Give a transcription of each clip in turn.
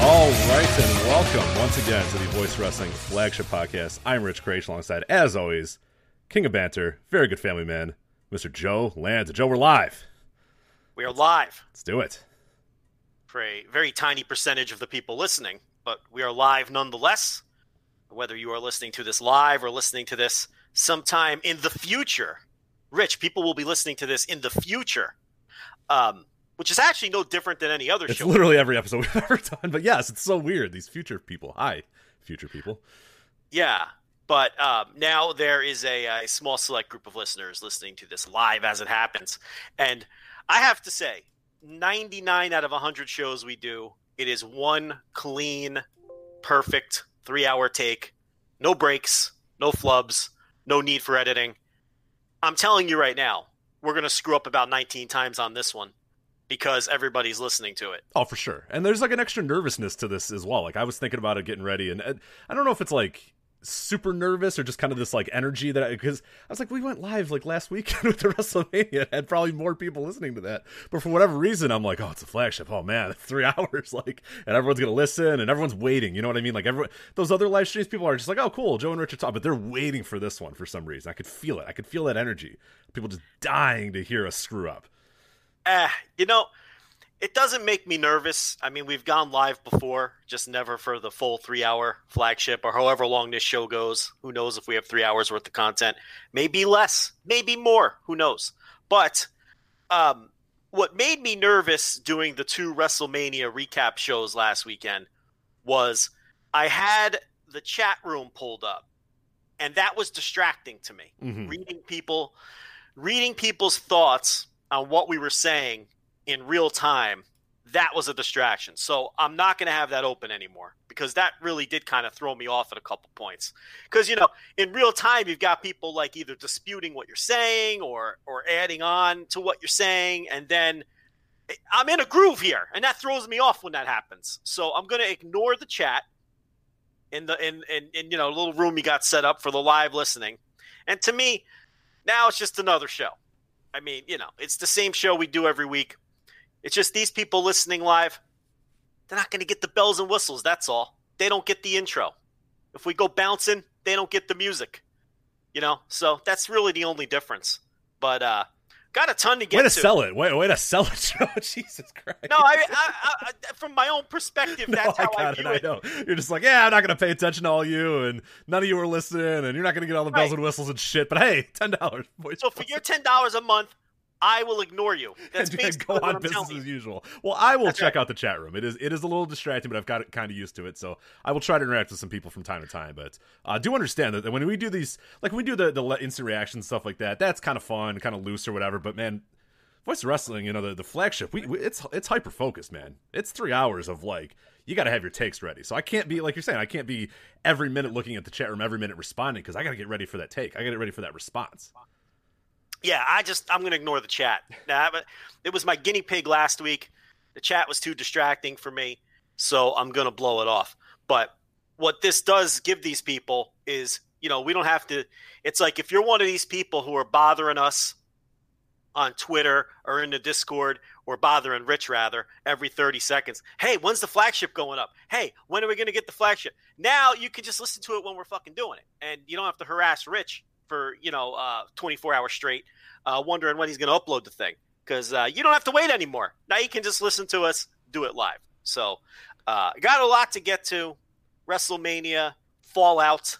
All right, and welcome once again to the Voice Wrestling flagship podcast. I'm Rich Kraetsch, alongside, as always, King of Banter, very good family man, Mr. Joe Lanza. Joe, we're live. We are live Let's do it. for a very tiny percentage of the people listening, but we are live nonetheless. Whether you are listening to this live or listening to this sometime in the future, Rich, people will be listening to this in the future, um, which is actually no different than any other It's show. literally every episode we've ever done, but yes, it's so weird. These future people. Hi, future people. Yeah, but um, now there is a, a small select group of listeners listening to this live as it happens, and I have to say, ninety nine out of hundred shows we do, it is one clean, perfect three hour take, no breaks, no flubs, no need for editing. I'm telling you right now, we're gonna screw up about nineteen times on this one because everybody's listening to it. Oh, for sure. And there's like an extra nervousness to this as well. Like I was thinking about it getting ready, and, and I don't know if it's like super nervous or just kind of this like energy that I because I, was like we went live like last weekend with the WrestleMania and had probably more people listening to that, but for whatever reason I'm like oh it's a flagship. Oh man three hours like and everyone's gonna listen and everyone's waiting. You know what I mean? Like everyone those other live streams people are just like oh cool Joe and Richard talk but they're waiting for this one for some reason. I could feel it. I could feel that energy. People just dying to hear us screw up Eh, you know, it doesn't make me nervous. I mean, we've gone live before, just never for the full three hour flagship or however long this show goes. Who knows if we have three hours worth of content? Maybe less, maybe more. Who knows? But um, what made me nervous doing the two WrestleMania recap shows last weekend was I had the chat room pulled up, and that was distracting to me. Mhm. Reading people, reading people's thoughts on what we were saying in real time, that was a distraction. So I'm not going to have that open anymore because that really did kind of throw me off at a couple points. Because you know, in real time, you've got people like either disputing what you're saying or or adding on to what you're saying, and then eh, I'm in a groove here, and that throws me off when that happens. So I'm going to ignore the chat in the in, in in you know little room you got set up for the live listening. And to me, now it's just another show. I mean, you know, it's the same show we do every week. It's just these people listening live, they're not going to get the bells and whistles. That's all. They don't get the intro. If we go bouncing, they don't get the music. You know, so that's really the only difference. But uh got a ton to get way to to. sell it way, way to sell it Joe Jesus Christ No, I, I, I, from my own perspective, that's no, how I I, got view it. it. I know. You're just like, yeah, I'm not gonna pay attention to all you, and none of you are listening, and you're not gonna get all the bells Right. and whistles and shit. But hey, ten dollars, So for your ten dollars a month, I will ignore you. That's basically go on business as usual. Well, I will That's check right. out the chat room. It is it is a little distracting, but I've got kind of used to it, so I will try to interact with some people from time to time. But I uh, do understand that when we do these, like when we do the the instant reaction stuff like that, that's kind of fun, kind of loose or whatever. But man. Voice of Wrestling, you know the, the flagship. We, we it's it's hyper focused, man. It's three hours of like you got to have your takes ready. So I can't be like you're saying. I can't be every minute looking at the chat room, every minute responding because I got to get ready for that take. I got to get ready for that response. Yeah, I just I'm to ignore the chat. But it was my guinea pig last week. The chat was too distracting for me, so I'm to blow it off. But what this does give these people is, you know, we don't have to. It's like if you're one of these people who are bothering us on Twitter or in the Discord or bothering Rich rather every 30 seconds. Hey, when's the flagship going up? Hey, when are we to get the flagship? Now you can just listen to it when we're fucking doing it, and you don't have to harass Rich for you know uh, 24 hours straight, uh, wondering when he's going to upload the thing because uh, you don't have to wait anymore. Now you can just listen to us do it live. So, uh, got a lot to get to. WrestleMania, Fallout,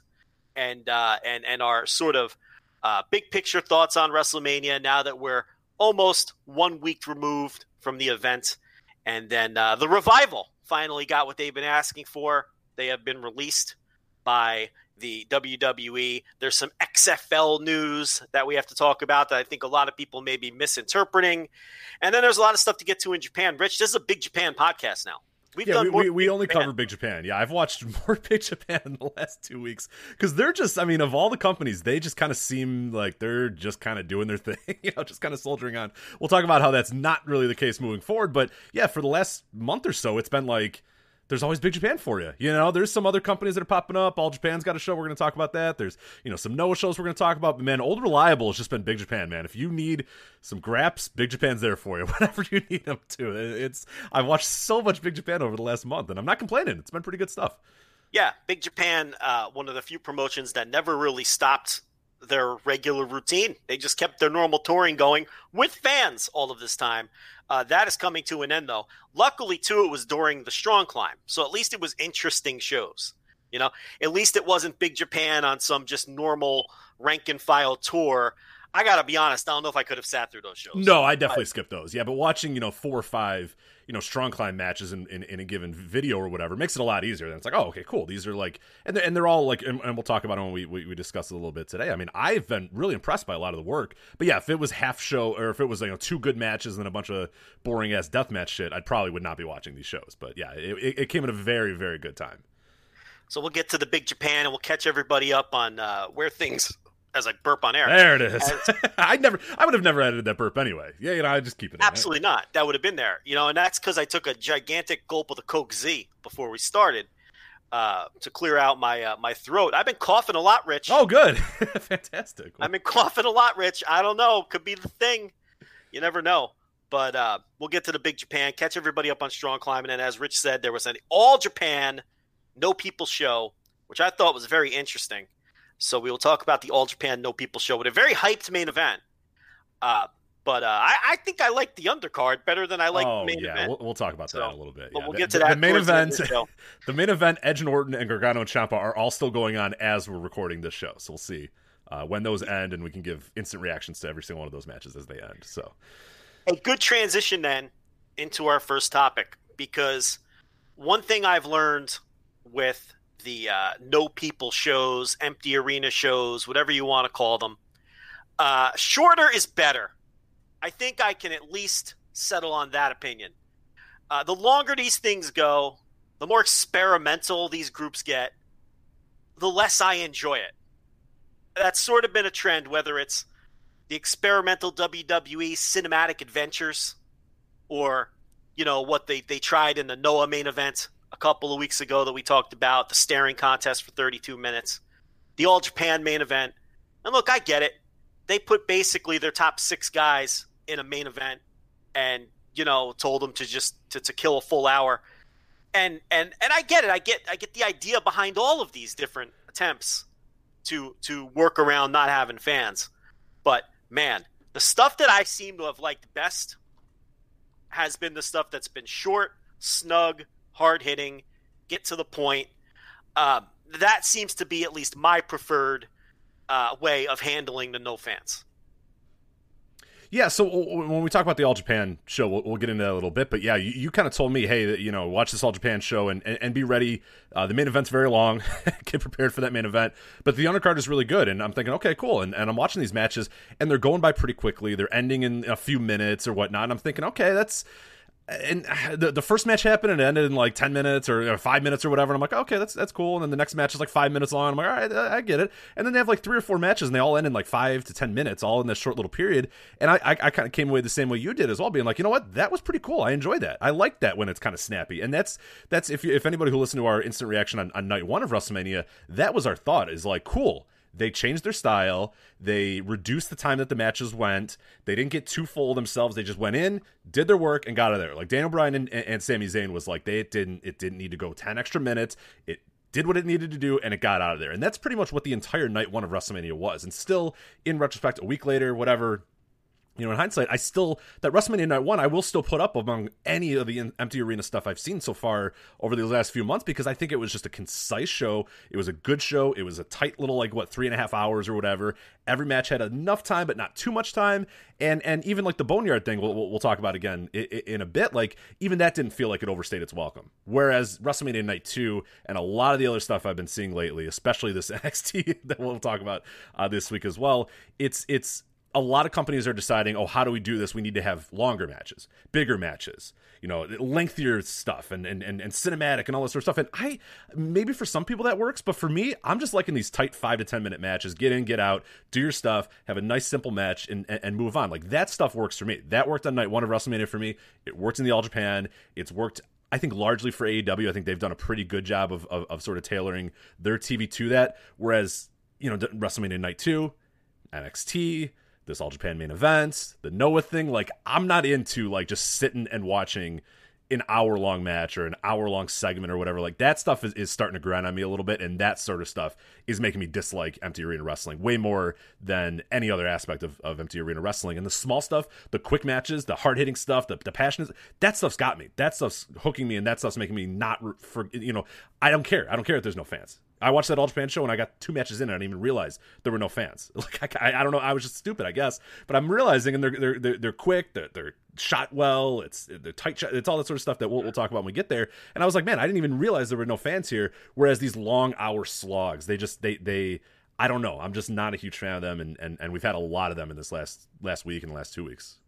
and uh, and and our sort of uh, big picture thoughts on WrestleMania now that we're almost one week removed from the event. And then uh, the revival finally got what they've been asking for. They have been released by the WWE. There's some XFL news that we have to talk about that I think a lot of people may be misinterpreting. And then there's a lot of stuff to get to in Japan. Rich, this is a big Japan podcast now. We've yeah, we, we, we, only Japan. cover Big Japan. Yeah, I've watched more Big Japan in the last two weeks because they're just, I mean, of all the companies, they just kind of seem like they're just kind of doing their thing, you know, just kind of soldiering on. We'll talk about how that's not really the case moving forward, but yeah, for the last month or so, it's been like there's always Big Japan for you. You know, there's some other companies that are popping up. All Japan's got a show. We're going to talk about that. There's, you know, some Noah shows we're going to talk about. But man, Old Reliable has just been Big Japan, man. If you need some graps, Big Japan's there for you. Whatever you need them to. It's I've watched so much Big Japan over the last month, and I'm not complaining. It's been pretty good stuff. Yeah, Big Japan, uh, one of the few promotions that never really stopped their regular routine. They just kept their normal touring going with fans all of this time. Uh, that is coming to an end, though. Luckily, too, it was during the Strong Climb, so at least it was interesting shows. You know, at least it wasn't Big Japan on some just normal rank and file tour. I gotta be honest, I don't know if I could have sat through those shows. No, I definitely skipped those. Yeah, but watching you know four or five you know strong climb matches in, in, in, a given video or whatever makes it a lot easier. Then it's like, oh, okay, cool. These are like, and they're, and they're all like, and, and we'll talk about them when we, we we discuss it a little bit today. I mean, I've been really impressed by a lot of the work. But yeah, if it was half show or if it was you know two good matches and a bunch of boring ass death match shit, I probably would not be watching these shows. But yeah, it, it came at a very very good time. So we'll get to the big Japan and we'll catch everybody up on uh, where things as I burp on air. There it is. I never, I would have never edited that burp anyway. Yeah, you know, I just keep it. Absolutely not. That would have been there. You know, and that's because I took a gigantic gulp of the Coke Z before we started uh, to clear out my uh, my throat. I've been coughing a lot, Rich. Oh, good, fantastic. I've been coughing a lot, Rich. I don't know. Could be the thing. You never know. But uh, we'll get to the big Japan. Catch everybody up on strong climbing. And as Rich said, there was an all Japan, no people show, which I thought was very interesting. So we will talk about the All Japan No People show with a very hyped main event. Uh, but uh, I, I, think I like the undercard better than I like oh, main yeah. event. We'll, we'll talk about so, that a little bit. But yeah. we'll get to that. The main event, the, the, main event, Edge and Orton and Gargano and Ciampa are all still going on as we're recording this show. So we'll see uh, when those end, and we can give instant reactions to every single one of those matches as they end. So a good transition then into our first topic because one thing I've learned with the uh, no people shows, empty arena shows, whatever you want to call them. Uh, shorter is better. I think I can at least settle on that opinion. Uh, the longer these things go, the more experimental these groups get, the less I enjoy it. That's sort of been a trend, whether it's the experimental WWE cinematic adventures or, you know, what they, they tried in the Noah main event couple of weeks ago that we talked about the staring contest for 32 minutes, the All Japan main event. And look, I get it. They put basically their top six guys in a main event, and you know told them to just to, to kill a full hour. And and and I get it. I get I get the idea behind all of these different attempts to to work around not having fans. But man, the stuff that I seem to have liked best has been the stuff that's been short, snug, hard hitting, get to the point. Uh, that seems to be at least my preferred uh, way of handling the no fans. Yeah, so when we talk about the All Japan show, we'll, we'll get into that a little bit. But yeah, you, you kind of told me, hey, you know, watch this All Japan show and, and, and be ready. Uh, the main event's very long. get prepared for that main event. But the undercard is really good. And I'm thinking, okay, cool. And, and I'm watching these matches, and they're going by pretty quickly. They're ending in a few minutes or whatnot. And I'm thinking, okay, that's and the, the first match happened and ended in like 10 minutes or, or, five minutes or whatever. And I'm like, okay, that's that's cool. And then the next match is like five minutes long. I'm like, all right, I, get it. And then they have like three or four matches and they all end in like five to 10 minutes, all in this short little period. And I, I, I kind of came away the same way you did as well, being like, you know what, that was pretty cool. I enjoyed that. I like that when it's kind of snappy. And that's that's if you, if anybody who listened to our instant reaction on, on night one of WrestleMania, that was our thought is like, cool they changed their style. They reduced the time that the matches went. They didn't get too full themselves. They just went in, did their work, and got out of there. Like Daniel Bryan and, and Sami Zayn was like they didn't it didn't need to go ten extra minutes. It did what it needed to do and it got out of there. And that's pretty much what the entire night one of WrestleMania was. And still, in retrospect, a week later, whatever, you know, in hindsight, I still that WrestleMania Night One I will still put up among any of the empty arena stuff I've seen so far over the last few months because I think it was just a concise show. It was a good show. It was a tight little like what three and a half hours or whatever. Every match had enough time, but not too much time. And and even like the Boneyard thing, we'll, we'll talk about again in, in a bit. Like even that didn't feel like it overstayed its welcome. Whereas WrestleMania Night Two and a lot of the other stuff I've been seeing lately, especially this NXT that we'll talk about uh, this week as well, it's it's a lot of companies are deciding, oh, how do we do this? We need to have longer matches, bigger matches, you know, lengthier stuff and, and, and, and cinematic and all this sort of stuff. And I, maybe for some people that works, but for me, I'm just liking these tight five to 10 minute matches. Get in, get out, do your stuff, have a nice, simple match, and, and, and move on. Like that stuff works for me. That worked on night one of WrestleMania for me. It worked in the All Japan. It's worked I think largely for AEW, I think they've done a pretty good job of, of, of, sort of tailoring their TV to that. Whereas, you know, WrestleMania Night 2, NXT, this All Japan main event, the Noah thing. Like, I'm not into like just sitting and watching an hour long match or an hour long segment or whatever. Like that stuff is, is starting to grind on me a little bit, and that sort of stuff is making me dislike empty arena wrestling way more than any other aspect of, of empty arena wrestling. And the small stuff, the quick matches, the hard hitting stuff, the, the passionate, that stuff's got me. That stuff's hooking me, and that stuff's making me not for you know. I don't care. I don't care if there's no fans. I watched that All Japan show and I got two matches in and I didn't even realize there were no fans. Like I, I, don't know, I was just stupid, I guess. But I'm realizing, and they're they're they're, quick, they're, they're shot well, it's they're tight, shot, it's all that sort of stuff that we'll, we'll talk about when we get there. And I was like, man, I didn't even realize there were no fans here. Whereas these long hour slogs, they just they they I don't know. I'm just not a huge fan of them, and and, and we've had a lot of them in this last last week and the last two weeks.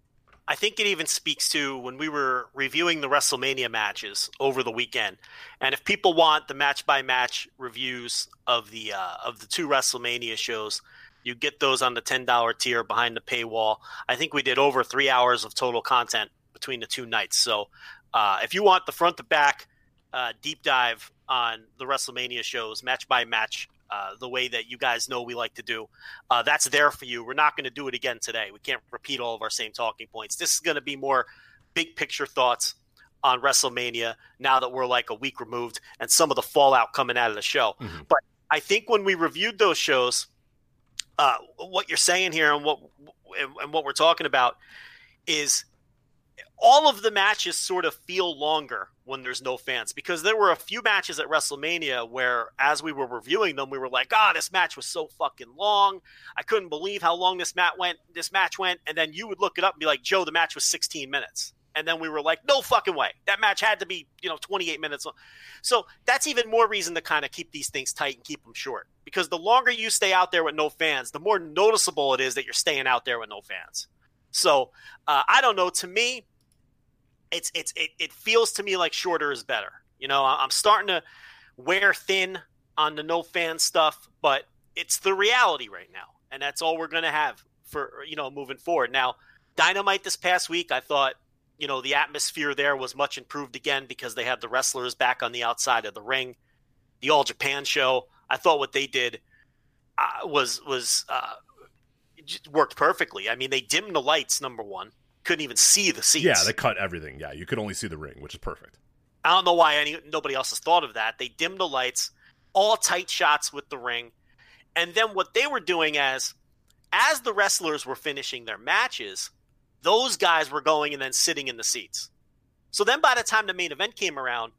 I think it even speaks to when we were reviewing the WrestleMania matches over the weekend. And if people want the match by match reviews of the uh, of the two WrestleMania shows, you get those on the ten dollar tier behind the paywall. I think we did over three hours of total content between the two nights. So uh, if you want the front to back uh, deep dive on the WrestleMania shows, match by match uh, the way that you guys know we like to do. Uh, that's there for you. We're not going to do it again today. We can't repeat all of our same talking points. This is going to be more big picture thoughts on WrestleMania now that we're like a week removed and some of the fallout coming out of the show. Mm-hmm. But I think when we reviewed those shows, uh, what you're saying here and what and what we're talking about is all of the matches sort of feel longer when there's no fans because there were a few matches at WrestleMania where as we were reviewing them we were like ah oh, this match was so fucking long. I couldn't believe how long this match went this match went. And then you would look it up and be like Joe the match was 16 minutes. And then we were like no fucking way. That match had to be you know 28 minutes long. So that's even more reason to kind of keep these things tight and keep them short because the longer you stay out there with no fans the more noticeable it is that you're staying out there with no fans. So uh, I don't know. To me it's it's it, it feels to me like shorter is better. You know, I'm starting to wear thin on the no fan stuff, but it's the reality right now, and that's all we're going to have for you know moving forward. Now, Dynamite this past week, I thought you know the atmosphere there was much improved again because they had the wrestlers back on the outside of the ring. The All Japan show, I thought what they did uh, was was uh, worked perfectly. I mean, they dimmed the lights number one couldn't even see the seats. Yeah, they cut everything. Yeah, you could only see the ring, which is perfect. I don't know why any nobody else has thought of that. They dimmed the lights, all tight shots with the ring, and then what they were doing as as the wrestlers were finishing their matches, those guys were going and then sitting in the seats. So then by the time the main event came around,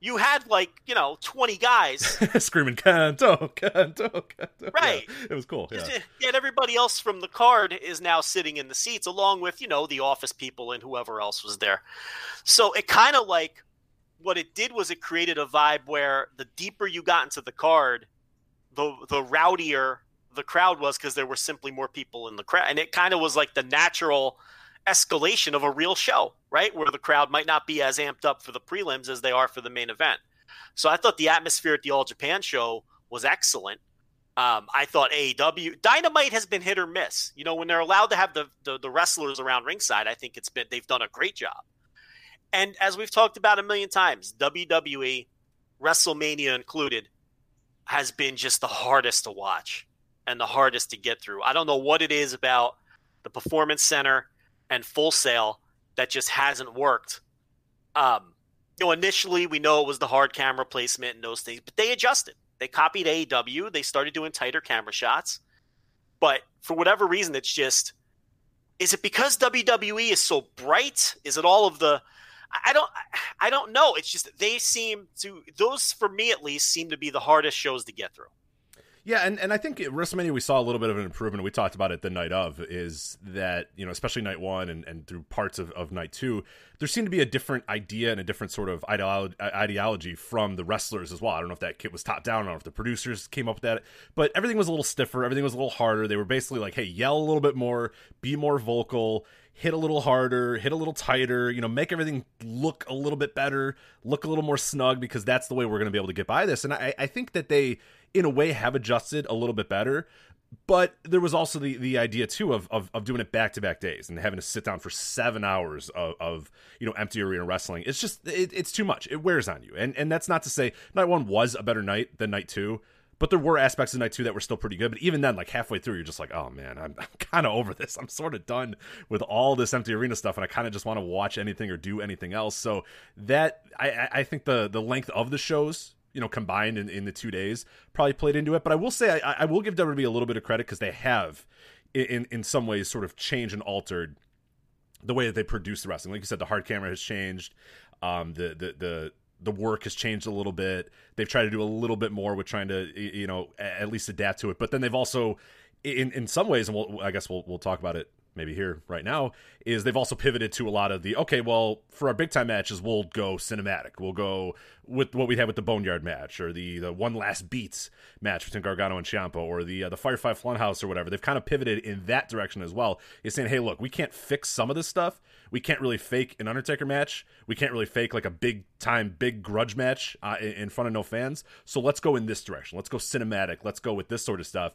you had like you know 20 guys. Screaming kanto kanto kanto right yeah, it was cool yeah. yet everybody else from the card is now sitting in the seats along with you know the office people and whoever else was there. So it kind of like what it did was it created a vibe where the deeper you got into the card the the rowdier the crowd was because there were simply more people in the crowd. And it kind of was like the natural escalation of a real show, right? Where the crowd might not be as amped up for the prelims as they are for the main event. So I thought the atmosphere at the All Japan show was excellent. Um, I thought AEW Dynamite has been hit or miss. You know, when they're allowed to have the, the, the wrestlers around ringside, I think it's been they've done a great job. And as we've talked about a million times, WWE, WrestleMania included, has been just the hardest to watch and the hardest to get through. I don't know what it is about the Performance Center and Full Sail that just hasn't worked. Um, you know, initially we know it was the hard camera placement and those things, but they adjusted. They copied AEW. They started doing tighter camera shots, but for whatever reason, it's just Is it because WWE is so bright? Is it all of the I don't I don't know. It's just they seem to those for me at least seem to be the hardest shows to get through. Yeah, and, and I think at WrestleMania we saw a little bit of an improvement. We talked about it the night of, is that, you know, especially night one and, and through parts of, of night two, there seemed to be a different idea and a different sort of ideology, ideology from the wrestlers as well. I don't know if that kit was top down, I don't know if the producers came up with that, but everything was a little stiffer, everything was a little harder. They were basically like, hey, yell a little bit more, be more vocal, hit a little harder, hit a little tighter, you know, make everything look a little bit better, look a little more snug because that's the way we're going to be able to get by this. And I, I think that they, in a way, have adjusted a little bit better. But there was also the, the idea too of, of, of doing it back to back days and having to sit down for seven hours of, of you know empty arena wrestling. It's just it, it's too much. It wears on you, and and that's not to say night one was a better night than night two but there were aspects of night two that were still pretty good. But even then, like halfway through, you're just like, oh man, I'm, I'm kind of over this. I'm sort of done with all this empty arena stuff, and I kind of just want to watch anything or do anything else. So that I, I think the the length of the shows you know combined in, in the two days probably played into it but i will say i, I will give wwe a little bit of credit because they have in in some ways sort of changed and altered the way that they produce the wrestling like you said the hard camera has changed um the the the the work has changed a little bit. They've tried to do a little bit more with trying to you know at least adapt to it. But then they've also in in some ways, and we'll, I guess we'll we'll talk about it maybe here right now is they've also pivoted to a lot of the okay well for our big time matches we'll go cinematic. We'll go with what we had with the boneyard match or the the one last beats match between gargano and ciampa or the uh, the firefly funhouse or whatever. They've kind of pivoted in that direction as well. Is saying hey look we can't fix some of this stuff. We can't really fake an undertaker match. We can't really fake like a big time big grudge match uh, in front of no fans. So let's go in this direction. Let's go cinematic. Let's go with this sort of stuff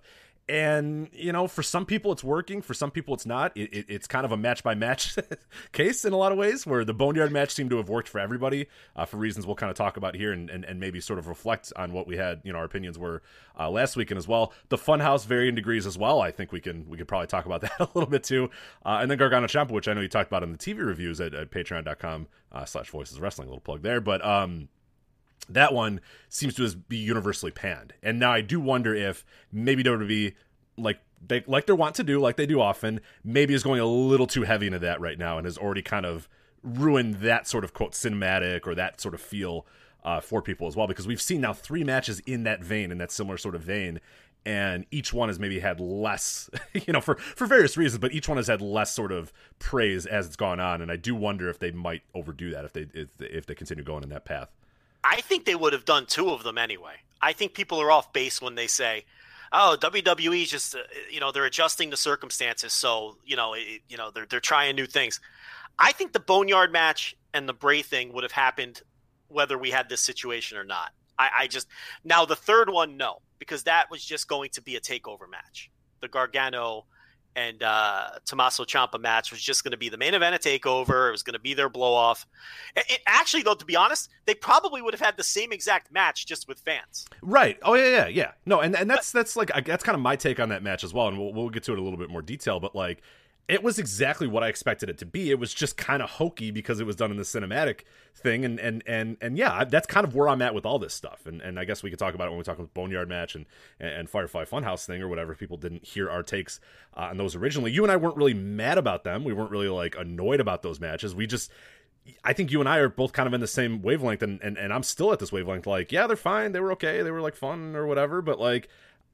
and you know for some people it's working for some people it's not. It, it, it's kind of a match by match case in a lot of ways where the boneyard match seemed to have worked for everybody uh, for reasons we'll kind of talk about here and, and, and, maybe sort of reflect on what we had you know our opinions were uh, last weekend as well. The funhouse varying degrees as well i think we can we could probably talk about that a little bit too. Uh, and then gargano ciampa which i know you talked about in the tv reviews at, at patreon.com uh, slash voices wrestling a little plug there but um that one seems to be universally panned. And now I do wonder if maybe WWE, like they like they want to do, like they do often, maybe is going a little too heavy into that right now and has already kind of ruined that sort of quote cinematic or that sort of feel uh, for people as well. Because we've seen now three matches in that vein, in that similar sort of vein, and each one has maybe had less, you know, for for various reasons, but each one has had less sort of praise as it's gone on. And I do wonder if they might overdo that if they if, if they continue going in that path. I think they would have done two of them anyway. I think people are off base when they say, "Oh, WWE just uh, you know they're adjusting the circumstances, so you know it, you know they're they're trying new things." I think the Boneyard match and the Bray thing would have happened whether we had this situation or not. I, I just now the third one, no, because that was just going to be a takeover match. The Gargano and uh, Tommaso Ciampa match was just going to be the main event of Takeover. It was going to be their blow off. It, it, actually, though, to be honest, they probably would have had the same exact match just with fans. Right. Oh yeah, yeah, yeah. No, and and that's that's like that's kind of my take on that match as well, and we'll we'll get to it a little bit more detail. But like, it was exactly what I expected it to be. It was just kind of hokey because it was done in the cinematic thing, and and and and yeah, that's kind of where I'm at with all this stuff. And and I guess we could talk about it when we talk about Boneyard match and and Firefly Funhouse thing or whatever. People didn't hear our takes uh, on those originally. You and I weren't really mad about them. We weren't really like annoyed about those matches. We just I think you and I are both kind of in the same wavelength, and, and and I'm still at this wavelength. Like, yeah, they're fine. They were okay. They were like fun or whatever. But like,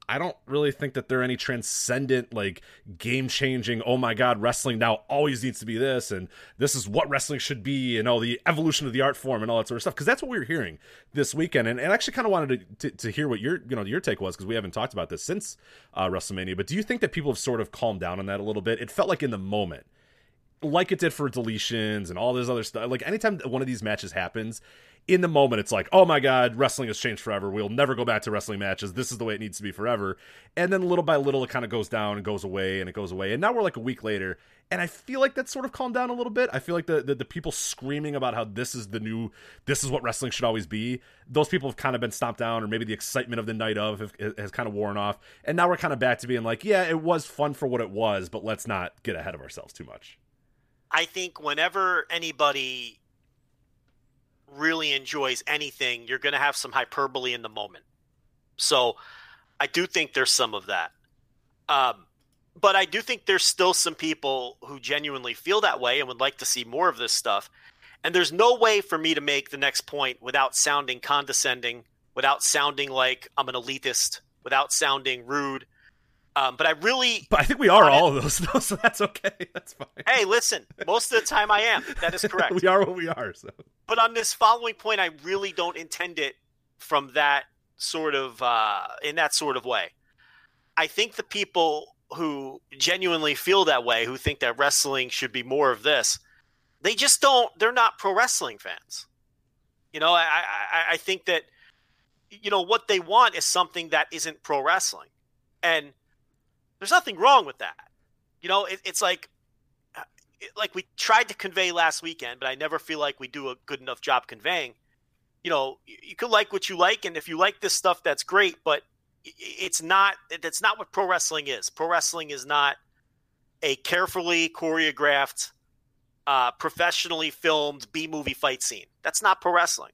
I don't really think that they're any transcendent, like game changing. Oh my god, wrestling now always needs to be this, and this is what wrestling should be, and all the evolution of the art form and all that sort of stuff. Because that's what we were hearing this weekend, and, and I actually kind of wanted to, to, to hear what your you know your take was because we haven't talked about this since uh, WrestleMania. But do you think that people have sort of calmed down on that a little bit? It felt like in the moment like it did for deletions and all this other stuff. Like anytime one of these matches happens, in the moment it's like oh my god wrestling has changed forever. We'll never go back to wrestling matches. This is the way it needs to be forever. And then little by little it kind of goes down and goes away and it goes away. And now we're like a week later. And i feel like that's sort of calmed down a little bit. I feel like the, the, the people screaming about how this is the new this is what wrestling should always be those people have kind of been stomped down or maybe the excitement of the night of have, has kind of worn off. And now we're kind of back to being like yeah it was fun for what it was but let's not get ahead of ourselves too much. I think whenever anybody really enjoys anything, you're going to have some hyperbole in the moment. So I do think there's some of that. Um, but I do think there's still some people who genuinely feel that way and would like to see more of this stuff. And there's no way for me to make the next point without sounding condescending, without sounding like I'm an elitist, without sounding rude. Um, but I really. But I think we are all of those, though, so that's okay. That's fine. Hey, listen, most of the time I am. That is correct. we are what we are. So. But on this following point, I really don't intend it from that sort of uh, in that sort of way. I think the people who genuinely feel that way, who think that wrestling should be more of this, they just don't. They're not pro wrestling fans. You know, I, I, I think that you know what they want is something that isn't pro wrestling, and there's nothing wrong with that. You know, it, it's like like we tried to convey last weekend, but I never feel like we do a good enough job conveying. You know, you could like what you like, and if you like this stuff, that's great. But it's not. That's not what pro wrestling is. Pro wrestling is not a carefully choreographed, uh, professionally filmed B movie fight scene. That's not pro wrestling.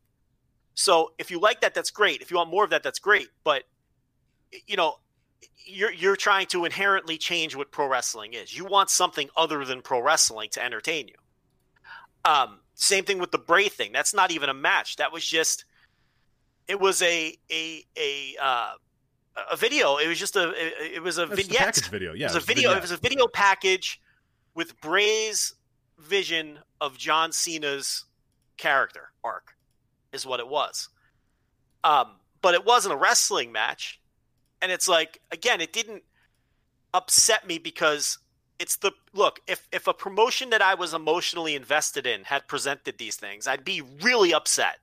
So if you like that, that's great. If you want more of that, that's great. But you know, you're you're trying to inherently change what pro wrestling is. You want something other than pro wrestling to entertain you. Um, same thing with the Bray thing. That's not even a match. That was just it was a a a uh, a video. It was just a it was a That's vignette. package video. Yeah, it was a video. It was a video package with Bray's vision of John Cena's character arc, is what it was. Um, but it wasn't a wrestling match, and it's like again, it didn't upset me because it's the look. If if a promotion that I was emotionally invested in had presented these things, I'd be really upset,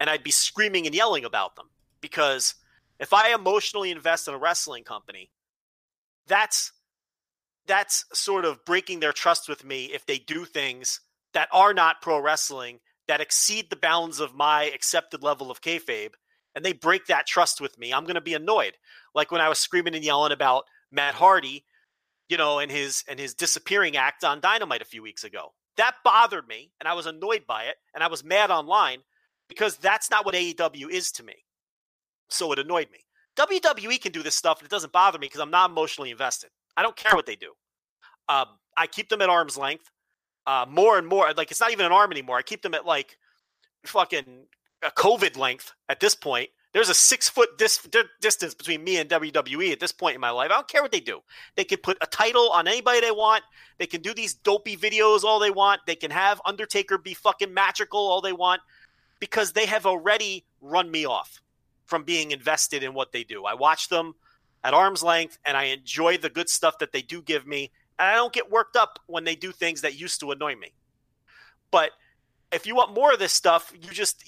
and I'd be screaming and yelling about them because if I emotionally invest in a wrestling company, that's that's sort of breaking their trust with me if they do things that are not pro wrestling that exceed the bounds of my accepted level of kayfabe, and they break that trust with me. I'm going to be annoyed, like when I was screaming and yelling about Matt Hardy, you know, and his and his disappearing act on Dynamite a few weeks ago. That bothered me, and I was annoyed by it, and I was mad online because that's not what AEW is to me. So it annoyed me. WWE can do this stuff, and it doesn't bother me because I'm not emotionally invested. I don't care what they do. Um, I keep them at arm's length. Uh, more and more, like it's not even an arm anymore. I keep them at like fucking a COVID length at this point. There's a six foot dis- distance between me and WWE at this point in my life. I don't care what they do. They can put a title on anybody they want. They can do these dopey videos all they want. They can have Undertaker be fucking magical all they want because they have already run me off from being invested in what they do. I watch them at arm's length and I enjoy the good stuff that they do give me. And I don't get worked up when they do things that used to annoy me. But if you want more of this stuff, you just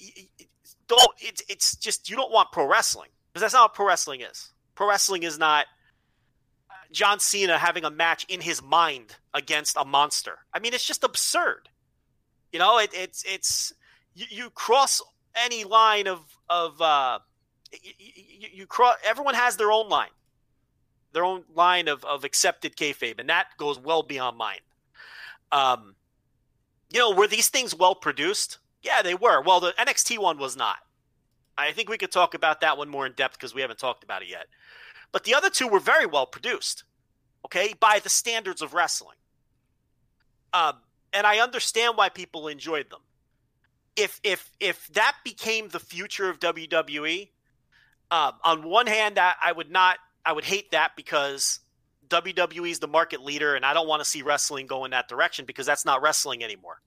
don't. It's it's just you don't want pro wrestling because that's not what pro wrestling is. Pro wrestling is not John Cena having a match in his mind against a monster. I mean, it's just absurd. You know, it, it's it's you, you, cross any line of of uh, you, you, you cross. Everyone has their own line, their own line of of accepted kayfabe, and that goes well beyond mine. Um, you know, were these things well produced? Yeah, they were. Well, the NXT one was not. I think we could talk about that one more in depth because we haven't talked about it yet. But the other two were very well produced, okay, by the standards of wrestling. Um, and I understand why people enjoyed them. If if if that became the future of WWE, um, on one hand, I, I would not, I would hate that because WWE is the market leader, and I don't want to see wrestling go in that direction because that's not wrestling anymore.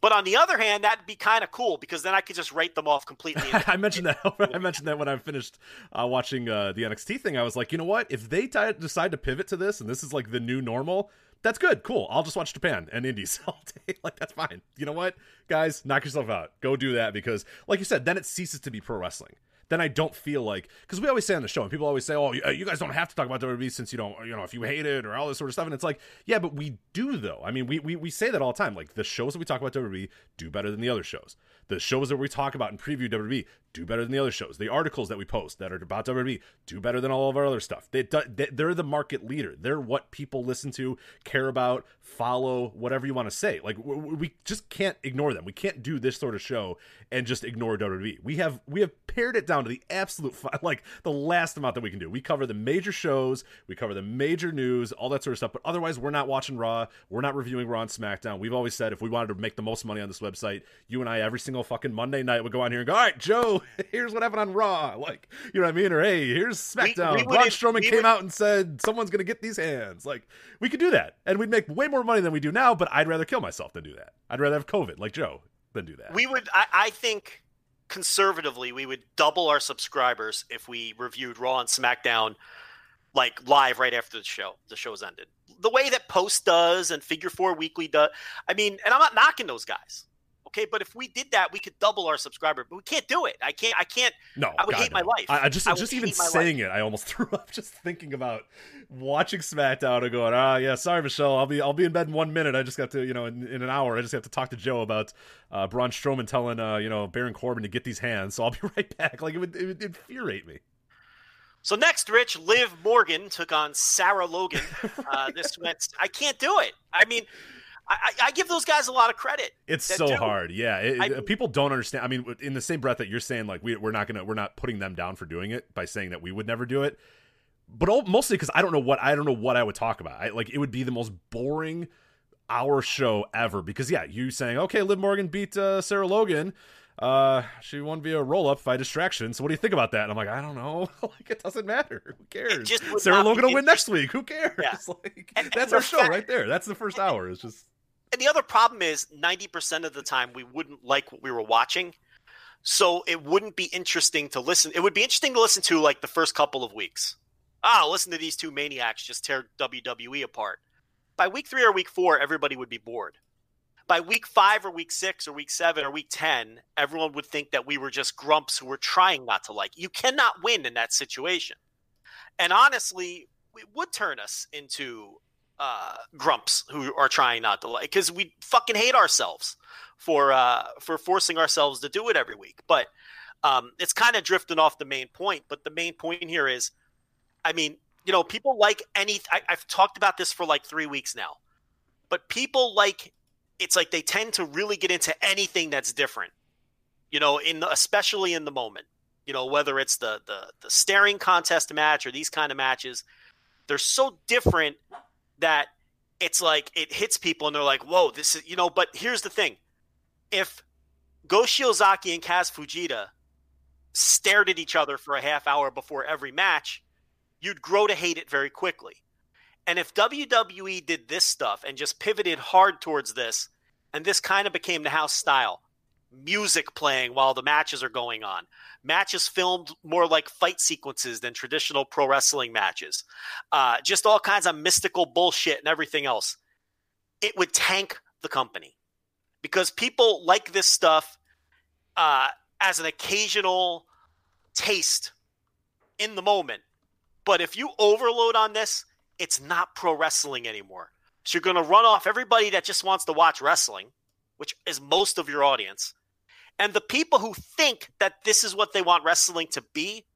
But on the other hand, that'd be kind of cool because then I could just write them off completely. I mentioned that. I mentioned that when I finished uh, watching uh, the NXT thing. I was like, you know what? If they t- decide to pivot to this, and this is like the new normal, that's good. Cool. I'll just watch Japan and Indies all day. like that's fine. You know what, guys? Knock yourself out. Go do that because, like you said, then it ceases to be pro wrestling then I don't feel like because we always say on the show and people always say, "Oh, you uh, guys don't have to talk about WWE since you don't, you know, if you hate it or all this sort of stuff." And it's like, yeah, but we do though. I mean, we we, we say that all the time. Like the shows that we talk about WWE do better than the other shows. The shows that we talk about and preview WWE do better than the other shows. The articles that we post that are about WWE do better than all of our other stuff. They, they're the market leader. They're what people listen to, care about, follow, whatever you want to say. Like we just can't ignore them. We can't do this sort of show and just ignore WWE. We have we have pared it down to the absolute like the last amount that we can do. We cover the major shows, we cover the major news, all that sort of stuff. But otherwise, we're not watching Raw. We're not reviewing Raw and SmackDown. We've always said if we wanted to make the most money on this website, you and I every single fucking Monday night would go on here and go, all right, Joe, here's what happened on Raw. Like, you know what I mean? Or hey, here's SmackDown. We, we Braun Strowman came would... out and said someone's gonna get these hands. Like, we could do that, and we'd make way more money than we do now. But I'd rather kill myself than do that. I'd rather have COVID, like Joe, than do that. We would. I, I think conservatively, we would double our subscribers if we reviewed Raw and SmackDown like live right after the show. The show's ended. The way that Post does and Figure Four Weekly does. I mean, and I'm not knocking those guys. Okay, but if we did that, we could double our subscriber. But we can't do it. I can't. I can't. No, I would God, hate no. my life. I, I just, I just even saying life. it, I almost threw up just thinking about watching SmackDown and going, ah, yeah, sorry, Michelle, I'll be, I'll be in bed in one minute. I just got to, you know, in, in an hour, I just have to talk to Joe about uh, Braun Strowman telling, uh, you know, Baron Corbin to get these hands. So I'll be right back. Like it would, it would infuriate me. So next, Rich, Liv Morgan took on Sarah Logan. Uh, this went. I can't do it. I mean, I, I, give those guys a lot of credit. It's so do. hard, yeah. It, I, people don't understand. I mean, in the same breath that you're saying, like we, we're not gonna, we're not putting them down for doing it by saying that we would never do it, but mostly because I don't know what I don't know what I would talk about. I, like it would be the most boring hour show ever. Because yeah, you saying okay, Liv Morgan beat uh, Sarah Logan. Uh, she won via roll up by distraction. So what do you think about that? And I'm like, I don't know. like it doesn't matter. Who cares? Sarah Logan will win next week. Who cares? Yeah. like and, that's and our show fact, right there. That's the first hour. It's just and the other problem is 90% of the time we wouldn't like what we were watching. So it wouldn't be interesting to listen. It would be interesting to listen to like the first couple of weeks. Ah, listen to these two maniacs just tear WWE apart. By week three or week four, everybody would be bored. By week five or week six or week seven or week 10, everyone would think that we were just grumps who were trying not to like. You cannot win in that situation. And honestly, it would turn us into uh, grumps who are trying not to like because we fucking hate ourselves for uh, for forcing ourselves to do it every week. But um, it's kind of drifting off the main point. But the main point here is, I mean, you know, people like any. I, I've talked about this for like three weeks now, but people like it's like they tend to really get into anything that's different. You know, in the, especially in the moment. You know, whether it's the the the staring contest match or these kind of matches, they're so different that it's like it hits people and they're like, whoa, this is, you know, but here's the thing. If Go Shiozaki and Kaz Fujita stared at each other for a half hour before every match, you'd grow to hate it very quickly. And if WWE did this stuff and just pivoted hard towards this, and this kind of became the house style, music playing while the matches are going on, matches filmed more like fight sequences than traditional pro wrestling matches, uh, just all kinds of mystical bullshit and everything else, it would tank the company. Because people like this stuff uh, as an occasional taste in the moment. But if you overload on this, it's not pro wrestling anymore. So you're going to run off everybody that just wants to watch wrestling, which is most of your audience and the people who think that this is what they want wrestling to be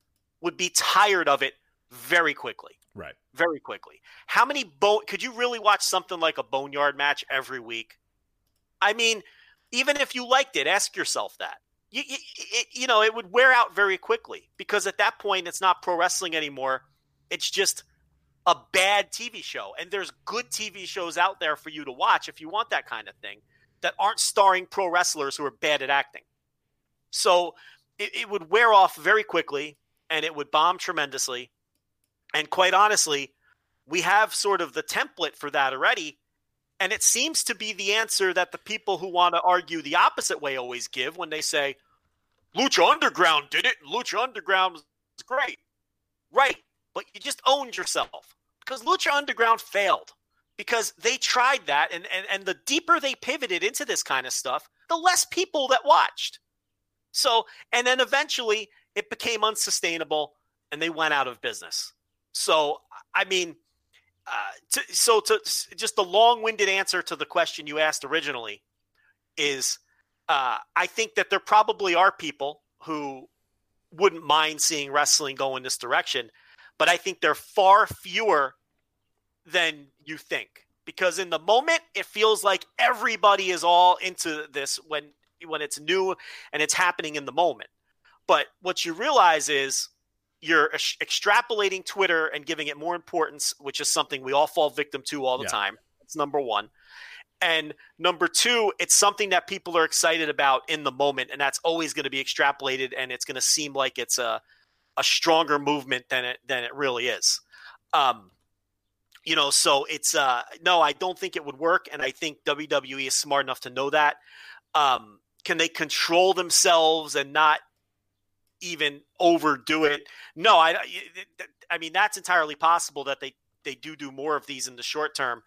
would be tired of it very quickly. Right. Very quickly. How many bone could you really watch something like a boneyard match every week? I mean, even if you liked it, ask yourself that. You, you, it, you know, it would wear out very quickly because at that point, it's not pro wrestling anymore. It's just a bad TV show. And there's good TV shows out there for you to watch if you want that kind of thing that aren't starring pro wrestlers who are bad at acting. So it, it would wear off very quickly and it would bomb tremendously. And quite honestly, we have sort of the template for that already. And it seems to be the answer that the people who want to argue the opposite way always give when they say, Lucha Underground did it. Lucha Underground was great. Right. But you just owned yourself because Lucha Underground failed because they tried that. And, and, and the deeper they pivoted into this kind of stuff, the less people that watched. So, and then eventually it became unsustainable and they went out of business. So, I mean, uh, to, so to just the long-winded answer to the question you asked originally is, uh, I think that there probably are people who wouldn't mind seeing wrestling go in this direction, but I think they're far fewer than you think. Because in the moment, it feels like everybody is all into this when when it's new and it's happening in the moment. But what you realize is you're ex- extrapolating Twitter and giving it more importance, which is something we all fall victim to all the Yeah. time. It's number one. And number two, it's something that people are excited about in the moment, and that's always going to be extrapolated, and it's going to seem like it's a a stronger movement than it than it really is. Um, you know, so it's uh no, I don't think it would work, and I think WWE is smart enough to know that. Um, can they control themselves and not even overdo it? No, I I mean that's entirely possible that they they do do more of these in the short term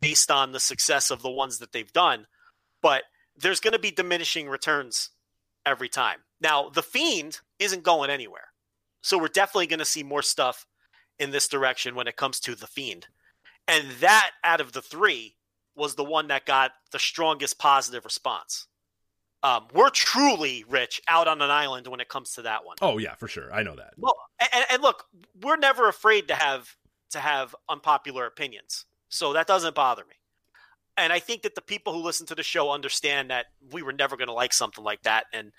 based on the success of the ones that they've done, but there's going to be diminishing returns every time. Now, the Fiend isn't going anywhere. So we're definitely going to see more stuff in this direction when it comes to the Fiend. And that out of the 3 was the one that got the strongest positive response. Um, we're truly rich out on an island when it comes to that one. Oh yeah, for sure. I know that. Well, and, and look, we're never afraid to have to have unpopular opinions, so that doesn't bother me. And I think that the people who listen to the show understand that we were never going to like something like that, and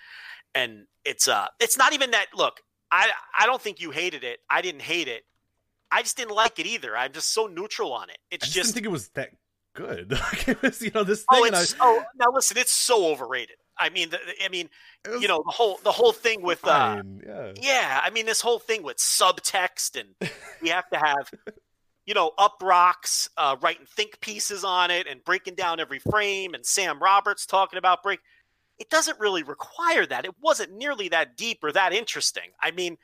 and it's uh, it's not even that. Look, I I don't think you hated it. I didn't hate it. I just didn't like it either. I'm just so neutral on it. I It's just, just, didn't think it was that good. Like, it was, you know, this thing. oh, and I, it's oh now listen, it's so overrated. I mean, the, I mean, you know, the whole the whole thing with uh, fine, yeah. Yeah, I mean this whole thing with subtext, and we have to have, you know, Uproxx uh, writing think pieces on it and breaking down every frame, and Sam Roberts talking about break. It doesn't really require that. It wasn't nearly that deep or that interesting. I mean,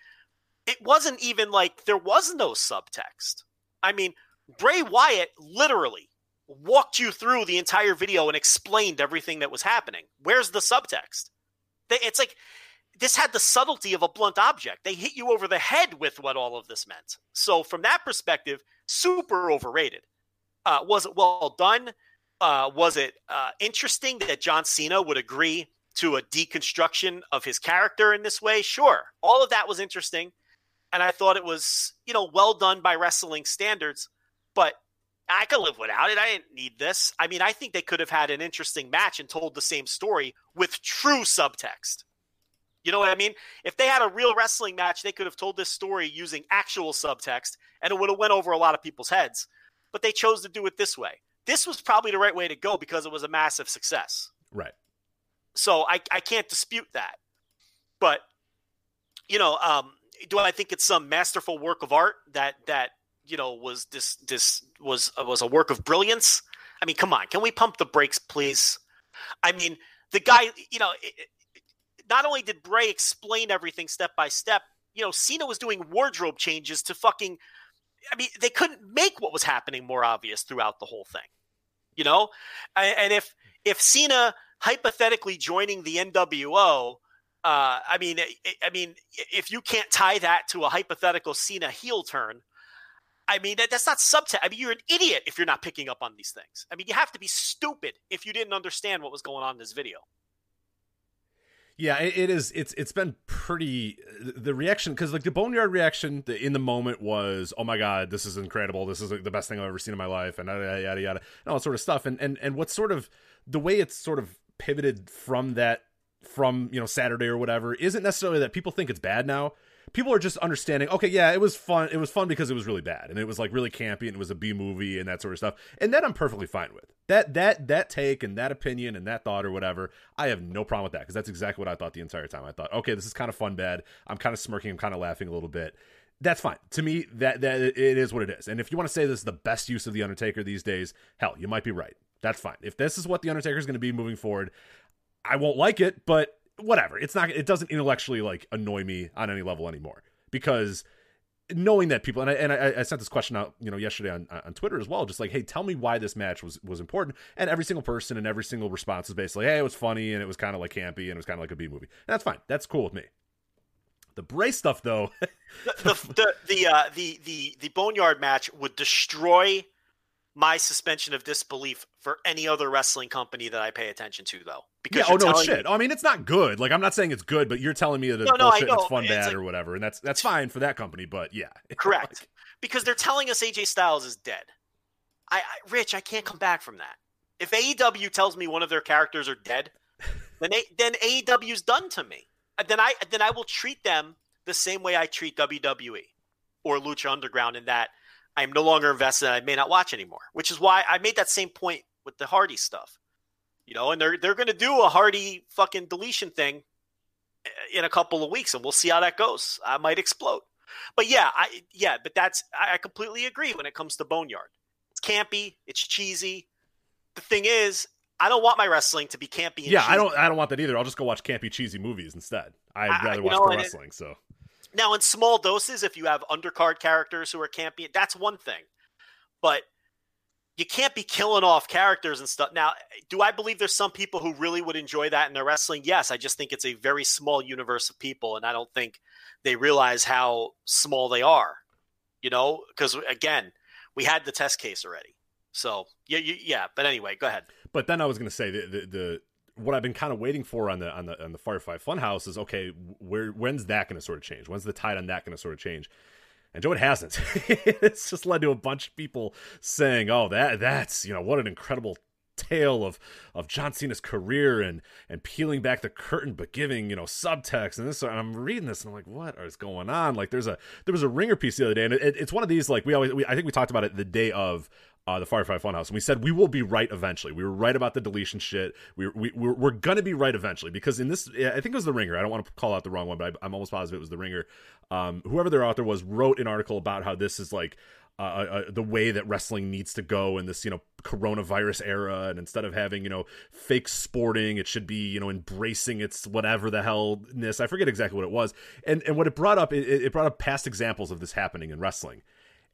it wasn't even like there was no subtext. I mean, Bray Wyatt literally walked you through the entire video and explained everything that was happening. Where's the subtext? It's like this had the subtlety of a blunt object. They hit you over the head with what all of this meant. So, from that perspective, super overrated. Uh, was it well done? Uh, was it uh, interesting that John Cena would agree to a deconstruction of his character in this way? Sure. All of that was interesting. And I thought it was, you know, well done by wrestling standards. But I could live without it. I didn't need this. I mean, I think they could have had an interesting match and told the same story with true subtext. You know what I mean? If they had a real wrestling match, they could have told this story using actual subtext and it would have went over a lot of people's heads. But they chose to do it this way. This was probably the right way to go because it was a massive success. Right. So I, I can't dispute that. But you know, um, do I think it's some masterful work of art that that you know was this this was was a work of brilliance? I mean, come on, can we pump the brakes, please? I mean, the guy, you know, not only did Bray explain everything step by step, you know, Cena was doing wardrobe changes to fucking. I mean, they couldn't make what was happening more obvious throughout the whole thing. You know, and if if Cena hypothetically joining the NWO, uh, I mean, I, I mean, if you can't tie that to a hypothetical Cena heel turn, I mean, that, that's not subtext. I mean, you're an idiot if you're not picking up on these things. I mean, you have to be stupid if you didn't understand what was going on in this video. Yeah, it, it is. It's it's been pretty. The reaction, because like the boneyard reaction in the moment was, "Oh my god, this is incredible! This is like, the best thing I've ever seen in my life," and yada yada yada, and all that sort of stuff. And and and what's sort of the way it's sort of pivoted from that from you know Saturday or whatever isn't necessarily that people think it's bad now. People are just understanding. Okay, yeah, it was fun. It was fun because it was really bad and it was like really campy and it was a B movie and that sort of stuff. And that I'm perfectly fine with. That that that take and that opinion and that thought or whatever. I have no problem with that because that's exactly what I thought the entire time. I thought, okay, this is kind of fun bad. I'm kind of smirking. I'm kind of laughing a little bit. That's fine to me. That that it is what it is. And if you want to say this is the best use of the Undertaker these days, hell, you might be right. That's fine. If this is what the Undertaker is going to be moving forward, I won't like it, but whatever. It's not. It doesn't intellectually like annoy me on any level anymore because knowing that people and I, and I, I sent this question out, you know, yesterday on on Twitter as well, just like, hey, tell me why this match was was important. And every single person and every single response was basically, hey, it was funny and it was kind of like campy and it was kind of like a B movie. And that's fine. That's cool with me. The Bray stuff, though, The the the the, uh, the the the boneyard match would destroy my suspension of disbelief for any other wrestling company that I pay attention to, though. Because yeah, oh no, it's shit. me- I mean, it's not good. Like I'm not saying it's good, but you're telling me that it's No, no, bullshit, and it's fun, It's bad, like- or whatever, and that's that's fine for that company. But yeah, Correct. because they're telling us AJ Styles is dead. I, I Rich, I can't come back from that. If AEW tells me one of their characters are dead, then then AEW's done to me. Uh, then I then I will treat them the same way I treat WWE or Lucha Underground in that I am no longer invested and I may not watch anymore. Which is why I made that same point with the Hardy stuff. You know, and they're they're going to do a Hardy fucking deletion thing eh, in a couple of weeks, and we'll see how that goes. I might explode. But yeah, I yeah, but that's I I completely agree when it comes to Boneyard. It's campy, it's cheesy. The thing is, I don't want my wrestling to be campy. And yeah. I don't I don't want that either. I'll just go watch campy cheesy movies instead. I'd rather you watch know, pro and it- wrestling. So Now, in small doses, if you have undercard characters who are campy, that's one thing. But you can't be killing off characters and stuff. Now, do I believe there's some people who really would enjoy that in their wrestling? Yes. I just think it's a very small universe of people, and I don't think they realize how small they are. You know, because again, we had the test case already. So yeah, yeah. But anyway, go ahead. But then I was going to say the, the the what I've been kind of waiting for on the on the on the Firefly Funhouse is okay. Where when's that going to sort of change? When's the tide on that going to sort of change? And Joe, it hasn't. it's just led to a bunch of people saying, "Oh, that that's you know what an incredible tale of of John Cena's career and and peeling back the curtain, but giving you know subtext and this." And I'm reading this and I'm like, "What is going on?" Like, there's a there was a ringer piece the other day, and it, it's one of these like we always we, I think we talked about it the day of uh, the Firefly Funhouse, and we said we will be right eventually. We were right about the deletion shit. We, we we're, we're gonna be right eventually because in this, I think it was the Ringer. I don't want to call out the wrong one, but I, I'm almost positive it was the Ringer. Um, whoever their author was wrote an article about how this is like uh, uh, the way that wrestling needs to go in this you know coronavirus era and instead of having you know fake sporting it should be you know embracing its whatever the hellness i forget exactly what it was and and what it brought up it, it brought up past examples of this happening in wrestling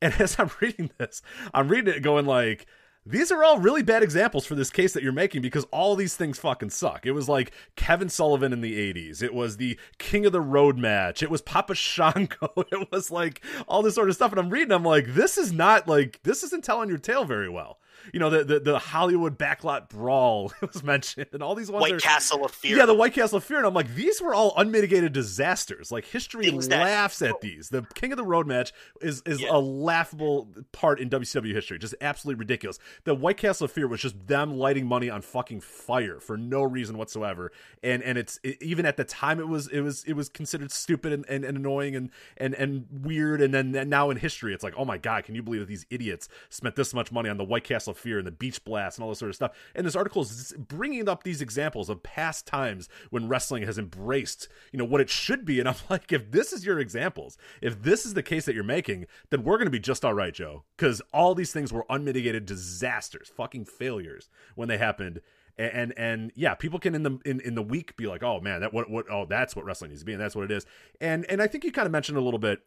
and as I'm reading this, I'm reading it going like, these are all really bad examples for this case that you're making because all these things fucking suck. It was like Kevin Sullivan in the 80s. It was the King of the Road match. It was Papa Shango. It was like all this sort of stuff. And I'm reading, I'm like, this is not like, this isn't telling your tale very well. You know, the, the, the Hollywood backlot brawl was mentioned and all these ones White are, Castle of Fear. yeah, the White Castle of Fear, and I'm like, these were all unmitigated disasters. Like history Things that- laughs at these. The King of the Road match is is Yeah. a laughable part in WCW history, just absolutely ridiculous. The White Castle of Fear was just them lighting money on fucking fire for no reason whatsoever, and and it's it, even at the time it was it was it was considered stupid and, and, and annoying and and and weird, and then and now in history it's like, oh my god, can you believe that these idiots spent this much money on the White Castle of Fear and the Beach Blast and all this sort of stuff? And this article is bringing up these examples of past times when wrestling has embraced, you know, what it should be. And I'm like, if this is your examples, if this is the case that you're making, then we're going to be just all right, Joe. Because all these things were unmitigated disasters, fucking failures when they happened. And, and and yeah, people can in the in, in the week be like, oh man, that what what oh that's what wrestling needs to be, and that's what it is. And and I think you kind of mentioned a little bit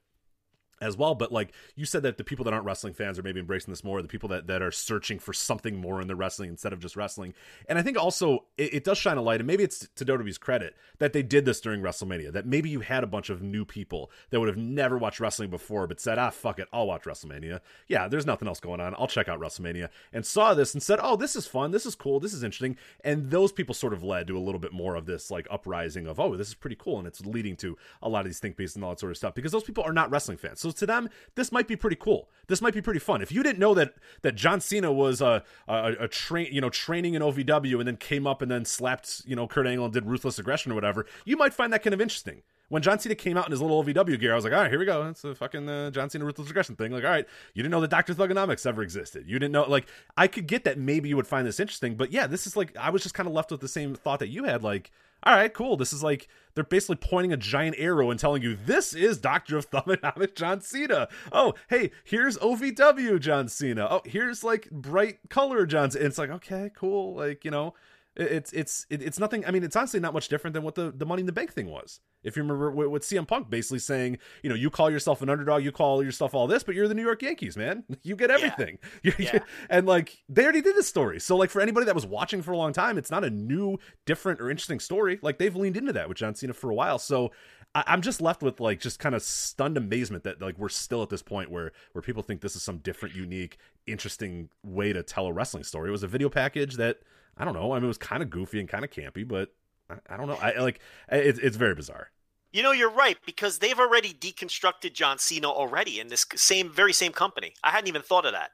as well but like you said that the people that aren't wrestling fans are maybe embracing this more the people that, that are searching for something more in the wrestling instead of just wrestling. And i think also it, it does shine a light and maybe it's to wwe's credit that they did this during wrestlemania that maybe you had a bunch of new people that would have never watched wrestling before but said ah fuck it i'll watch wrestlemania. Yeah there's nothing else going on. I'll check out wrestlemania and saw this and said oh this is fun. This is cool. This is interesting. And those people sort of led to a little bit more of this like uprising of oh this is pretty cool and it's leading to a lot of these think pieces and all that sort of stuff because those people are not wrestling fans. So to them this might be pretty cool this might be pretty fun if you didn't know that that john cena was a a, a train you know training in ovw and then came up and then slapped you know kurt angle and did ruthless aggression or whatever you might find that kind of interesting when John Cena came out in his little OVW gear, I was like, all right, here we go. It's a fucking uh, John Cena ruthless aggression thing. Like, all right, you didn't know that Dr. Thuganomics ever existed. You didn't know, like, I could get that maybe you would find this interesting, but yeah, this is like, I was just kind of left with the same thought that you had. Like, all right, cool. This is like, they're basically pointing a giant arrow and telling you, this is Dr. of Thuganomics John Cena. Oh, hey, here's OVW John Cena. Oh, here's like bright color John Cena. It's like, okay, cool. Like, you know, it's it's it's nothing. I mean, it's honestly not much different than what the the Money in the Bank thing was. If you remember with CM Punk basically saying, you know, you call yourself an underdog, you call yourself all this, but you're the New York Yankees, man. You get everything. You- Yeah. and like they already did this story. So like for anybody that was watching for a long time, it's not a new, different, or interesting story. Like they've leaned into that with John Cena for a while. So I, I'm just left with like just kind of stunned amazement that like we're still at this point where where people think this is some different, unique, interesting way to tell a wrestling story. It was a video package that I don't know. I mean, it was kind of goofy and kind of campy, but I, I don't know. I like it, it's very bizarre. You know, you're right because they've already deconstructed John Cena already in this same, very same company. I hadn't even thought of that,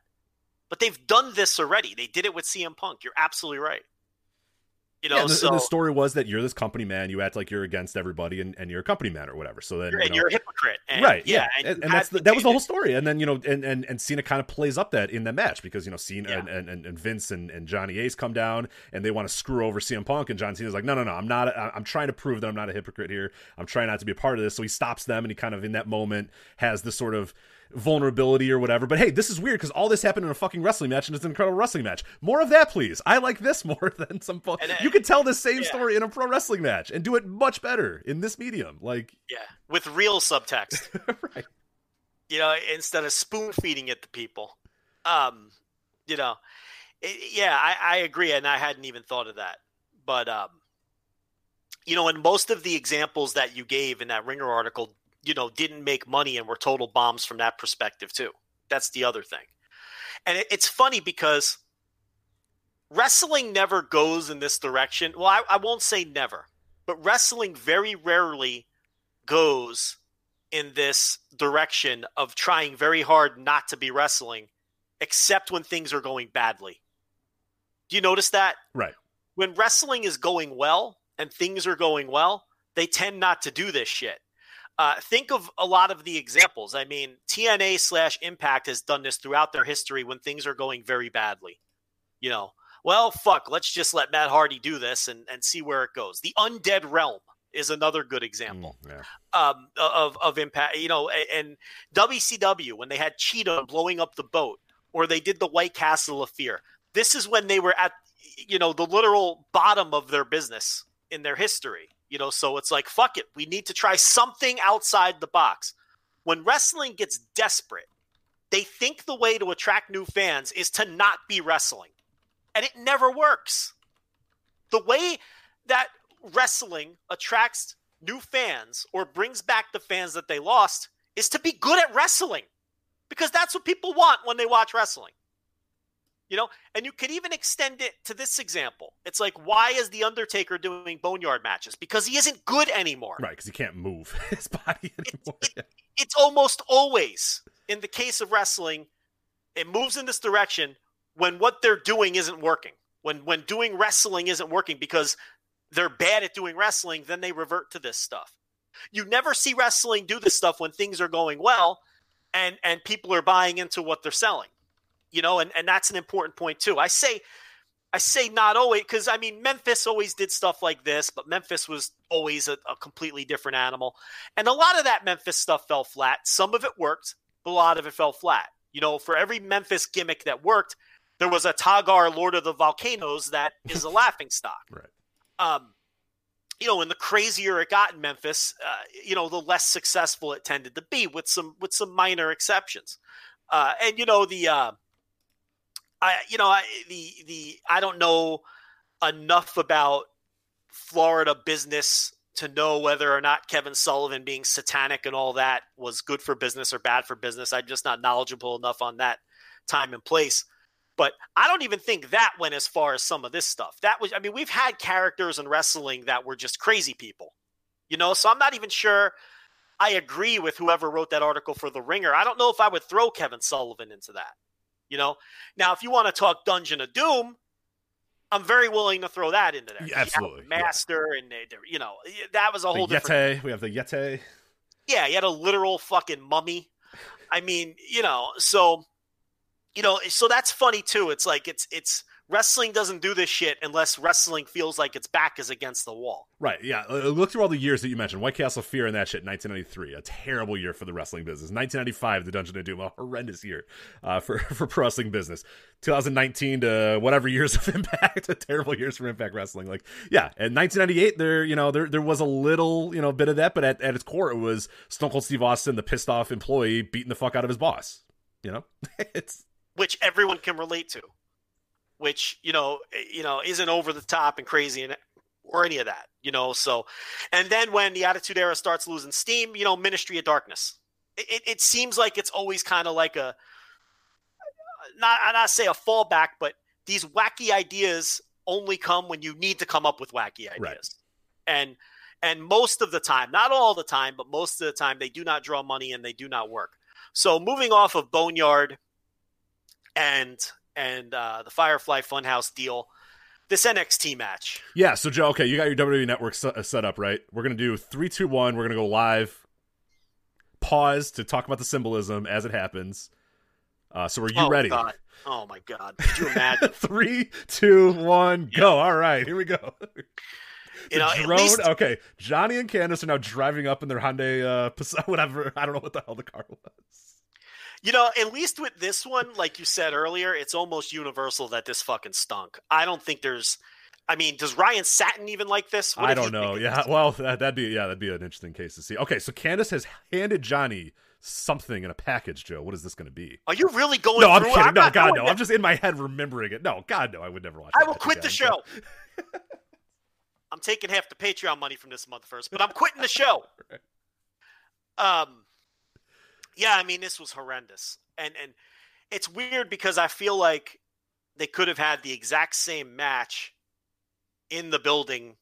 but they've done this already. They did it with CM Punk. You're absolutely right. You know, yeah, the, so the story was that you're this company man. You act like you're against everybody, and, and you're a company man or whatever. So then, you're, you know, you're a hypocrite, and, right? Yeah, and, and, and that's the, that was the whole story. And then you know, and and, and Cena kind of plays up that in that match because you know Cena Yeah. and, and, and Vince and, and Johnny Ace come down and they want to screw over CM Punk, and John Cena's like, no, no, no, I'm not. I'm trying to prove that I'm not a hypocrite here. I'm trying not to be a part of this. So he stops them, and he kind of in that moment has this sort of vulnerability or whatever. But hey, this is weird because all this happened in a fucking wrestling match, and it's an incredible wrestling match. More of that, please. I like this more than some. And, uh, you could tell the same yeah. story in a pro wrestling match and do it much better in this medium. Like, yeah, with real subtext. right. you know, instead of spoon feeding it to people. Um, you know, it, yeah, I, I agree, and I hadn't even thought of that. But um, you know, and most of the examples that you gave in that Ringer article, you know, didn't make money and were total bombs from that perspective too. That's the other thing, and it, it's funny because wrestling never goes in this direction. Well, I, I won't say never, but wrestling very rarely goes in this direction of trying very hard not to be wrestling, except when things are going badly. Do you notice that? Right. When wrestling is going well and things are going well, they tend not to do this shit. Uh, think of a lot of the examples. I mean, TNA slash Impact has done this throughout their history when things are going very badly. You know, well, fuck, let's just let Matt Hardy do this and, and see where it goes. The Undead Realm is another good example Mm, yeah. um, of of impact. You know, and WCW when they had Cheetah blowing up the boat, or they did the White Castle of Fear. This is when they were at you know the literal bottom of their business in their history. You know, so it's like fuck it, we need to try something outside the box. When wrestling gets desperate, they think the way to attract new fans is to not be wrestling, and it never works. The way that wrestling attracts new fans or brings back the fans that they lost is to be good at wrestling because that's what people want when they watch wrestling. You know, and you could even extend it to this example. It's like, why is The Undertaker doing boneyard matches? Because he isn't good anymore. Right, because he can't move his body anymore. it- It's almost always, in the case of wrestling, it moves in this direction when what they're doing isn't working. When when doing wrestling isn't working because they're bad at doing wrestling, then they revert to this stuff. You never see wrestling do this stuff when things are going well and and people are buying into what they're selling. You know, and, and that's an important point too. I say I say not always because I mean Memphis always did stuff like this, but Memphis was always a, a completely different animal. And a lot of that Memphis stuff fell flat. Some of it worked, but a lot of it fell flat. You know, for every Memphis gimmick that worked, there was a Tagar Lord of the Volcanoes that is a laughing stock. Right. Um, you know, and the crazier it got in Memphis, uh, you know, the less successful it tended to be, with some with some minor exceptions. Uh, and you know the, uh, I you know I, the the I don't know enough about Florida business to know whether or not Kevin Sullivan being satanic and all that was good for business or bad for business. I'm just not knowledgeable enough on that time and place. But I don't even think that went as far as some of this stuff. That was, I mean, we've had characters in wrestling that were just crazy people, you know. So I'm not even sure I agree with whoever wrote that article for The Ringer. I don't know if I would throw Kevin Sullivan into that, you know. Now, if you want to talk Dungeon of Doom, I'm very willing to throw that into there. Yeah, absolutely, Master, and they, you know, that was a whole The different. Yeti. We have the Yeti. Yeah, he had a literal fucking mummy. I mean, you know, so you know, so that's funny too. It's like it's it's wrestling doesn't do this shit unless wrestling feels like its back is against the wall. Right, yeah. Uh, Look through all the years that you mentioned. White Castle Fear and that shit, 1993. A terrible year for the wrestling business. 1995, the Dungeon of Doom, a horrendous year uh, for, for pro wrestling business. 2019 to whatever years of Impact, a terrible years for Impact Wrestling. Like, yeah, and 1998, there, you know, there there was a little, you know, bit of that, but at, at its core, it was Stone Cold Steve Austin, the pissed off employee, beating the fuck out of his boss. You know, it's which everyone can relate to, which you know, eh, you know, isn't over the top and crazy and or any of that, you know. So, and then when the Attitude Era starts losing steam, you know, Ministry of Darkness. It, it, it seems like it's always kind of like a not I not say a fallback, but these wacky ideas only come when you need to come up with wacky ideas, Right. and and most of the time, not all the time, but most of the time, they do not draw money and they do not work. So moving off of Boneyard and and uh, the Firefly Funhouse deal, this NXT match. Yeah, so Joe, okay, you got your WWE network set, uh, set up, right? We're gonna do three, two, one. We're gonna go live. Pause to talk about the symbolism as it happens. Uh, so are you oh, ready? God. Oh my God! Could you imagine? three, two, one, go! All right, here we go. you know, The drone. least Okay, Johnny and Candice are now driving up in their Hyundai, uh, whatever. I don't know what the hell the car was. You know, at least with this one, like you said earlier, it's almost universal that this fucking stunk. I don't think there's. I mean, does Ryan Satin even like this? What I don't know. Yeah, well, that, that'd be yeah, that'd be an interesting case to see. Okay, so Candice has handed Johnny something in a package. Joe, what is this going to be? Are you really going No, I'm kidding. no, God, no. there. I'm just in my head remembering it. No, God, no. I would never watch. I will quit the show. I'm taking half the Patreon money from this month first, but I'm quitting the show. Um, yeah, I mean, this was horrendous, and and it's weird because I feel like they could have had the exact same match in the building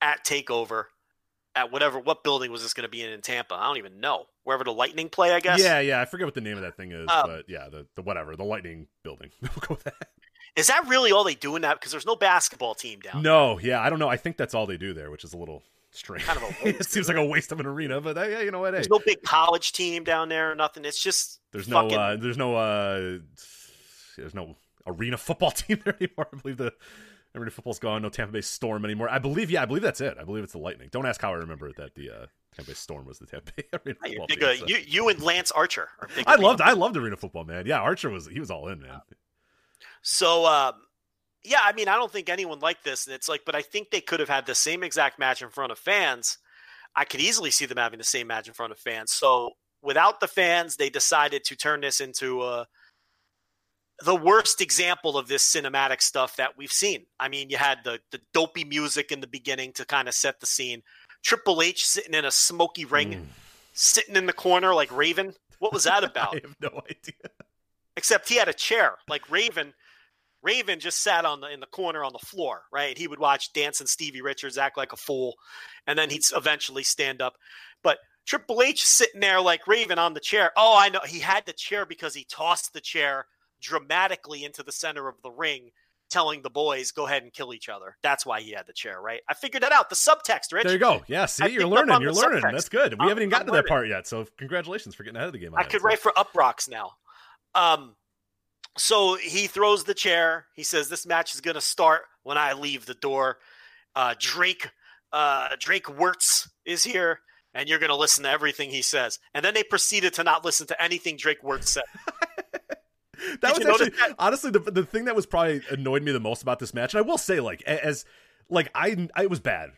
at Takeover. At whatever, what building was this going to be in in Tampa? I don't even know. Wherever the Lightning play, I guess. Yeah, yeah. I forget what the name of that thing is, Um, but yeah, the, the whatever, the Lightning building. we'll go with that. Is that really all they do in that? Because there's no basketball team down. No, yeah, I don't know. I think that's all they do there, which is a little strange. Kind of a it seems like a waste of an arena, but uh, yeah, you know what? Hey, There's no big college team down there or nothing. It's just there's no, uh, there's no, uh, there's no arena football team there anymore. I believe the arena football's gone. No Tampa Bay Storm anymore. I believe, yeah, I believe that's it. I believe it's the Lightning. Don't ask how I remember that the uh, Tampa Bay Storm was the Tampa Bay arena You're football big, team. uh, so. you, you and Lance Archer are big. I loved, I loved arena football, man. Yeah, Archer was, he was all in, man. So, um, yeah, I mean, I don't think anyone liked this, and it's like, but I think they could have had the same exact match in front of fans. I could easily see them having the same match in front of fans. So, without the fans, they decided to turn this into a the worst example of this cinematic stuff that we've seen. I mean, you had the the dopey music in the beginning to kind of set the scene. Triple H sitting in a smoky ring, Mm. sitting in the corner like Raven. What was that about? I have no idea. except he had a chair like raven raven just sat on the in the corner on the floor right he would watch dancing stevie richards act like a fool and then he'd eventually stand up but triple h sitting there like raven on the chair oh i know he had the chair because he tossed the chair dramatically into the center of the ring telling the boys go ahead and kill each other that's why he had the chair right i figured that out the subtext rich There you go. Yeah, see, I you're learning. You're learning. subtext. That's good. We haven't even gotten I'm to that part yet, so congratulations for getting ahead of the game. I that. could So- write for Uproxx now. Um, so he throws the chair. He says, "This match is going to start when I leave the door." Uh, Drake, uh, Drake Wuertz is here, and you're going to listen to everything he says. And then they proceeded to not listen to anything Drake Wuertz said. that Did was actually that? honestly the the thing that was probably annoyed me the most about this match, and I will say, like as like I I it was bad,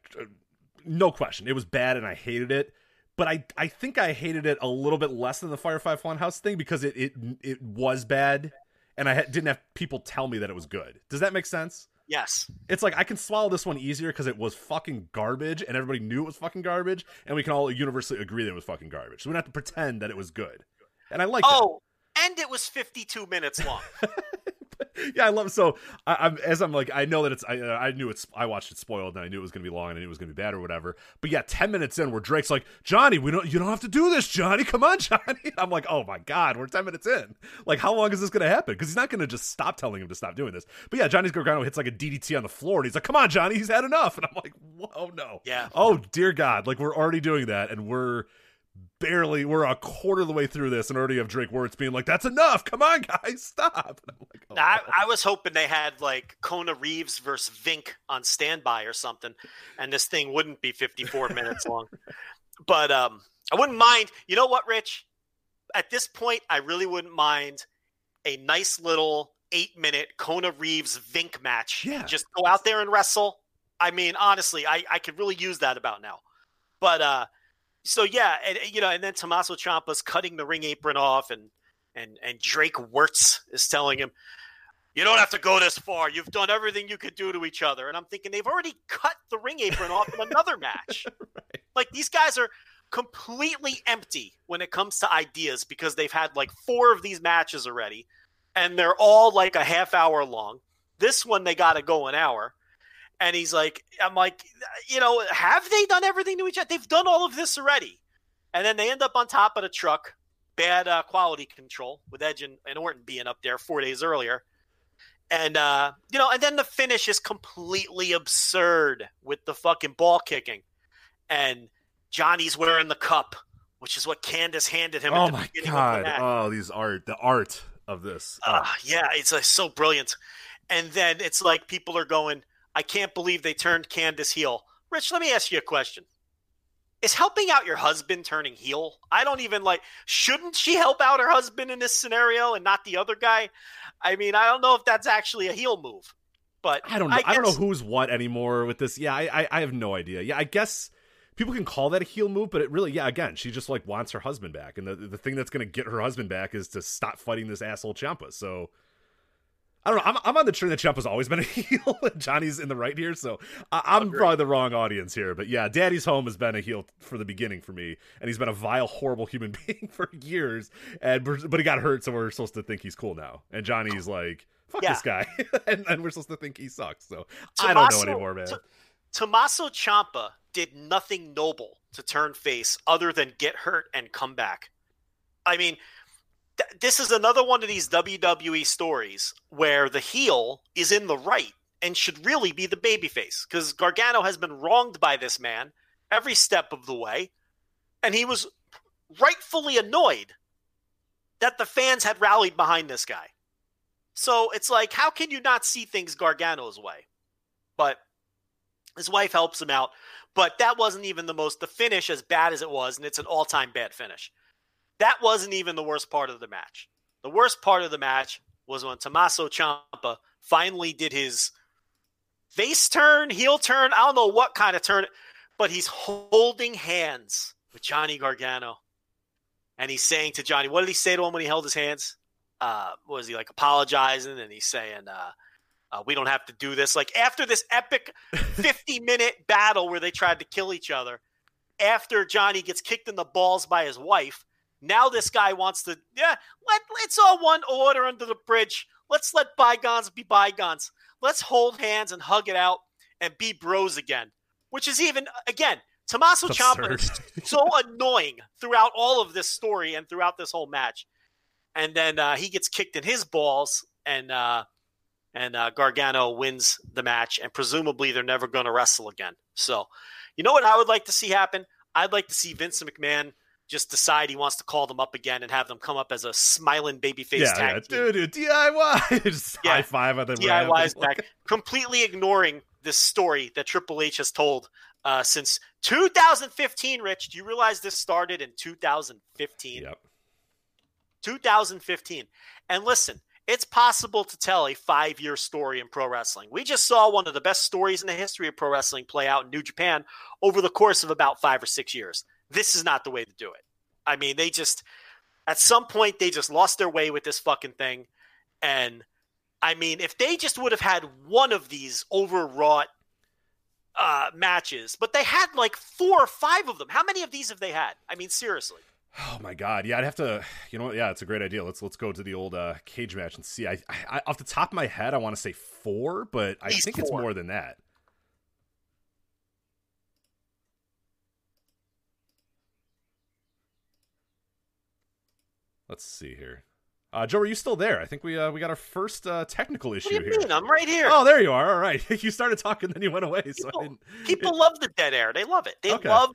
no question, it was bad, and I hated it. But I I think I hated it a little bit less than the Firefly Funhouse thing because it it it was bad, and I ha- didn't have people tell me that it was good. Does that make sense? Yes, It's like I can swallow this one easier because it was fucking garbage, and everybody knew it was fucking garbage, and we can all universally agree that it was fucking garbage. So we don't have to pretend that it was good. And I like that. Oh, and it was 52 minutes long. yeah, I love so. I, I'm as I'm like I know that it's I uh, I knew it's I watched it spoiled and I knew it was gonna be long and I knew it was gonna be bad or whatever. But yeah, ten minutes in where Drake's like Johnny, we don't you don't have to do this, Johnny. Come on, Johnny. I'm like, oh my god, we're ten minutes in. Like, how long is this gonna happen? Because he's not gonna just stop telling him to stop doing this. But yeah, Johnny's Gargano hits like a DDT on the floor and he's like, come on, Johnny, he's had enough. And I'm like, whoa, no. Yeah. Oh dear God, like we're already doing that and we're barely we're a quarter of the way through this and already have Drake Wuertz being like, that's enough. Come on, guys, stop. And I'm like, oh, I, I was hoping they had like Kona Reeves versus Vink on standby or something, and this thing wouldn't be 54 minutes long. But um, I wouldn't mind. You know what, Rich? At this point, I really wouldn't mind a nice little eight minute Kona Reeves Vink match. Yeah. Just go out there and wrestle. I mean, honestly, I, I could really use that about now. But uh, so yeah, and you know, and then Tommaso Ciampa's cutting the ring apron off, and and and Drake Wuertz is telling him, You don't have to go this far. You've done everything you could do to each other. And I'm thinking they've already cut the ring apron off in another match. Like these guys are completely empty when it comes to ideas because they've had like four of these matches already and they're all like a half hour long. This one they got to go an hour. And he's like, I'm like, you know, have they done everything to each other? They've done all of this already. And then they end up on top of the truck. Bad uh, quality control with Edge and, and Orton being up there four days earlier. And uh, you know, and then the finish is completely absurd with the fucking ball kicking. And Johnny's wearing the cup, which is what Candice handed him. Oh at the my beginning of the god! Oh, these art, the art of this. Oh. Uh, yeah, it's uh, so brilliant. And then it's like people are going, I can't believe they turned Candice heel. Rich, let me ask you a question. Is helping out your husband turning heel? I don't even like, shouldn't she help out her husband in this scenario and not the other guy? I mean, I don't know if that's actually a heel move. But I don't know. I, don't know who's what anymore with this. Yeah, I, I, I have no idea. Yeah, I guess people can call that a heel move, but it really, yeah, again, she just like wants her husband back, and the the thing that's gonna get her husband back is to stop fighting this asshole Ciampa. So. I don't know. I'm, I'm on the train that Ciampa's always been a heel. and Johnny's in the right here, so I, I'm Agreed. probably the wrong audience here. But yeah, Daddy's Home has been a heel for the beginning for me, and he's been a vile, horrible human being for years. And but he got hurt, so we're supposed to think he's cool now. And Johnny's like, "Fuck Yeah. this guy," and, and we're supposed to think he sucks. So I don't know anymore, man. T- Tommaso Ciampa did nothing noble to turn face other than get hurt and come back. I mean, th- this is another one of these WWE stories where the heel is in the right and should really be the babyface because Gargano has been wronged by this man every step of the way, and he was rightfully annoyed that the fans had rallied behind this guy. So it's like, how can you not see things Gargano's way? But his wife helps him out. But that wasn't even the most, the finish, as bad as it was, and it's an all time bad finish. That wasn't even the worst part of the match. The worst part of the match was when Tommaso Ciampa finally did his face turn, heel turn. I don't know what kind of turn, but he's holding hands with Johnny Gargano. And he's saying to Johnny, what did he say to him when he held his hands? Uh, was he like apologizing? And he's saying, uh, uh, we don't have to do this. Like after this epic 50 minute battle where they tried to kill each other, after Johnny gets kicked in the balls by his wife, now this guy wants to, yeah, let, let's all one order under the bridge. Let's let bygones be bygones. Let's hold hands and hug it out and be bros again. Which is even, again, Tommaso Ciampa is so annoying throughout all of this story and throughout this whole match. And then uh, he gets kicked in his balls, and uh, and uh, Gargano wins the match, and presumably they're never going to wrestle again. So, you know what I would like to see happen? I'd like to see Vince McMahon just decide he wants to call them up again and have them come up as a smiling babyface yeah, tag yeah, dude, dude, DIY, just Yeah. high five at the DIY's ramp. back, completely ignoring this story that Triple H has told uh, since 2015. Rich, do you realize this started in 2015? Yep. 2015. And listen, it's possible to tell a five year story in pro wrestling. We just saw one of the best stories in the history of pro wrestling play out in New Japan over the course of about five or six years. This is not the way to do it. I mean, they just, at some point, they just lost their way with this fucking thing. And I mean, if they just would have had one of these overwrought uh, matches, but they had like four or five of them. How many of these have they had? I mean, seriously. Oh my god, yeah, I'd have to. You know, what? yeah, it's a great idea. Let's let's go to the old uh, cage match and see. I, I off the top of my head, I want to say four, but I think it's more than that. Let's see here. Uh, Joe, are you still there? I think we uh, we got our first uh, technical issue What do you here. mean? I'm right here. Oh, there you are. All right, you started talking, then you went away. So I People- didn't. People love the dead air. They love it. They Okay. love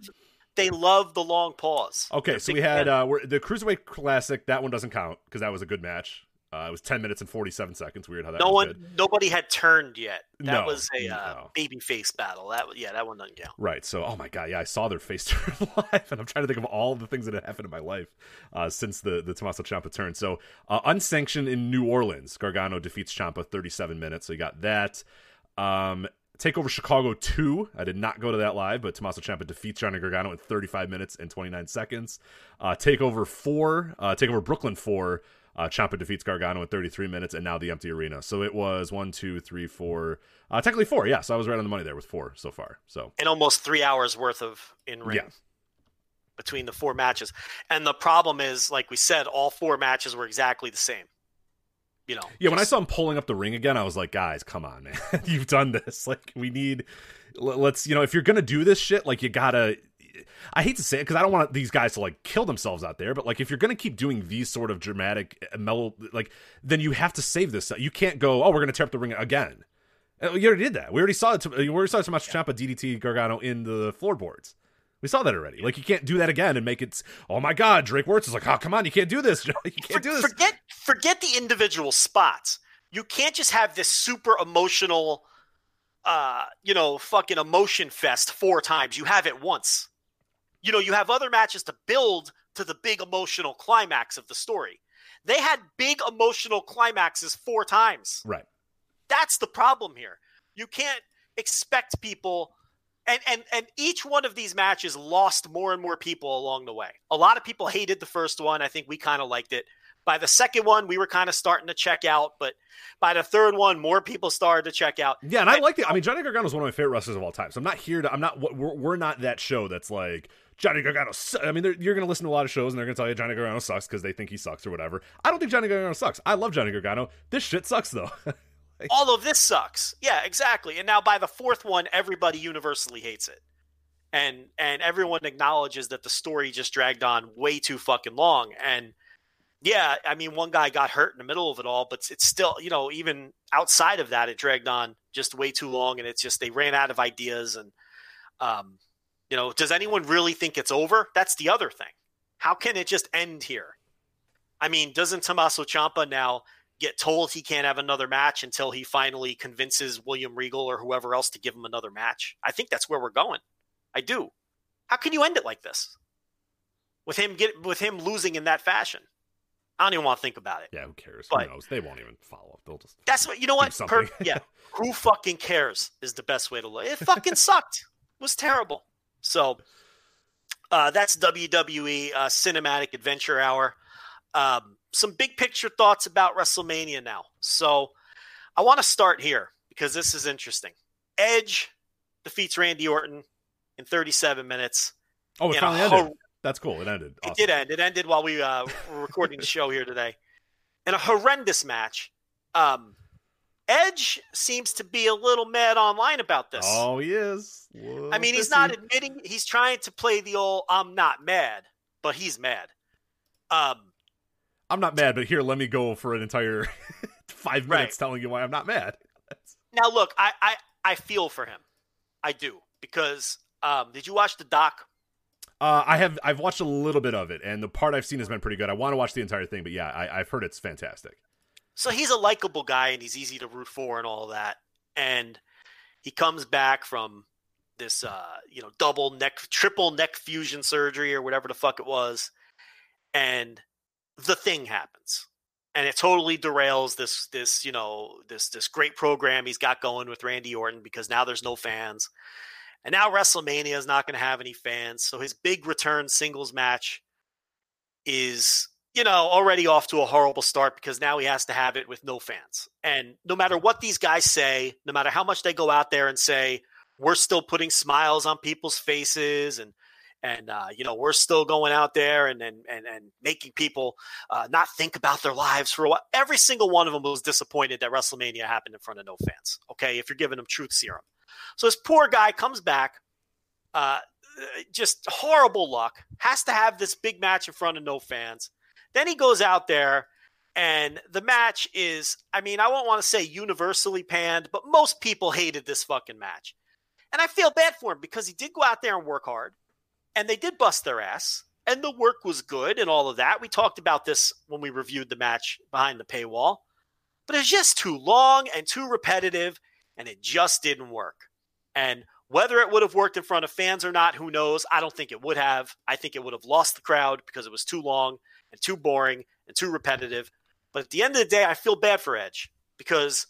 they love the long pause. Okay, so we had uh, we're, the cruiserweight classic. That one doesn't count because that was a good match. Uh, it was ten minutes and forty seven seconds. Weird how that no one good. nobody had turned yet. That No, was a uh, baby face battle. That yeah, that one doesn't count. Right. So, oh my god, yeah, I saw their face turn live, and I'm trying to think of all the things that have happened in my life uh, since the the Tommaso Ciampa turn. So, uh, unsanctioned in New Orleans, Gargano defeats Ciampa 37 minutes. So you got that. Um, Takeover Chicago 2. I did not go to that live, but Tommaso Ciampa defeats Johnny Gargano in 35 minutes and 29 seconds. Uh, Takeover 4. Uh, Takeover Brooklyn 4. Uh, Ciampa defeats Gargano in 33 minutes, and now the empty arena. So it was one, two, three, four. Uh, technically four. Yeah, so I was right on the money there with four so far. So and almost three hours worth of in ring Yeah. between the four matches. And the problem is, like we said, all four matches were exactly the same. You know, yeah, when I saw him pulling up the ring again, I was like, guys, come on, man, you've done this. Like we need. Let's you know if you're gonna do this shit, like you gotta. I hate to say it because I don't want these guys to like kill themselves out there, but like if you're gonna keep doing these sort of dramatic, uh, mellow, like then you have to save this. You can't go, oh, we're gonna tear up the ring again. Uh, We already did that. We already saw it. To, we already saw it to Tommaso Ciampa, DDT, Gargano in the floorboards. We saw that already. Like you can't do that again and make it. Oh my God, Drake Wuertz is like, oh come on, you can't do this. you can't do this. Forget forget the individual spots. You can't just have this super emotional uh, you know, fucking emotion fest four times. You have it once. You know, you have other matches to build to the big emotional climax of the story. They had big emotional climaxes four times. Right. That's the problem here. You can't expect people and and and each one of these matches lost more and more people along the way. A lot of people hated the first one. I think we kind of liked it. By the second one, we were kind of starting to check out, but by the third one, more people started to check out. Yeah, and I like it. I mean, Johnny Gargano is one of my favorite wrestlers of all time. So I'm not here to. I'm not. We're, we're not that show that's like Johnny Gargano. Su-. I mean, you're going to listen to a lot of shows and they're going to tell you Johnny Gargano sucks because they think he sucks or whatever. I don't think Johnny Gargano sucks. I love Johnny Gargano. This shit sucks though. All of this sucks. Yeah, exactly. And now by the fourth one, everybody universally hates it. And and everyone acknowledges that the story just dragged on way too fucking long. And yeah, I mean, one guy got hurt in the middle of it all, but it's still, you know, even outside of that, it dragged on just way too long. And it's just they ran out of ideas. And, um, you know, does anyone really think it's over? That's the other thing. How can it just end here? I mean, doesn't Tommaso Ciampa now get told he can't have another match until he finally convinces William Regal or whoever else to give him another match? I think that's where we're going. I do. How can you end it like this? With him get with him losing in that fashion. I don't even want to think about it. yeah, who cares? But- who knows? They won't even follow up. They'll just. That's what you know what? Per- yeah. Who fucking cares is the best way to look. It fucking sucked. It was terrible. So uh, that's WWE uh, Cinematic Adventure Hour. Um, some big picture thoughts about WrestleMania now. So I want to start here because this is interesting. Edge defeats Randy Orton in 37 minutes. Oh, it finally hor- ended. That's cool. It ended. It did end. It ended while we uh, were recording the show here today. In a horrendous match. Um, Edge seems to be a little mad online about this. Oh, he is. I mean, he's not admitting he's trying to play the old "I'm not mad," but he's mad. Um, I'm not mad, but here, let me go for an entire five Right. minutes telling you why I'm not mad. now, look, I, I I feel for him. I do because um, did you watch the doc? Uh, I have I've watched a little bit of it, and the part I've seen has been pretty good. I want to watch the entire thing, but yeah, I, I've heard it's fantastic. So he's a likable guy and he's easy to root for and all that. And he comes back from this, uh, you know, double neck, triple neck fusion surgery or whatever the fuck it was. And the thing happens. And it totally derails this, this, you know, this, this great program he's got going with Randy Orton because now there's no fans. And now WrestleMania is not going to have any fans. So his big return singles match is you know, already off to a horrible start because now he has to have it with no fans. And no matter what these guys say, no matter how much they go out there and say, we're still putting smiles on people's faces and and uh, you know we're still going out there and and and, and making people uh, not think about their lives for a while. Every single one of them was disappointed that WrestleMania happened in front of no fans. Okay, if you're giving them truth serum, so this poor guy comes back, uh, just horrible luck, has to have this big match in front of no fans. Then he goes out there, and the match is, I mean, I won't want to say universally panned, but most people hated this fucking match. And I feel bad for him because he did go out there and work hard, and they did bust their ass, and the work was good and all of that. We talked about this when we reviewed the match behind the paywall, but it's just too long and too repetitive, and it just didn't work. And whether it would have worked in front of fans or not, who knows? I don't think it would have. I think it would have lost the crowd because it was too long and too boring and too repetitive. But at the end of the day, I feel bad for Edge because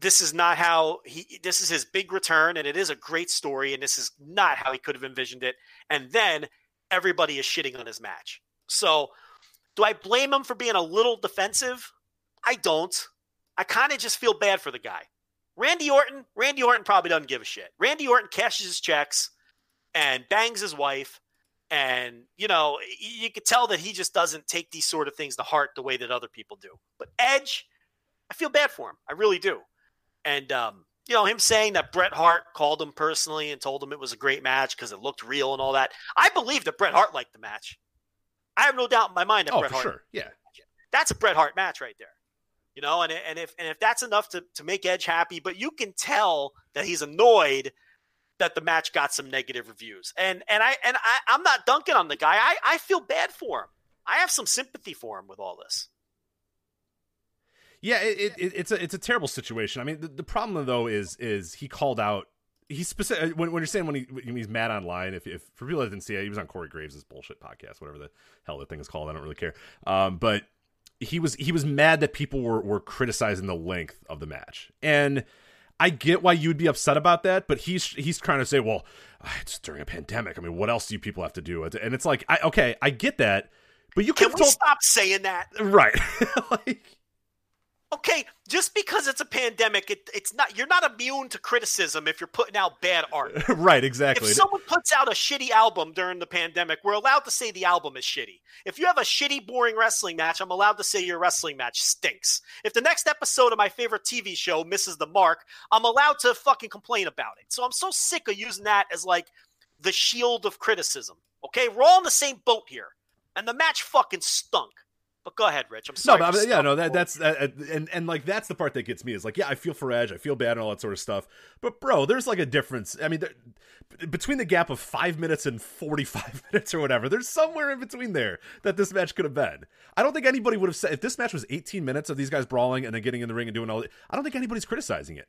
this is not how he this is his big return and it is a great story and this is not how he could have envisioned it. And then everybody is shitting on his match. So Do I blame him for being a little defensive? I don't. I kind of just feel bad for the guy. Randy Orton, Randy Orton probably doesn't give a shit. Randy Orton cashes his checks and bangs his wife. And, you know, you could tell that he just doesn't take these sort of things to heart the way that other people do. But Edge, I feel bad for him. I really do. And, um, you know, him saying that Bret Hart called him personally and told him it was a great match because it looked real and all that. I believe that Bret Hart liked the match. I have no doubt in my mind that Oh, Bret Hart. sure. Yeah. That's a Bret Hart match right there. You know, and and if and if that's enough to to make Edge happy, but you can tell that he's annoyed that the match got some negative reviews. And and I and I, I'm not dunking on the guy. I, I feel bad for him. I have some sympathy for him with all this. Yeah, it, it, it's a it's a terrible situation. I mean, the, the problem though is is he called out. He's specific when, when you're saying when, he, when he's mad online. If, if for people that didn't see it, he was on Corey Graves' bullshit podcast, whatever the hell the thing is called. I don't really care. Um, but he was he was mad that people were were criticizing the length of the match, and I get why you'd be upset about that. But he's he's trying to say, well, ah, it's during a pandemic. I mean, what else do you people have to do? And it's like, I, okay, I get that, but you Can we stop saying that? right, like. Okay, just because it's a pandemic, it, it's not. You're not immune to criticism if you're putting out bad art. right, exactly. If someone puts out a shitty album during the pandemic, we're allowed to say the album is shitty. If you have a shitty, boring wrestling match, I'm allowed to say your wrestling match stinks. If the next episode of my favorite TV show misses the mark, I'm allowed to fucking complain about it. So I'm so sick of using that as like the shield of criticism. Okay, we're all in the same boat here, and the match fucking stunk. But go ahead, Rich. I'm sorry. No, but, for I mean, yeah, no, that, that's and and like that's the part that gets me is like, yeah, I feel for Edge, I feel bad, and all that sort of stuff. But bro, there's like a difference. I mean, there, between the gap of five minutes and forty five minutes or whatever, there's somewhere in between there that this match could have been. I don't think anybody would have said if this match was 18 minutes of these guys brawling and then getting in the ring and doing all. I don't think anybody's criticizing it.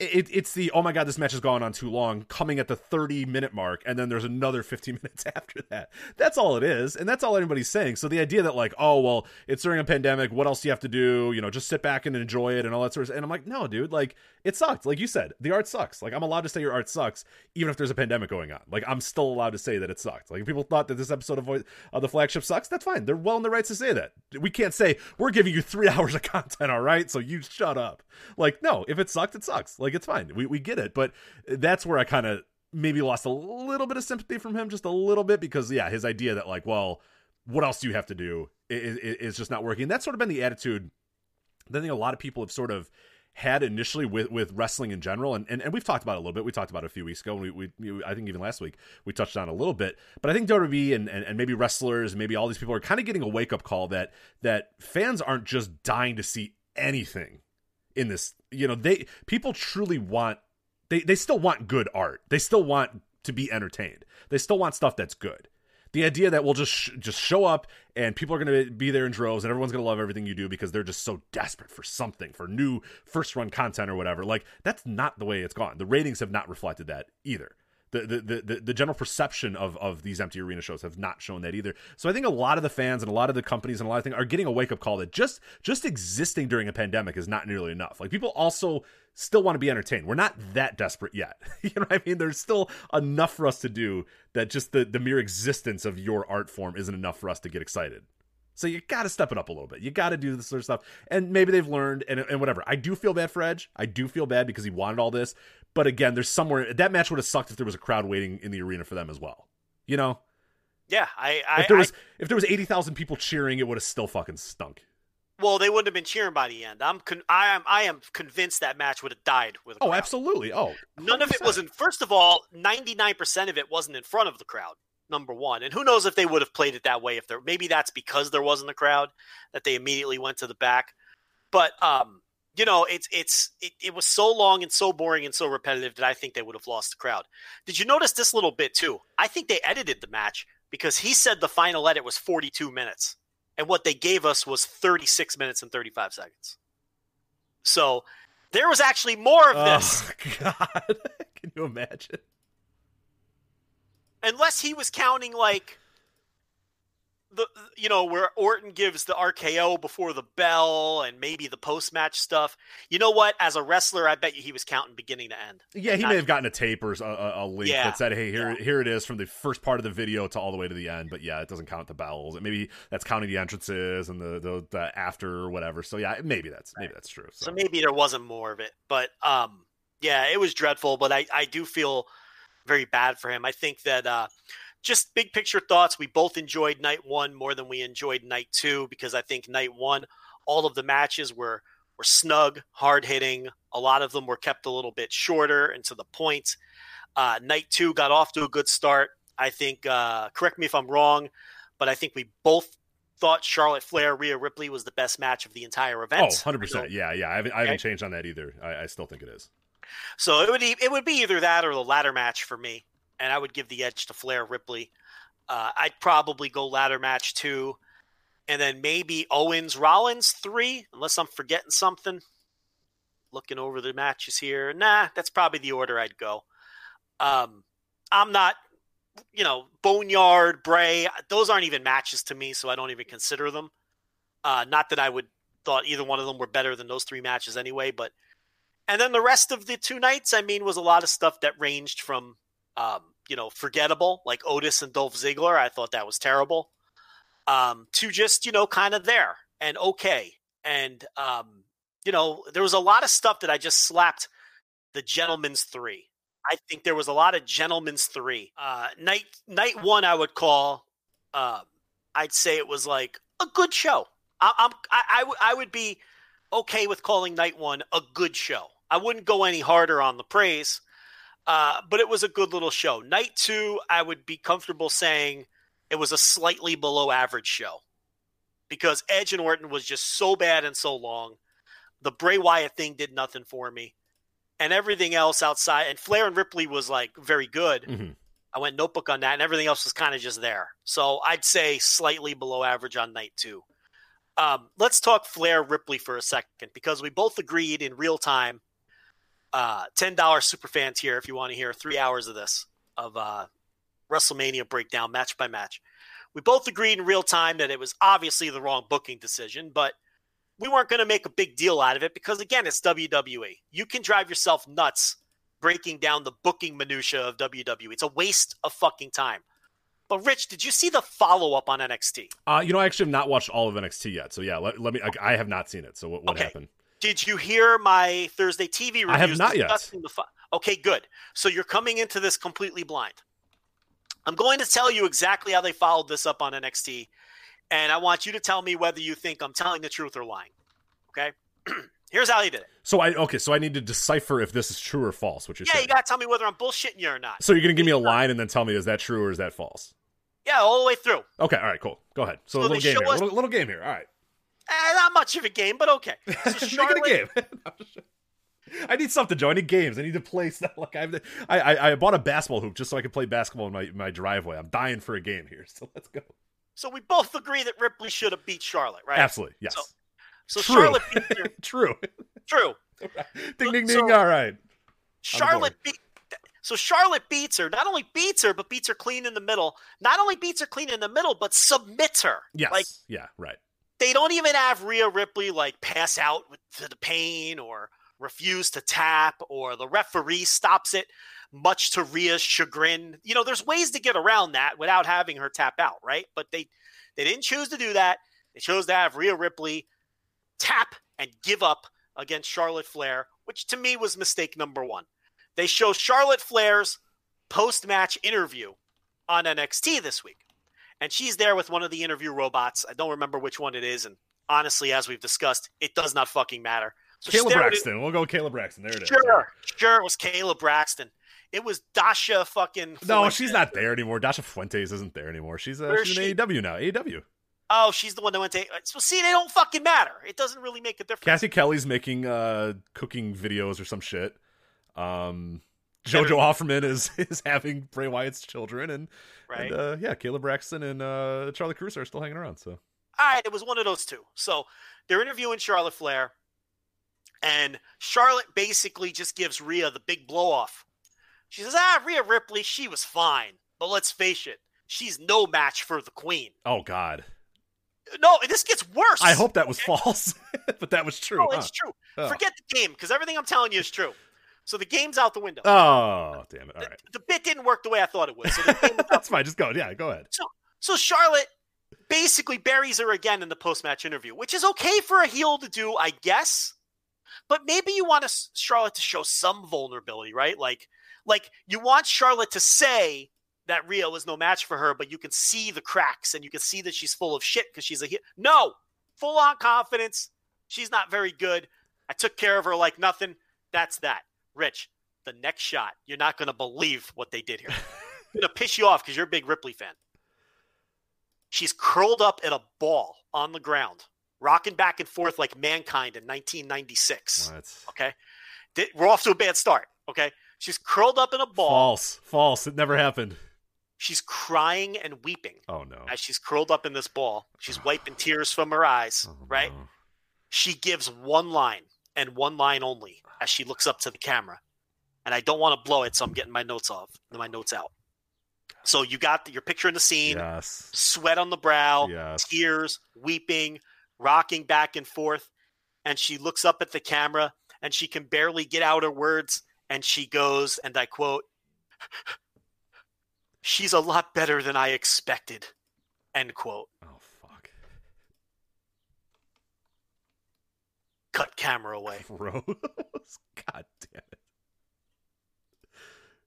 It, it's the oh my god this match has gone on too long coming at the 30 minute mark and then there's another 15 minutes after that. That's all it is and that's all anybody's saying. So the idea that like oh well it's during a pandemic what else do you have to do? You know just sit back and enjoy it and all that sort of and i'm like no dude like it sucked like you said the art sucks. Like i'm allowed to say your art sucks even if there's a pandemic going on. Like i'm still allowed to say that it sucked. Like if people thought that this episode of, of uh, the flagship sucks that's fine. They're well in the rights to say that. We can't say we're giving you three hours of content all right? So you shut up. Like no if it sucked it sucks. Like it's fine. We, we get it but that's where i kind of maybe lost a little bit of sympathy from him just a little bit because yeah his idea that like well what else do you have to do? Is, is just not working. That's sort of been the attitude i think a lot of people have sort of had initially with, with wrestling in general, and, and, and we've talked about a little bit. We talked about a few weeks ago, and we, we I think even last week we touched on a little bit. But I think WWE and, and, and maybe wrestlers, maybe all these people are kind of getting a wake up call that that fans aren't just dying to see anything in this. You know, they people truly want they they still want good art. They still want to be entertained. They still want stuff that's good the idea that we'll just sh- just show up and people are going to be there in droves and everyone's going to love everything you do because they're just so desperate for something for new first run content or whatever. Like that's not the way it's gone. The ratings have not reflected that either the, the, the, the general perception of, of these empty arena shows have not shown that either. So I think a lot of the fans and a lot of the companies and a lot of things are getting a wake up call that just just existing during a pandemic is not nearly enough. Like people also still want to be entertained. We're not that desperate yet. you know what I mean? There's still enough for us to do that just the, the mere existence of your art form isn't enough for us to get excited. So you got to step it up a little bit. You got to do this sort of stuff. And maybe they've learned and, and whatever. I do feel bad for Edge. I do feel bad because he wanted all this. But again, there's somewhere that match would have sucked if there was a crowd waiting in the arena for them as well. You know? Yeah, I, I if there was I, if there was eighty thousand people cheering, it would have still fucking stunk. well, they wouldn't have been cheering by the end. I'm con- I am I am convinced that match would have died with. A Oh, crowd. absolutely. Oh, None of it was in. First of all, ninety nine percent of it wasn't in front of the crowd. Number one, and who knows if they would have played it that way if there. Maybe that's because there wasn't a crowd that they immediately went to the back. But um, you know, it's it's it, it was so long and so boring and so repetitive that I think they would have lost the crowd. Did you notice this little bit too? I think they edited the match because he said the final edit was forty two minutes, and what they gave us was thirty six minutes and thirty five seconds. So there was actually more of this. Oh God, can you imagine? unless he was counting like the you know where Orton gives the RKO before the bell and maybe the post match stuff. You know what? As a wrestler, I bet you he was counting beginning to end. Yeah, he Not- may have gotten a tape or a, a- a link Yeah. that said, "Hey, here, here it is from the first part of the video to all the way to the end." But yeah, it doesn't count the bells. Maybe that's counting the entrances and the the, the after or whatever. So yeah, maybe that's maybe that's true. So, So maybe there wasn't more of it. But um, yeah, it was dreadful. But I, I do feel very bad for him. I think that uh, just big picture thoughts. We both enjoyed night one more than we enjoyed night two because I think night one, all of the matches were were snug, hard hitting. A lot of them were kept a little bit shorter and to the point. Uh, night two got off to a good start. I think. Uh, correct me if I'm wrong, but I think we both thought Charlotte Flair Rhea Ripley was the best match of the entire event. oh, 100 percent. Yeah, yeah. I haven't I haven't Okay. changed on that either. I, I still think it is. So it would e- it would be either that or the ladder match for me, and I would give the edge to Flair Ripley. Uh, I'd probably go ladder match two, and then maybe Owens Rollins three, unless I'm forgetting something. Looking over the matches here, nah, that's probably the order I'd go. Um, I'm not, you know, Boneyard, Bray. Those aren't even matches to me, so I don't even consider them. Uh, not that I would thought either one of them were better than those three matches anyway, but and then the rest of the two nights, I mean, was a lot of stuff that ranged from, um, you know, forgettable, like Otis and Dolph Ziggler. I thought that was terrible. Um, to just, you know, kind of there and okay. And, um, you know, there was a lot of stuff that I just slapped the gentleman's three. I think there was a lot of gentleman's three. Uh, night night one, I would call. Um, I'd say it was like a good show. I, I'm I, I, w- I would be okay with calling night one a good show. I wouldn't go any harder on the praise, uh, but it was a good little show. Night two, I would be comfortable saying it was a slightly below average show because Edge and Orton was just so bad and so long. The Bray Wyatt thing did nothing for me, and everything else outside. And Flair and Ripley was like very good. Mhm. I went notebook on that, and everything else was kind of just there. So I'd say slightly below average on night two. Um, let's talk Flair Ripley for a second because we both agreed in real time. Uh, Ten dollar super fan tier if you want to hear three hours of this of uh, WrestleMania breakdown match by match. We both agreed in real time that it was obviously the wrong booking decision, but we weren't going to make a big deal out of it because again, it's WWE. You can drive yourself nuts breaking down the booking minutia of WWE. It's a waste of fucking time. But Rich, did you see the follow up on NXT? Uh, you know, I actually have not watched all of NXT yet. So yeah, let, let me. I, I have not seen it. So what, what Okay. happened? Did you hear my Thursday TV reviews? I have not yet. discussing The fo- okay, good. So you're coming into this completely blind. I'm going to tell you exactly how they followed this up on NXT, and I want you to tell me whether you think I'm telling the truth or lying. Okay? Here's how they did it. So I okay. So I need to decipher if this is true or false. Which you're Yeah, saying. you got to tell me whether I'm bullshitting you or not. so you're gonna give me a line and then tell me is that true or is that false? Yeah, all the way through. Okay. All right. Cool. Go ahead. So, So a little game here. us- Little, little game here. All right. Eh, not much of a game, but okay. So Make it a game. I need something, Joe. I need games. I need to play stuff. Like I've, I, I, I bought a basketball hoop just so I could play basketball in my, my driveway. I'm dying for a game here, so let's go. so we both agree that Ripley should have beat Charlotte, right? Absolutely, yes. So True. Charlotte beat her. True. True. ding, ding, So- ding. All right. Charlotte beat. So Charlotte beats her. Not only beats her, but beats her clean in the middle. Not only beats her clean in the middle, but submits her. Yes. Like yeah. Right. They don't even have Rhea Ripley like pass out to the pain or refuse to tap or the referee stops it, much to Rhea's chagrin. You know, there's ways to get around that without having her tap out, right? But they they didn't choose to do that. They chose to have Rhea Ripley tap and give up against Charlotte Flair, which to me was mistake number one. They show Charlotte Flair's post match interview on NXT this week. And she's there with one of the interview robots. I don't remember which one it is. And honestly, as we've discussed, it does not fucking matter. So she's Kayla there with- Braxton. We'll go Kayla Braxton. There it is. Sure, sure, it was Kayla Braxton. It was Dasha fucking. No, Fuentes. she's not there anymore. Dasha Fuentes isn't there anymore. She's, uh, she's she? in AEW now. AEW. Oh, she's the one that went to. So see, they don't fucking matter. It doesn't really make a difference. Cathy Kelley's making uh, cooking videos or some shit. Um, Better- Jojo Offerman is is having Bray Wyatt's children, and, Right. and uh, yeah, Kayla Braxton and uh, Charly Caruso are still hanging around. So All right, it was one of those two. So they're interviewing Charlotte Flair, and Charlotte basically just gives Rhea the big blow off. She says, "Ah, Rhea Ripley, she was fine, but let's face it, she's no match for the queen. Oh God. No, this gets worse. I hope that was false, but that was true. No, huh? it's true. Oh. Forget the game because everything I'm telling you is true. So the game's out the window. Oh, damn it! All the, right, the bit didn't work the way I thought it would. So, the that's fine. Just go. Yeah, go ahead. so so Charlotte basically buries her again in the post-match interview, which is okay for a heel to do, I guess. But maybe you want us, Charlotte to show some vulnerability, right? Like, like you want Charlotte to say that Rhea was no match for her, but you can see the cracks and you can see that she's full of shit because she's a heel. No, full on confidence. She's not very good. I took care of her like nothing. That's that. Rich, the next shot, you're not going to believe what they did here. I'm going to piss you off because you're a big Ripley fan. She's curled up in a ball on the ground, rocking back and forth like mankind in 1996. What? Okay. We're off to a bad start. Okay. She's curled up in a ball. False. False. It never happened. She's crying and weeping Oh no. as she's curled up in this ball. She's wiping tears from her eyes, Oh, right? no. She gives one line and one line only as she looks up to the camera. And I don't want to blow it, so I'm getting my notes off, my notes out. So you got your picture in the scene, Yes. sweat on the brow, Yes. tears, weeping, rocking back and forth. And she looks up at the camera and she can barely get out her words. And she goes, and I quote, She's a lot better than I expected. End quote. Oh fuck. Cut camera away. Gross. God damn it.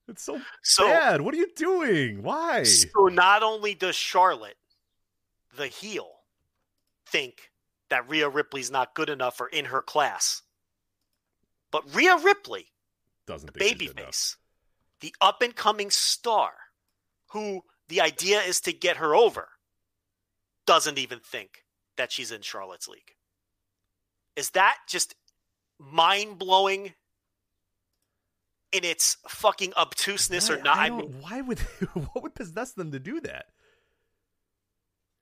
It's so So, bad. What are you doing? Why? so not only does Charlotte, the heel, think that Rhea Ripley's not good enough or in her class, but Rhea Ripley Doesn't think she's good enough. babyface, the up and coming star, who the idea is to get her over, doesn't even think that she's in Charlotte's league. Is that just mind blowing in its fucking obtuseness or not? I I mean, why would what would possess them to do that?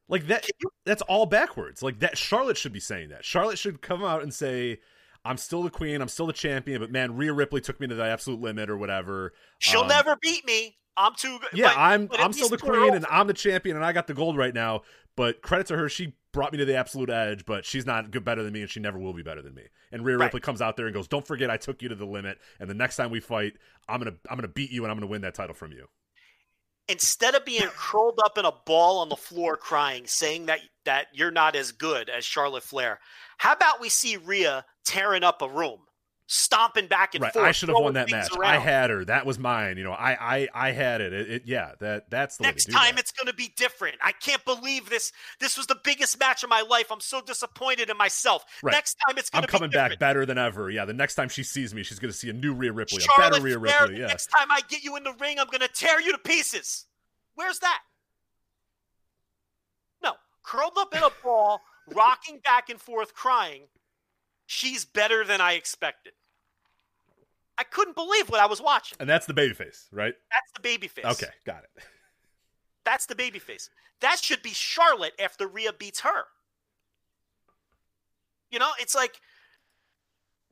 Like that you, that's all backwards. Like that Charlotte should be saying that. Charlotte should come out and say I'm still the queen, I'm still the champion, but man, Rhea Ripley took me to the absolute limit or whatever. she'll Um, never beat me. I'm too good. Yeah, but- I'm but I'm still the least put her queen and I'm the champion and I got the gold right now. But credit to her, she brought me to the absolute edge. But she's not good better than me, and she never will be better than me. And Rhea Right. Ripley comes out there and goes, "Don't forget, I took you to the limit, and the next time we fight, I'm gonna I'm gonna beat you and I'm gonna win that title from you." instead of being curled up in a ball on the floor crying, saying that that you're not as good as Charlotte Flair, how about we see Rhea tearing up a room, stomping back and Right, forth? I should have won that match. around. I had her. That was mine. You know, I I I had it. It, it yeah, that that's the Next to time that. it's going to be different. I can't believe this. This was the biggest match of my life. I'm so disappointed in myself. Right. Next time it's going to. I'm to be coming different. back better than ever. Yeah, the next time she sees me, she's gonna see a new Rhea Ripley, a better Rhea Ripley. the Yeah, next time I get you in the ring, I'm going to tear you to pieces. Where's that? No, curled up in a ball, rocking back and forth, crying. She's better than I expected. I couldn't believe what I was watching. and that's the babyface, right? That's the babyface. Okay, got it. That's the babyface. That should be Charlotte after Rhea beats her. You know, it's like,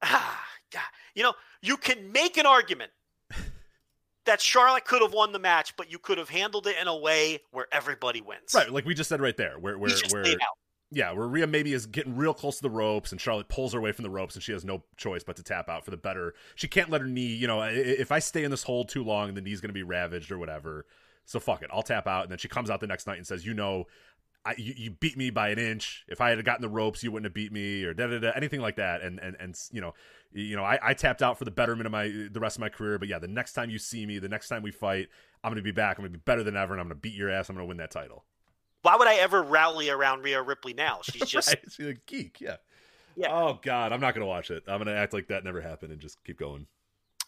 ah, God. You know, you can make an argument that Charlotte could have won the match, but you could have handled it in a way where everybody wins. Right, like we just said right there, where where where out. Yeah, where Rhea maybe is getting real close to the ropes, and Charlotte pulls her away from the ropes, and she has no choice but to tap out for the better. She can't let her knee, you know, if I stay in this hold too long, the knee's going to be ravaged or whatever. So fuck it, I'll tap out, and then she comes out the next night and says, you know. I, you, you beat me by an inch. If I had gotten the ropes, you wouldn't have beat me, or da da da, anything like that. And and and you know, you know, I, I tapped out for the betterment of my the rest of my career. But yeah, the next time you see me, the next time we fight, I'm gonna be back. I'm gonna be better than ever, and I'm gonna beat your ass. I'm gonna win that title. Why would I ever rally around Rhea Ripley now? She's just right. She's a geek, yeah. Yeah. Oh God, I'm not gonna watch it. I'm gonna act like that never happened and just keep going.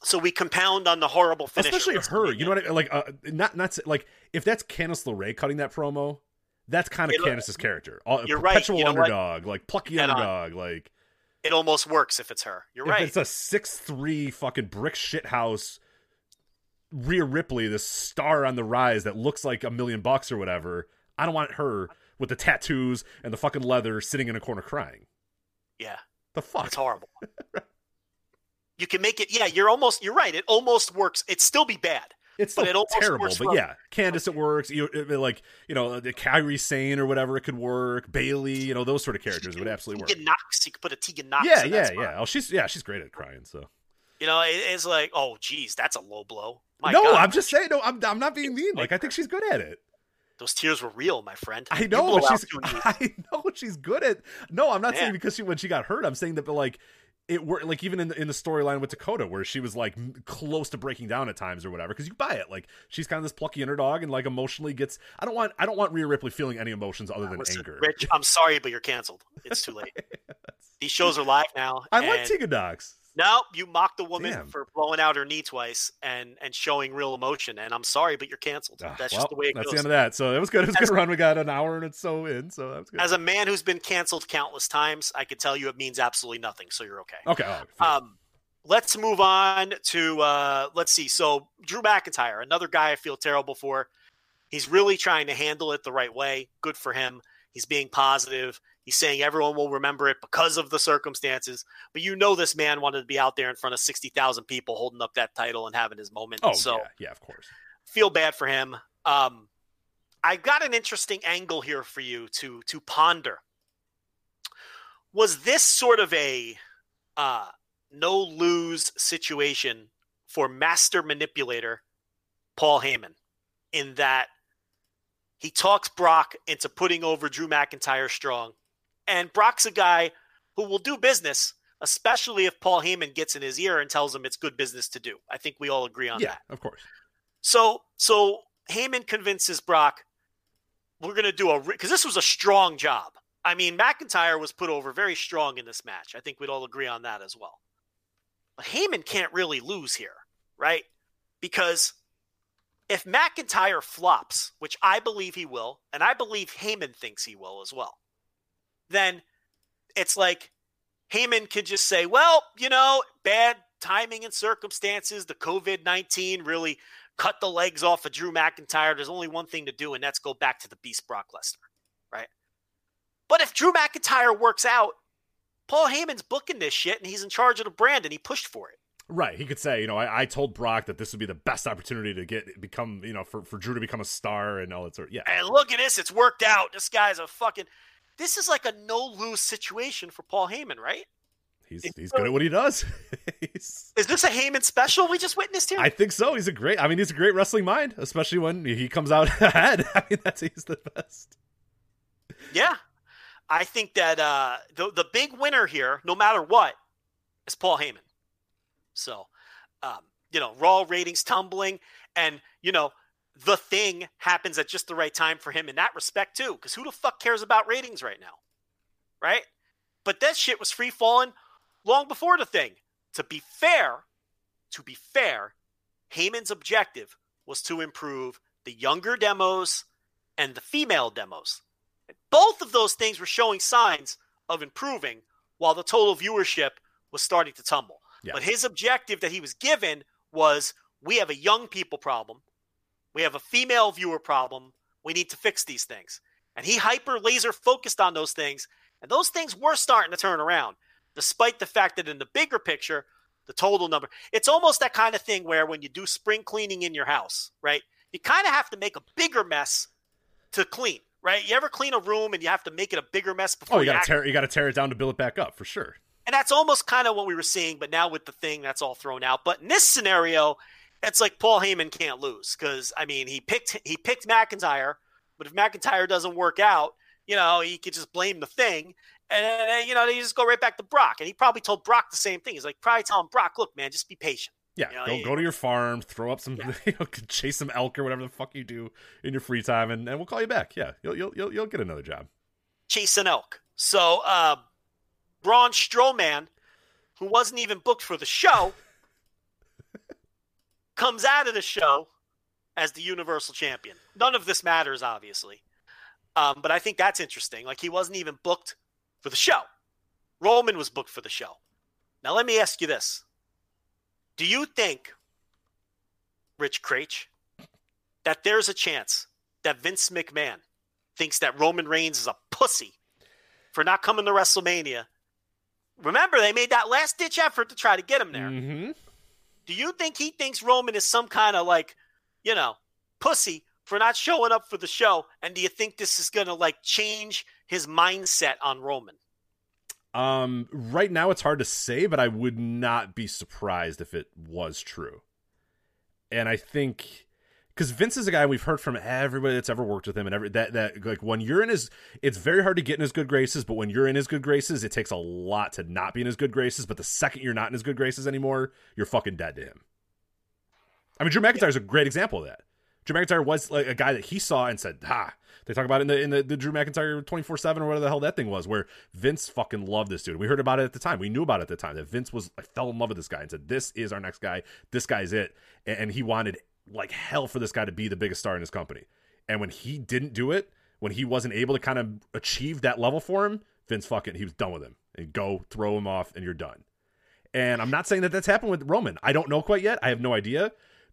so we compound on the horrible finish. Especially her. You know what I mean? like? Uh, not not like if that's Candice LeRae cutting that promo, that's kind of You Candice's character. All, You're right. perpetual You know what? underdog, like plucky Head on. underdog, like It almost works if it's her. You're if right. it's a six three fucking brick shit house. Rhea Ripley, this star on the rise that looks like a million bucks or whatever. I don't want her with the tattoos and the fucking leather sitting in a corner crying. yeah. The fuck? It's horrible. you can make it. Yeah, you're almost. You're right. It almost works. It'd still be bad, It's but still it terrible, but yeah, Candice it works. You like you know the Kairi Sane or whatever it could work. Bayley, you know those sort of characters would absolutely work. Tegan Nox, you could put a Tegan Nox. Yeah, yeah, yeah. Oh, she's yeah, she's great at crying. So You know, it, it's like, oh, geez, that's a low blow. My no, God, I'm just saying. No, I'm I'm not being mean. Like I think she's good at it. Those tears were real, my friend. I know she's. I know she's good at. No, I'm not Yeah. saying because she when she got hurt. I'm saying that, but like it worked. Like even in the in the storyline with Dakota, where she was like close to breaking down at times or whatever. Because you buy it. Like she's kind of this plucky underdog and like emotionally gets. I don't want. I don't want Rhea Ripley feeling any emotions other than Listen, anger. Rich, I'm sorry, but you're canceled. It's too late. These shows are live now. I like Tegan Nox. No, you mocked the woman Damn. for blowing out her knee twice and and showing real emotion. And I'm sorry, but you're canceled. Ah, That's well, just the way it that's goes. That's the end of that. So it was good. It was a As- good run. We got an hour and it's so in. So that was good. As a man who's been canceled countless times, I can tell you it means absolutely nothing. So you're okay. okay. all right. Um, let's move on to uh, let's see. So Drew McIntyre, another guy I feel terrible for. He's really trying to handle it the right way. Good for him. He's being positive. He's saying everyone will remember it because of the circumstances. But you know, this man wanted to be out there in front of sixty thousand people, holding up that title and having his moment. oh so yeah, yeah, of course. feel bad for him. Um, I got an interesting angle here for you to to ponder. Was this sort of a uh, no lose situation for master manipulator Paul Heyman, in that he talks Brock into putting over Drew McIntyre strong, and Brock's a guy who will do business, especially if Paul Heyman gets in his ear and tells him it's good business to do. I think we all agree on Yeah, that. of course. So so Heyman convinces Brock, we're going to do a because this was a strong job. I mean, McIntyre was put over very strong in this match. I think we'd all agree on that as well. But Heyman can't really lose here, right? Because if McIntyre flops, which I believe he will, and I believe Heyman thinks he will as well, then it's like Heyman could just say, well, you know, bad timing and circumstances, the COVID 19 really cut the legs off of Drew McIntyre. There's only one thing to do, and that's go back to the beast Brock Lesnar, right? But if Drew McIntyre works out, Paul Heyman's booking this shit, and he's in charge of the brand, and he pushed for it. Right. He could say, you know, I, I told Brock that this would be the best opportunity to get become, you know, for, for Drew to become a star and all that sort. Yeah. And look at this, it's worked out. This guy's a fucking. This is like a no lose situation for Paul Heyman, right? He's he's good at what he does. Is this a Heyman special we just witnessed here? I think so. He's a great. I mean, he's a great wrestling mind, especially when he comes out ahead. I mean, that's he's the best. Yeah. I think that uh, the the big winner here, no matter what, is Paul Heyman. So, um, you know, Raw ratings tumbling, and you know, the thing happens at just the right time for him in that respect too. Because who the fuck cares about ratings right now, right? But that shit was free falling long before the thing. To be fair, to be fair, Heyman's objective was to improve the younger demos and the female demos. Both of those things were showing signs of improving while the total viewership was starting to tumble. Yeah. But his objective that he was given was we have a young people problem. We have a female viewer problem. We need to fix these things. And he hyper laser focused on those things. And those things were starting to turn around, despite the fact that in the bigger picture, the total number, it's almost that kind of thing where when you do spring cleaning in your house, right? You kind of have to make a bigger mess to clean, right? You ever clean a room and you have to make it a bigger mess oh, before Oh, you got to tear, you got to tear it down to build it back up for sure. and that's almost kind of what we were seeing, but now with the thing, that's all thrown out. But in this scenario, it's like Paul Heyman can't lose because I mean he picked he picked McIntyre, but if McIntyre doesn't work out, you know he could just blame the thing, and uh, you know they just go right back to Brock. And he probably told Brock the same thing. He's like probably telling Brock, look, man, just be patient. Yeah, You know, go go to your farm, throw up some, you know, chase some elk or whatever the fuck you do in your free time, and, and we'll call you back. Yeah, you'll you'll you'll, you'll get another job. chase an elk. So uh, Braun Strowman, who wasn't even booked for the show, comes out of the show as the Universal Champion. None of this matters, obviously, um, but I think that's interesting. Like he wasn't even booked for the show. Roman was booked for the show. Now let me ask you this: Do you think, Rich Kraetsch, that there's a chance that Vince McMahon thinks that Roman Reigns is a pussy for not coming to WrestleMania. Remember, they made that last ditch effort to try to get him there. Mm-hmm. Do you think he thinks Roman is some kind of like you know, pussy for not showing up for the show? And do you think this is going to like change his mindset on Roman? Um, right now it's hard to say, but I would not be surprised if it was true. And I think because Vince is a guy we've heard from everybody that's ever worked with him, and every that that like when you're in his, it's very hard to get in his good graces. But when you're in his good graces, it takes a lot to not be in his good graces. But the second you're not in his good graces anymore, you're fucking dead to him. I mean, Drew McIntyre is a great example of that. Drew McIntyre was like a guy that he saw and said, "Ha." They talk about it in the in the, the Drew McIntyre twenty four seven or whatever the hell that thing was, where Vince fucking loved this dude. We heard about it at the time. We knew about it at the time that Vince was I fell in love with this guy and said, "This is our next guy. This guy's it." And he wanted like hell for this guy to be the biggest star in his company. And when he didn't do it, when he wasn't able to kind of achieve that level for him, Vince fucking he was done with him and go throw him off and you're done. And I'm not saying that that's happened with Roman. I don't know quite yet. I have no idea.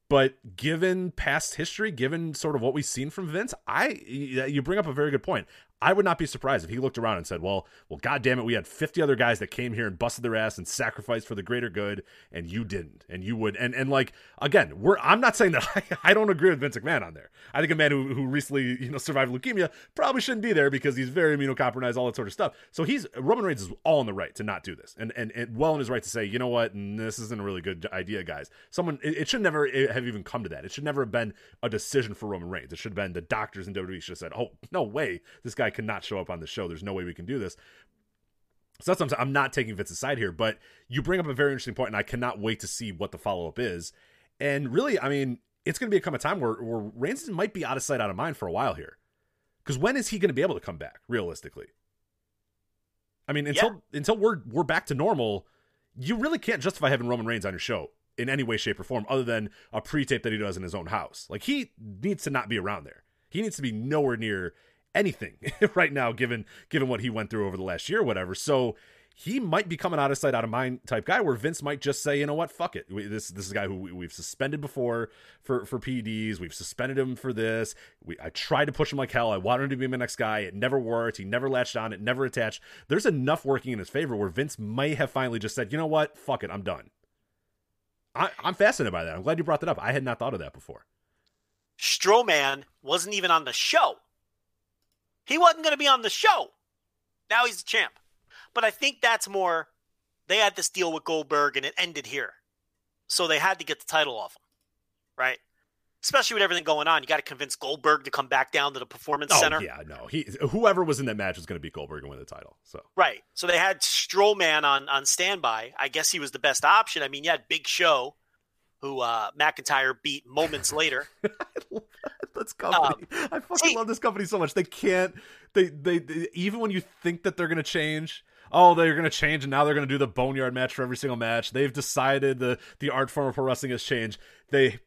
But given past history, given sort of what we've seen from Vince, I you bring up a very good point. I would not be surprised if he looked around and said, "Well, well, God damn it, we had 50 other guys that came here and busted their ass and sacrificed for the greater good, and you didn't, and you would." And and like again, we're I'm not saying that I, I don't agree with Vince McMahon on there. I think a man who, who recently you know survived leukemia probably shouldn't be there because he's very immunocompromised, all that sort of stuff. So he's Roman Reigns is all in the right to not do this, and and, and well in his right to say, you know what, mm, this isn't a really good idea, guys. Someone it, it should never eh, have even come to that. It should never have been a decision for Roman Reigns. It should have been the doctors in WWE should have said, "Oh no way, this guy cannot show up on the show. There's no way we can do this. So that's what I'm. I'm not taking Vince's side here, but you bring up a very interesting point, and I cannot wait to see what the follow up is. And really, I mean, it's going to become a time where, where Reigns might be out of sight, out of mind for a while here. Because when is he going to be able to come back realistically? I mean, until yeah. until we're we're back to normal, you really can't justify having Roman Reigns on your show in any way, shape, or form, other than a pre-tape that he does in his own house. Like he needs to not be around there. He needs to be nowhere near anything right now, given given what he went through over the last year, or whatever. So he might become an out of sight, out of mind type guy, where Vince might just say, you know what, fuck it. This this is a guy who we, have suspended before for for PEDs. We've suspended him for this. We, I tried to push him like hell. I wanted him to be my next guy. It never worked. He never latched on. It never attached. There's enough working in his favor where Vince may have finally just said, you know what, fuck it, I'm done. I, I'm fascinated by that. I'm glad you brought that up. I had not thought of that before. Strowman wasn't even on the show. He wasn't going to be on the show. Now he's the champ. But I think that's more, they had this deal with Goldberg and it ended here. So they had to get the title off him, right? Especially with everything going on, you got to convince Goldberg to come back down to the performance oh, center. Yeah, no, he whoever was in that match was going to beat Goldberg and win the title. So right, so they had Strowman on on standby. I guess he was the best option. I mean, you had Big Show, who uh, McIntyre beat moments later. this company. Um, I fucking see, love this company so much. They can't. They, they, they even when you think that they're gonna change. Oh, they're gonna change, and now they're gonna do the boneyard match for every single match. They've decided the the art form of pro wrestling has changed. They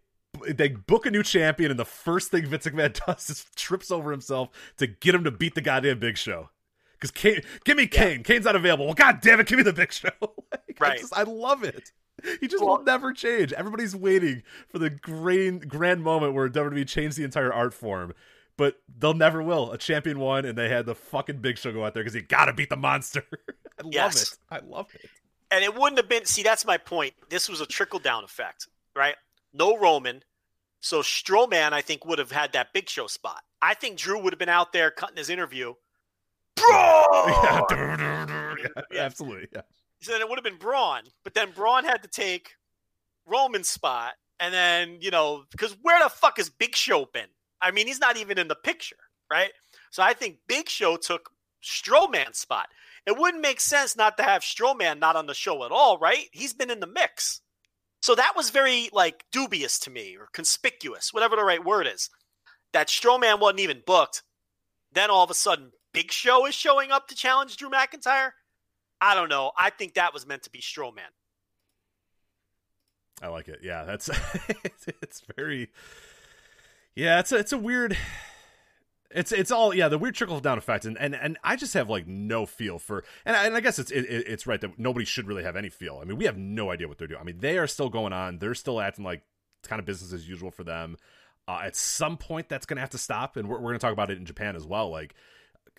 they book a new champion, and the first thing Vince McMahon does is trips over himself to get him to beat the goddamn Big Show. Because Kane, give me Kane. Yeah. Kane's not available. Well, god damn it, give me the Big Show. like, right. I, just, I love it. He just well, will never change. Everybody's waiting for the grand grand moment where WWE changed the entire art form, but they'll never will. A champion won, and they had the fucking Big Show go out there because he got to beat the monster. I yes. love it. I love it. And it wouldn't have been. See, that's my point. This was a trickle down effect, right? No Roman, so Strowman, I think, would have had that Big Show spot. I think Drew would have been out there cutting his interview. Bro, yeah, yeah, absolutely. Yeah then it would have been Braun, but then Braun had to take Roman's spot, and then you know because where the fuck is Big Show been? I mean, he's not even in the picture, right? So I think Big Show took Strowman's spot. It wouldn't make sense not to have Strowman not on the show at all, right? He's been in the mix. So that was very like dubious to me or conspicuous, whatever the right word is. That Strowman wasn't even booked. Then all of a sudden, Big Show is showing up to challenge Drew McIntyre. I don't know. I think that was meant to be Strowman. I like it. Yeah, that's it's very Yeah, it's a, it's a weird it's it's all yeah the weird trickle down effect and, and and I just have like no feel for and I, and I guess it's it, it's right that nobody should really have any feel. I mean we have no idea what they're doing. I mean they are still going on. They're still acting like it's kind of business as usual for them. Uh, at some point that's going to have to stop and we're, we're going to talk about it in Japan as well. Like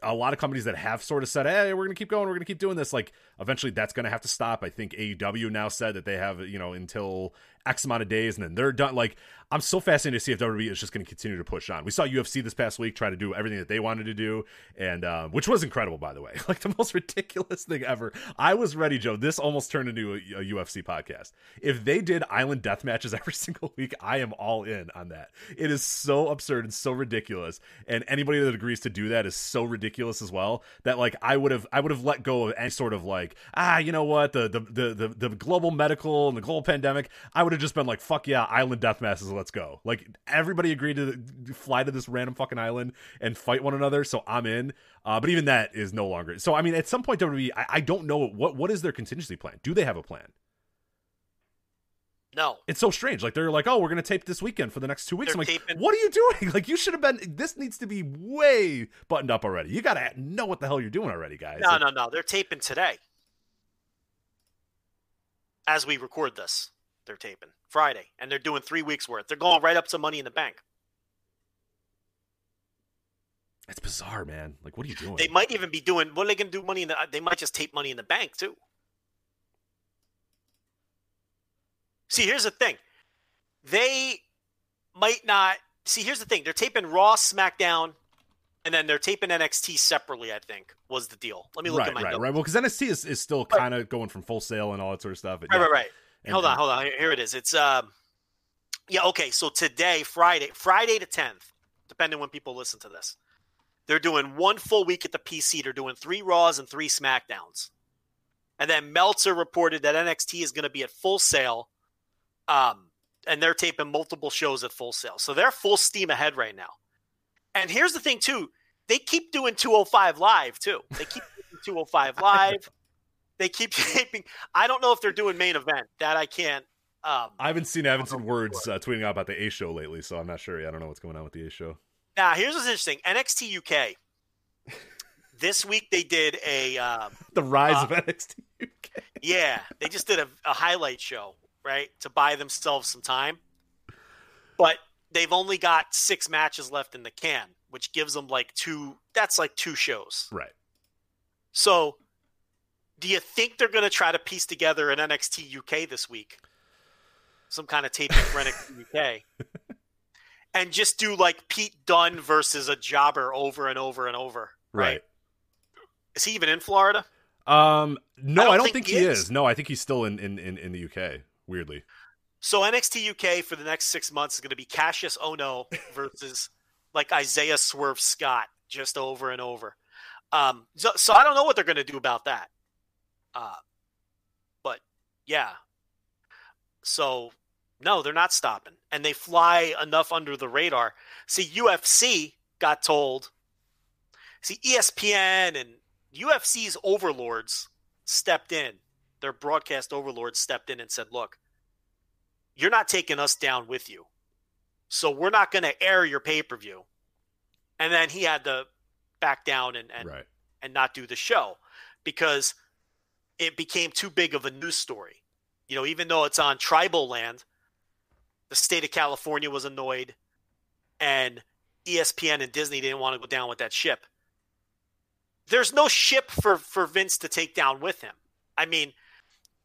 a lot of companies that have sort of said, "Hey, we're going to keep going. We're going to keep doing this." Like eventually, that's going to have to stop. I think AEW now said that they have you know until X amount of days, and then they're done. Like I'm so fascinated to see if WWE is just going to continue to push on. We saw UFC this past week try to do everything that they wanted to do, and uh, which was incredible, by the way. Like the most ridiculous thing ever. I was ready, Joe. This almost turned into a, a UFC podcast. If they did island death matches every single week, I am all in on that. It is so absurd and so ridiculous, and anybody that agrees to do that is so ridiculous as well that like I would have I would have let go of any sort of like ah you know what the the the the, the global medical and the global pandemic. I would have just been like fuck yeah island death matches let's go. Like everybody agreed to fly to this random fucking island and fight one another, so I'm in. Uh, but even that is no longer. So I mean, at some point WWE, I, I don't know what what is their contingency plan. Do they have a plan? No. It's so strange. Like they're like, oh, we're gonna tape this weekend for the next two weeks. They're I'm like, taping- what are you doing? Like you should have been. This needs to be way buttoned up already. You gotta know what the hell you're doing already, guys. No, Like, no, no. They're taping today. As we record this, they're taping Friday, and they're doing three weeks worth. They're going right up to Money in the Bank. It's bizarre, man. Like, what are you doing? They might even be doing. What are they going to do? Money in the. Uh, they might just tape Money in the Bank too. See, here's the thing. They might not. See, here's the thing. They're taping Raw, SmackDown, and then they're taping NXT separately. I think was the deal. Let me look right, at my right, notes. right. Well, because NXT is, is still kind of going from Full Sail and all that sort of stuff. Right, yeah. right, right. And- hold on, hold on. Here it is. It's um, yeah, okay. So today, Friday, Friday the tenth, depending when people listen to this, they're doing one full week at the PC. They're doing three Raws and three Smackdowns, and then Meltzer reported that NXT is going to be at Full Sail, um, and they're taping multiple shows at Full Sail. So they're full steam ahead right now. And here's the thing, too. They keep doing 205 live too. They keep doing 205 live. They keep taping. I don't know if they're doing main event. That I can't. Um, I haven't seen I haven't seen words uh, tweeting out about the A show lately, so I'm not sure. I don't know what's going on with the A show. now, here's what's interesting. NXT UK. This week they did a um, The rise Uh, of NXT UK. yeah. They just did a, a highlight show right to buy themselves some time, but they've only got six matches left in the can, which gives them like two. That's like two shows. Right. So, do you think they're going to try to piece together an NXT UK this week? Some kind of taping for NXT UK. And just do like Pete Dunne versus a jobber over and over and over. Right. Is he even in Florida? Um. No, I don't don't, think think, he he is. is. No, I think he's still in in in, in the UK. Weirdly. So NXT UK for the next six months is going to be Kassius Ohno versus like Isaiah Swerve Scott, just over and over. Um, so, so I don't know what they're going to do about that. Uh, but yeah. So no, they're not stopping, and they fly enough under the radar. See, UFC got told. See, ESPN and UFC's overlords stepped in. Their broadcast overlords stepped in and said, "Look." you're not taking us down with you. So we're not going to air your pay per view. And then he had to back down and, and, right. and not do the show because it became too big of a news story. You know, even though it's on tribal land, the state of California was annoyed and ESPN and Disney didn't want to go down with that ship. There's no ship for, for Vince to take down with him. I mean,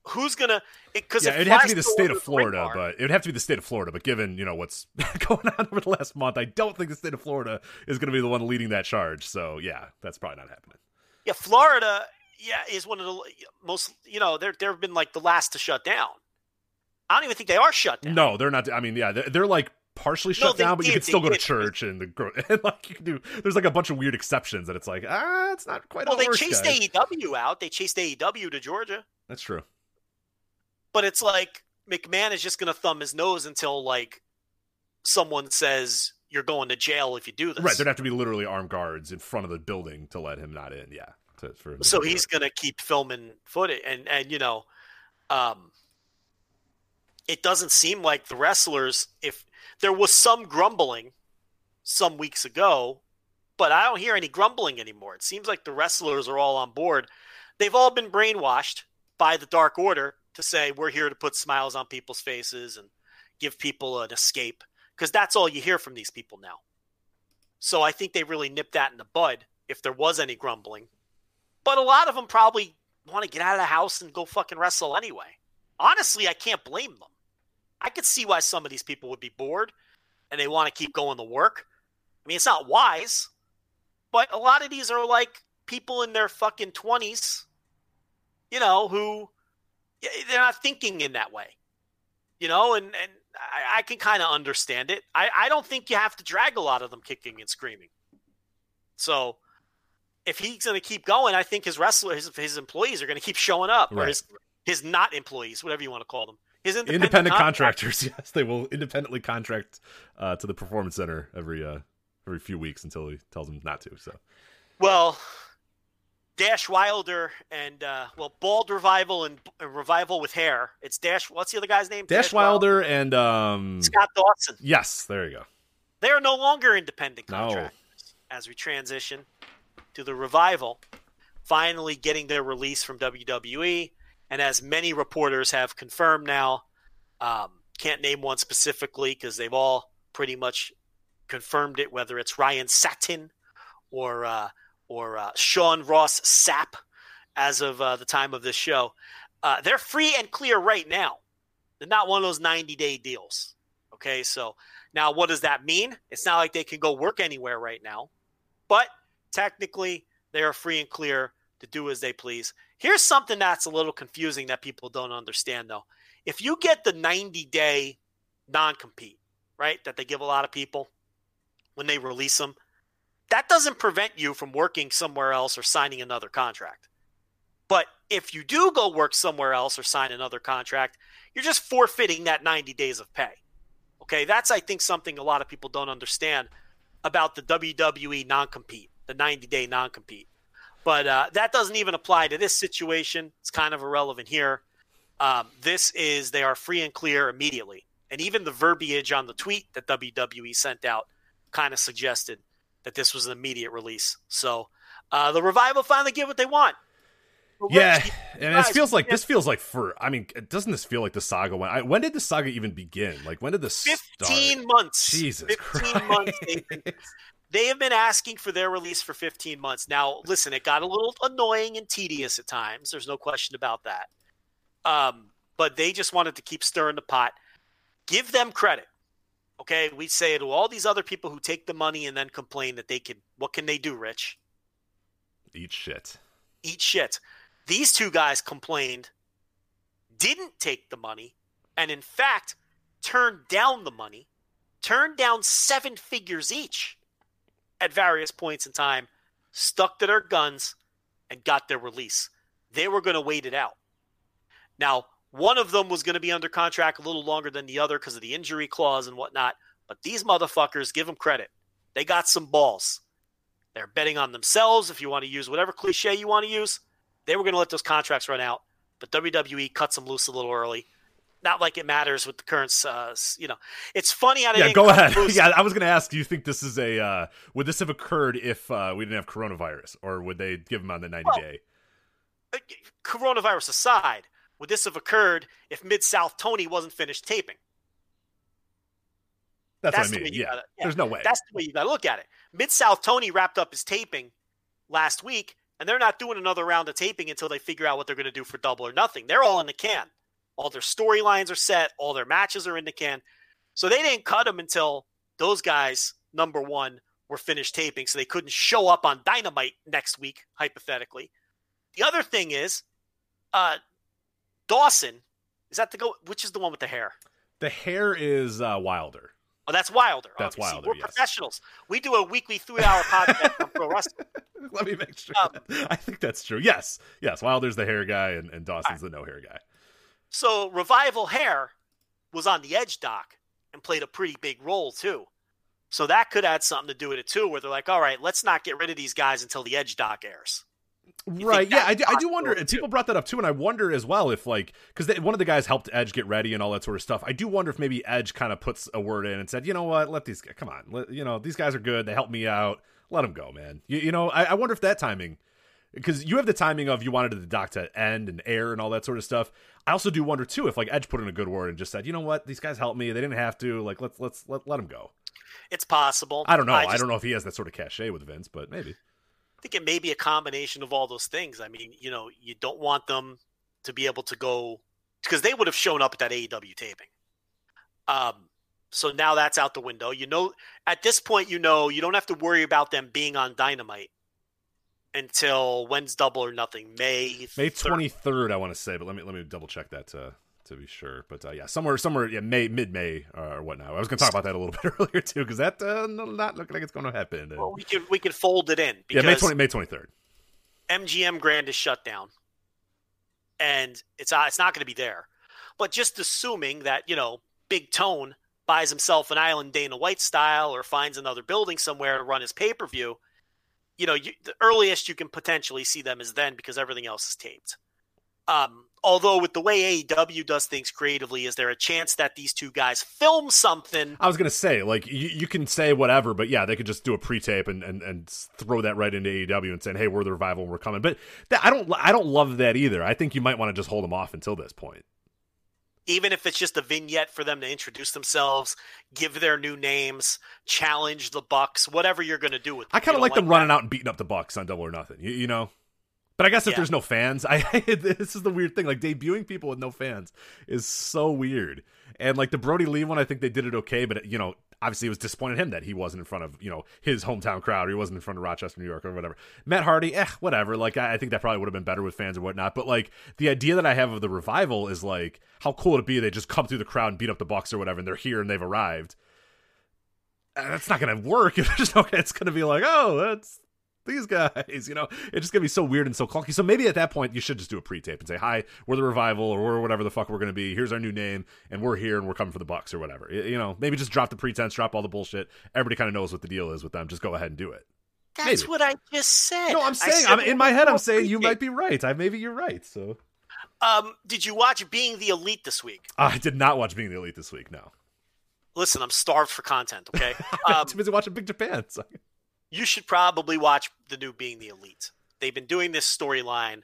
who's gonna? Because Yeah, it'd have to be the state of Florida, but it would have to be the state of Florida. But given you know what's going on over the last month, I don't think the state of Florida is going to be the one leading that charge. So yeah, that's probably not happening. yeah, Florida, yeah, is one of the most. You know, they're they've been like the last to shut down. I don't even think they are shut down. No, they're not. I mean, yeah, they're, they're like partially shut they down, but you can still go to church and the and like you can do. There's like a bunch of weird exceptions that it's like ah, it's not quite. Well, they chased guys. AEW out. They chased AEW to Georgia, That's true. but it's like McMahon is just going to thumb his nose until like someone says you're going to jail if you do this. Right, there'd have to be literally armed guards in front of the building to let him not in. Yeah, to, for so he's going to keep filming footage and and you know um it doesn't seem like the wrestlers if there was some grumbling some weeks ago but i don't hear any grumbling anymore. It seems like the wrestlers are all on board. They've all been brainwashed by the dark order to say we're here to put smiles on people's faces and give people an escape because that's all you hear from these people now. So i think they really nipped that in the bud if there was any grumbling. But a lot of them probably want to get out of the house and go fucking wrestle anyway. Honestly, I can't blame them. I could see why some of these people would be bored and they want to keep going to work. I mean, it's not wise, but a lot of these are like people in their fucking 20s, you know, who they're not thinking in that way, you know, and, and I, I can kind of understand it. I, I don't think you have to drag a lot of them kicking and screaming. So if he's going to keep going, I think his wrestler, his, his employees are going to keep showing up, Right. or his his not employees, whatever you want to call them, his independent, Independent contractors. contractors, yes, they will independently contract uh, to the performance center every uh, every few weeks until he tells them not to. So Well, Dash Wilder and uh, well, Bald Revival and, and Revival with hair. It's Dash. What's the other guy's name? Dash Wilder and um, Scott Dawson. yes, there you go. They are no longer independent No. as we transition to the revival, finally getting their release from WWE. And as many reporters have confirmed now, um, can't name one specifically because they've all pretty much confirmed it, whether it's Ryan Satin or uh, or uh, Sean Ross Sapp, as of uh, the time of this show. Uh, they're free and clear right now. They're not one of those 90 day deals. Okay, so now, what does that mean? It's not like they can go work anywhere right now, but technically, they are free and clear to do as they please. Here's something that's a little confusing that people don't understand, though. If you get the 90 day non compete, right, that they give a lot of people when they release them, that doesn't prevent you from working somewhere else or signing another contract. But if you do go work somewhere else or sign another contract, you're just forfeiting that 90 days of pay. Okay, that's I think something a lot of people don't understand about the WWE non-compete, the 90-day non-compete. But uh, that doesn't even apply to this situation. It's kind of irrelevant here. Um, this is they are free and clear immediately, and even the verbiage on the tweet that WWE sent out kind of suggested that this was an immediate release. So uh, the revival finally get what they want. But Yeah, and guys, it feels like yeah. this feels like for. I mean, doesn't this feel like the saga went? I, when did the saga even begin? Like when did this 15 start? months. Jesus 15 Christ. months. they have been asking for their release for 15 months. Now, listen, it got a little annoying and tedious at times. There's no question about that. Um, but they just wanted to keep stirring the pot. Give them credit. Okay, we say to all these other people who take the money and then complain that they can. What can they do, Rich? Eat shit. eat shit. These two guys complained, didn't take the money, and in fact, turned down the money, turned down seven figures each at various points in time, stuck to their guns, and got their release. They were going to wait it out. Now, one of them was going to be under contract a little longer than the other because of the injury clause and whatnot, but these motherfuckers, give them credit. They got some balls. They're betting on themselves, if you want to use whatever cliche you want to use. They were going to let those contracts run out, but WWE cuts them loose a little early. Not like it matters with the current, uh, you know. It's funny how they Yeah, go ahead. them yeah, I was going to ask. Do you think this is a? Uh, would this have occurred if uh, we didn't have coronavirus, or would they give him on the ninety Well, day? Uh, Coronavirus aside, would this have occurred if Mid South Tony wasn't finished taping? That's, that's what I mean. Yeah, gotta- yeah, there's no way. That's the way you got to look at it. Mid South Tony wrapped up his taping last week, and they're not doing another round of taping until they figure out what they're going to do for Double or Nothing. They're all in the can. All their storylines are set. All their matches are in the can. So they didn't cut them until those guys, number one, were finished taping, so they couldn't show up on Dynamite next week, hypothetically. The other thing is, uh, Dawson is that the go? Which is the one with the hair? the hair is uh, Wilder. Oh, that's Wilder. That's obviously. Wilder, We're yes. professionals. We do a weekly three-hour podcast on pro wrestling. Let me make sure. Um, I think that's true. Yes, yes. Wilder's the hair guy, and, and Dawson's the no hair guy. So Revival Hair was on the Edge doc and played a pretty big role too. So that could add something to do with it too, where they're like, all right, let's not get rid of these guys until the Edge doc airs. You Right. Yeah, I do, I do wonder. And people brought that up too, and I wonder as well if like because one of the guys helped Edge get ready and all that sort of stuff. I do wonder if maybe Edge kind of puts a word in and said, you know what, let these come on, let, you know these guys are good. They helped me out. Let them go, man. You, you know, I, I wonder if that timing. Because you have the timing of you wanted the doc to end and air and all that sort of stuff. I also do wonder too if like Edge put in a good word and just said, you know what, these guys helped me. They didn't have to. Like let's let's let let them go. It's possible. I don't know. I, just- don't know if he has that sort of cachet with Vince, but maybe. I think it may be a combination of all those things. I mean, you know, you don't want them to be able to go because they would have shown up at that AEW taping. Um, so now that's out the window. You know, at this point, you know you don't have to worry about them being on Dynamite until when's Double or Nothing? May May twenty third, I want to say, but let me let me double check that to to be sure. But uh, yeah, somewhere somewhere yeah May mid May uh, or whatnot. I was going to talk about that a little bit earlier too because that uh, not looking like it's going to happen. Well, we could we could fold it in yeah, May twenty May twenty third. MGM Grand is shut down, and it's uh, it's not going to be there. But just assuming that you know Big Tone buys himself an island Dana White style or finds another building somewhere to run his pay per view, you know you, the earliest you can potentially see them is then because everything else is taped. Um, although with the way AEW does things creatively, is there a chance that these two guys film something? I was gonna say, like, you, you can say whatever, but yeah, they could just do a pre-tape and, and, and throw that right into AEW and saying, "Hey, we're the revival, we're coming." But that, I don't, I don't love that either. I think you might want to just hold them off until this point. Even if it's just a vignette for them to introduce themselves, give their new names, challenge the Bucks, whatever you're going to do with. Them. I kind of know, like them that. running out and beating up the Bucks on Double or Nothing. You, you know. But I guess if Yeah. there's no fans, I this is the weird thing. Like debuting people with no fans is so weird. And like the Brodie Lee one, I think they did it okay, but you know, obviously it was disappointing him that he wasn't in front of you know his hometown crowd, or he wasn't in front of Rochester, New York, or whatever. Matt Hardy, eh, whatever. Like I, I think that probably would have been better with fans or whatnot. But like the idea that I have of the revival is like, how cool would it be? They just come through the crowd and beat up the Bucks or whatever, and they're here and they've arrived. Uh, That's not gonna work. It's. It's gonna be like, oh, that's these guys, you know, it's just gonna be so weird and so clunky. So maybe at that point, you should just do a pre-tape and say, "Hi, we're the revival, or we're whatever the fuck we're gonna be. Here's our new name, and we're here, and we're coming for the Bucks, or whatever." You know, maybe just drop the pretense, drop all the bullshit. Everybody kind of knows what the deal is with them. Just go ahead and do it. That's maybe. what I just said. No, I'm saying, said I'm in my head. I'm saying you might be right. I maybe you're right. So Um, did you watch Being the Elite this week? I did not watch Being the Elite this week. No, Listen, I'm starved for content. Okay, I'm um, too busy watching Big Japan. So. You should probably watch the new Being the Elite. They've been doing this storyline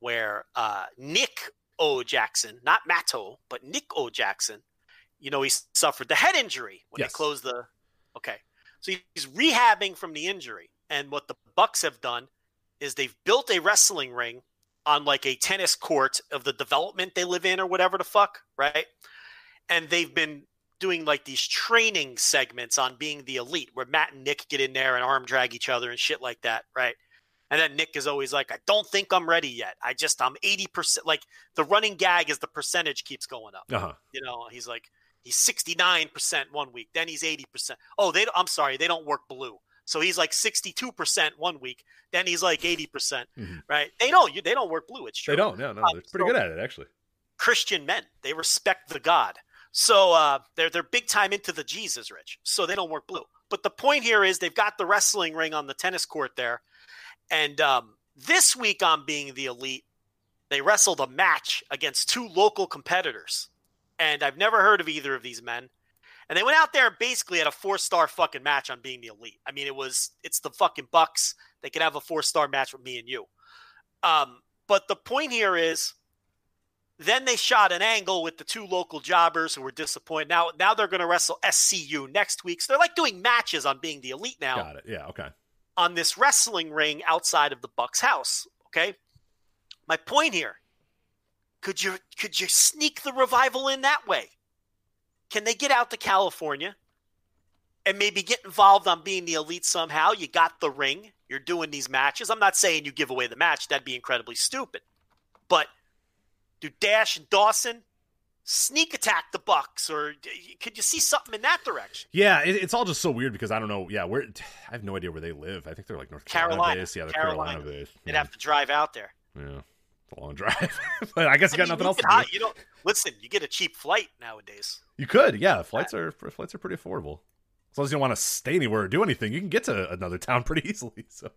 where uh, Nick O. Jackson, not Matto, but Nick O. Jackson, you know, he suffered the head injury when Yes. they closed the. Okay, so he's rehabbing from the injury, and what the Bucks have done is they've built a wrestling ring on like a tennis court of the development they live in or whatever the fuck, right? And they've been doing like these training segments on being the elite where Matt and Nick get in there and arm drag each other and shit like that, right? And then Nick is always like, I don't think I'm ready yet. I just, I'm 80%. Like the running gag is the percentage keeps going up. Uh huh. You know, he's like, he's 69% one week, then he's 80%. Oh, they, I'm sorry, they don't work blue. So he's like 62% one week, then he's like 80%, percent Mhm. right? They don't, you, they don't work blue. It's true. They don't. No, no, they're pretty so- good at it actually. Christian men. They respect the God. So uh, they're they're big time into the Jesus, Rich. So they don't work blue. But the point here is they've got the wrestling ring on the tennis court there, and um, this week on being the elite, they wrestled a match against two local competitors, and I've never heard of either of these men. And they went out there and basically had a four star fucking match on being the elite. I mean, it was it's the fucking Bucks. They could have a four star match with me and you. Um, but the point here is then they shot an angle with the two local jobbers who were disappointed. Now, now they're going to wrestle SCU next week. So they're like doing matches on being the elite now Got it. Yeah. Okay. on this wrestling ring outside of the Bucks house. Okay. My point here: could you could you sneak the revival in that way? Can they get out to California and maybe get involved on being the elite somehow? You got the ring. You're doing these matches. I'm not saying you give away the match. That'd be incredibly stupid. But do Dash and Dawson sneak attack the Bucks, or could you see something in that direction? Yeah, it, it's all just so weird because I don't know. Yeah, where I have no idea where they live. I think they're like North Carolina, Carolina. based. Yeah, they're Carolina. Carolina, based. They'd have to drive out there. yeah, it's a long drive, but I guess you got mean, nothing else to do. You don't listen. You get a cheap flight nowadays. You could, yeah. Flights are flights are pretty affordable. As long as you don't want to stay anywhere or do anything, you can get to another town pretty easily. So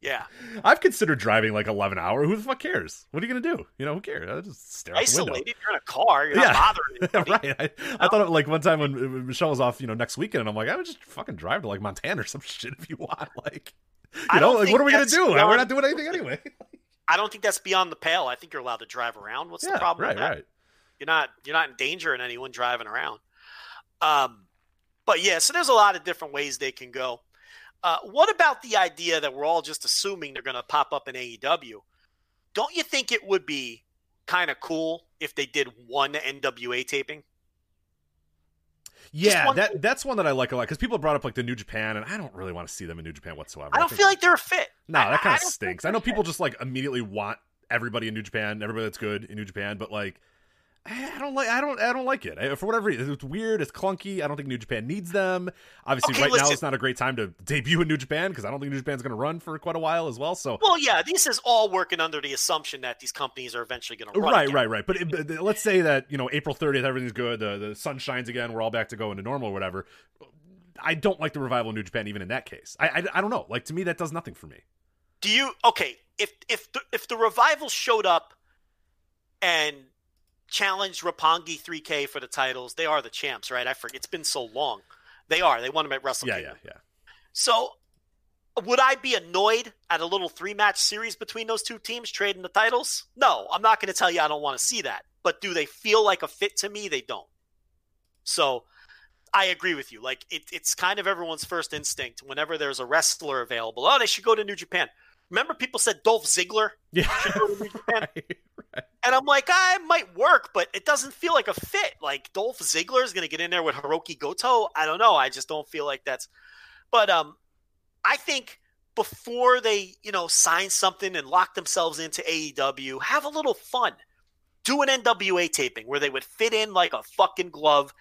Yeah, I've considered driving like eleven hour. Who the fuck cares? What are you gonna do? You know, who cares? I just stare out the window. isolated. You're in a car. You're Yeah. not bothering. right. I, I thought of like one time when Michelle was off, you know, next weekend, and I'm like, I would just fucking drive to like Montana or some shit if you want. Like, you I know, like what are we gonna do? beyond- We're not doing anything anyway. I don't think that's beyond the pale. I think you're allowed to drive around. What's yeah, the problem? right, with that? right. You're not. You're not endangering anyone driving around. Um, but yeah. So there's a lot of different ways they can go. Uh, what about the idea that we're all just assuming they're going to pop up in AEW? Don't you think it would be kind of cool if they did one NWA taping? Yeah, that that's one that I like a lot because people brought up like the New Japan, and I don't really want to see them in New Japan whatsoever. I don't think- feel like they're a fit. No, I- that kind of stinks. I know people fit. just like immediately want everybody in New Japan, everybody that's good in New Japan, but like I don't like I don't I don't like it I, for whatever reason. It's weird. It's clunky. I don't think New Japan needs them. Obviously, Okay, right now it's not a great time to debut in New Japan because I don't think New Japan's going to run for quite a while as well. So Well, yeah, this is all working under the assumption that these companies are eventually going to run. right, again. right, right. But, it, but let's say that you know April 30th, everything's good. The the sun shines again. We're all back to going to normal or whatever. I don't like the revival in New Japan even in that case. I, I I don't know. Like to me, that does nothing for me. Do you okay? If if the, if the revival showed up and challenged Roppongi 3K for the titles, they are the champs, right? I forget. It's been so long. They are. They won them at WrestleMania. Yeah, yeah, yeah. So, would I be annoyed at a little three match series between those two teams trading the titles? No, I'm not going to tell you I don't want to see that. But do they feel like a fit to me? They don't. So, I agree with you. Like it, it's kind of everyone's first instinct whenever there's a wrestler available. Oh, they should go to New Japan. Remember, people said Dolph Ziggler Yeah. should go to New Japan, Right. And I'm like, ah, it might work, but it doesn't feel like a fit. Like Dolph Ziggler is going to get in there with Hirooki Goto. I don't know. I just don't feel like that's. But um, I think before they, you know, sign something and lock themselves into AEW, have a little fun. Do an NWA taping where they would fit in like a fucking glove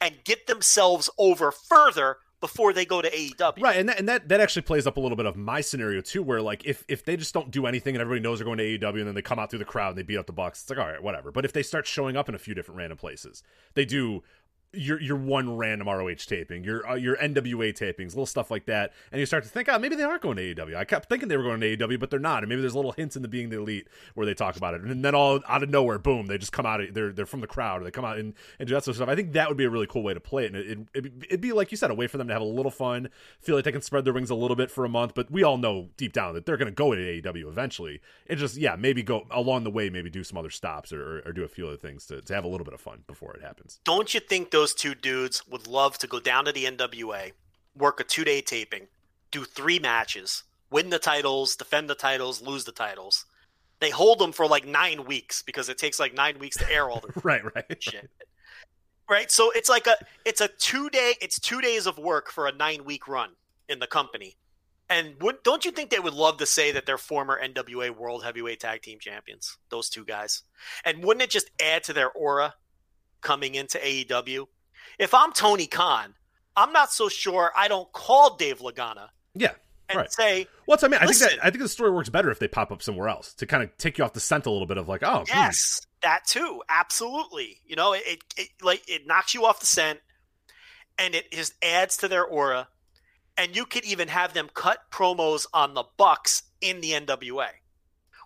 and get themselves over further before they go to AEW. Right, and that, and that that actually plays up a little bit of my scenario too, where like if if they just don't do anything and everybody knows they're going to AEW and then they come out through the crowd and they beat up the Bucks, it's like all right, whatever. But if they start showing up in a few different random places, they do your your one random ROH taping, your uh, your NWA tapings, little stuff like that, and you start to think, oh, maybe they aren't going to AEW. I kept thinking they were going to AEW, but they're not. And maybe there's little hints in the Being the Elite where they talk about it, and then all out of nowhere, boom, they just come out. Of, they're they're from the crowd, or they come out and, and do that sort of stuff. I think that would be a really cool way to play it, and it, it, it'd be like you said, a way for them to have a little fun, feel like they can spread their wings a little bit for a month. But we all know deep down that they're going to go to AEW eventually. It just yeah, maybe go along the way, maybe do some other stops or, or, or do a few other things to, to have a little bit of fun before it happens. Don't you think those two dudes would love to go down to the NWA, work a two day taping, do three matches, win the titles, defend the titles, lose the titles? They hold them for like nine weeks because it takes like nine weeks to air all the Right, right. shit. Right? So it's like a it's a two day it's two days of work for a nine week run in the company. And would, don't you think they would love to say that they're former NWA World Heavyweight Tag Team Champions? Those two guys, and wouldn't it just add to their aura coming into AEW? If I'm Tony Khan, I'm not so sure I don't call Dave Lagana Yeah. and Right. say, Well, that's what I mean. I Listen. think that I think the story works better if they pop up somewhere else to kind of take you off the scent a little bit of like, oh, hmm, Yes, that too. Absolutely. You know, it, it, it like it knocks you off the scent and it just adds to their aura. And you could even have them cut promos on the Bucks in the NWA.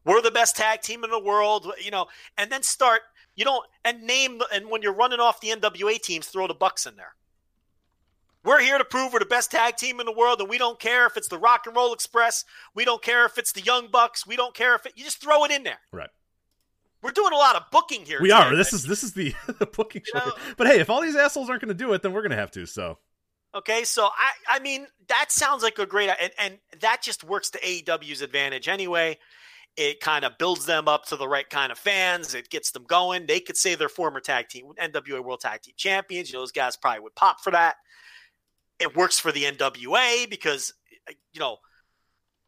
We're the best tag team in the world, you know, and then start, you don't and name and when you're running off the NWA teams, throw the Bucks in there. We're here to prove we're the best tag team in the world, and we don't care if it's the Rock and Roll Express. We don't care if it's the Young Bucks. We don't care if it, you just throw it in there. right. We're doing a lot of booking here. We today, are. This but- is this is the, the booking show. know- But hey, if all these assholes aren't going to do it, then we're going to have to. So okay. So I, I mean, that sounds like a great, and, and that just works to AEW's advantage anyway. It kind of builds them up to the right kind of fans. It gets them going. They could say they're former tag team NWA World Tag Team Champions. You know, those guys probably would pop for that. It works for the NWA because you know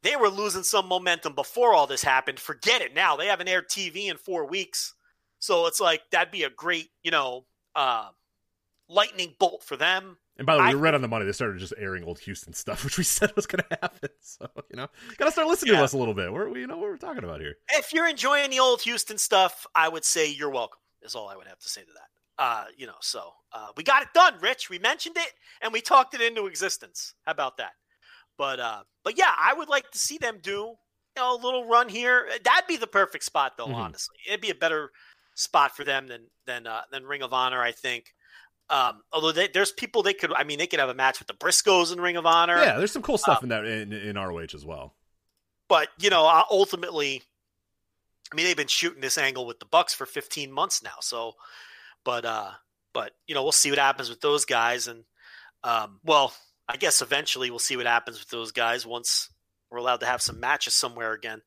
they were losing some momentum before all this happened. Forget it now. They haven't aired TV in four weeks. So it's like that'd be a great, you know, uh, lightning bolt for them. And by the way, I you're right on the money. They started just airing old Houston stuff, which we said was going to happen. So you know, gotta start listening to us a little bit. We're, we know what we're talking about here. If you're enjoying the old Houston stuff, I would say you're welcome. Is all I would have to say to that. Uh, you know, so uh, we got it done, Rich. We mentioned it and we talked it into existence. How about that? But uh, but yeah, I would like to see them do you know a little run here. That'd be the perfect spot, though. Mhm. Honestly, it'd be a better spot for them than than uh, than Ring of Honor, I think. Um, although they, there's people they could, I mean, they could have a match with the Briscoes in Ring of Honor. Yeah, there's some cool stuff in that in, in ROH as well. but you know ultimately i mean they've been shooting this angle with the bucks for 15 months now so but uh but you know we'll see what happens with those guys and um well I guess eventually we'll see what happens with those guys once we're allowed to have some matches somewhere again.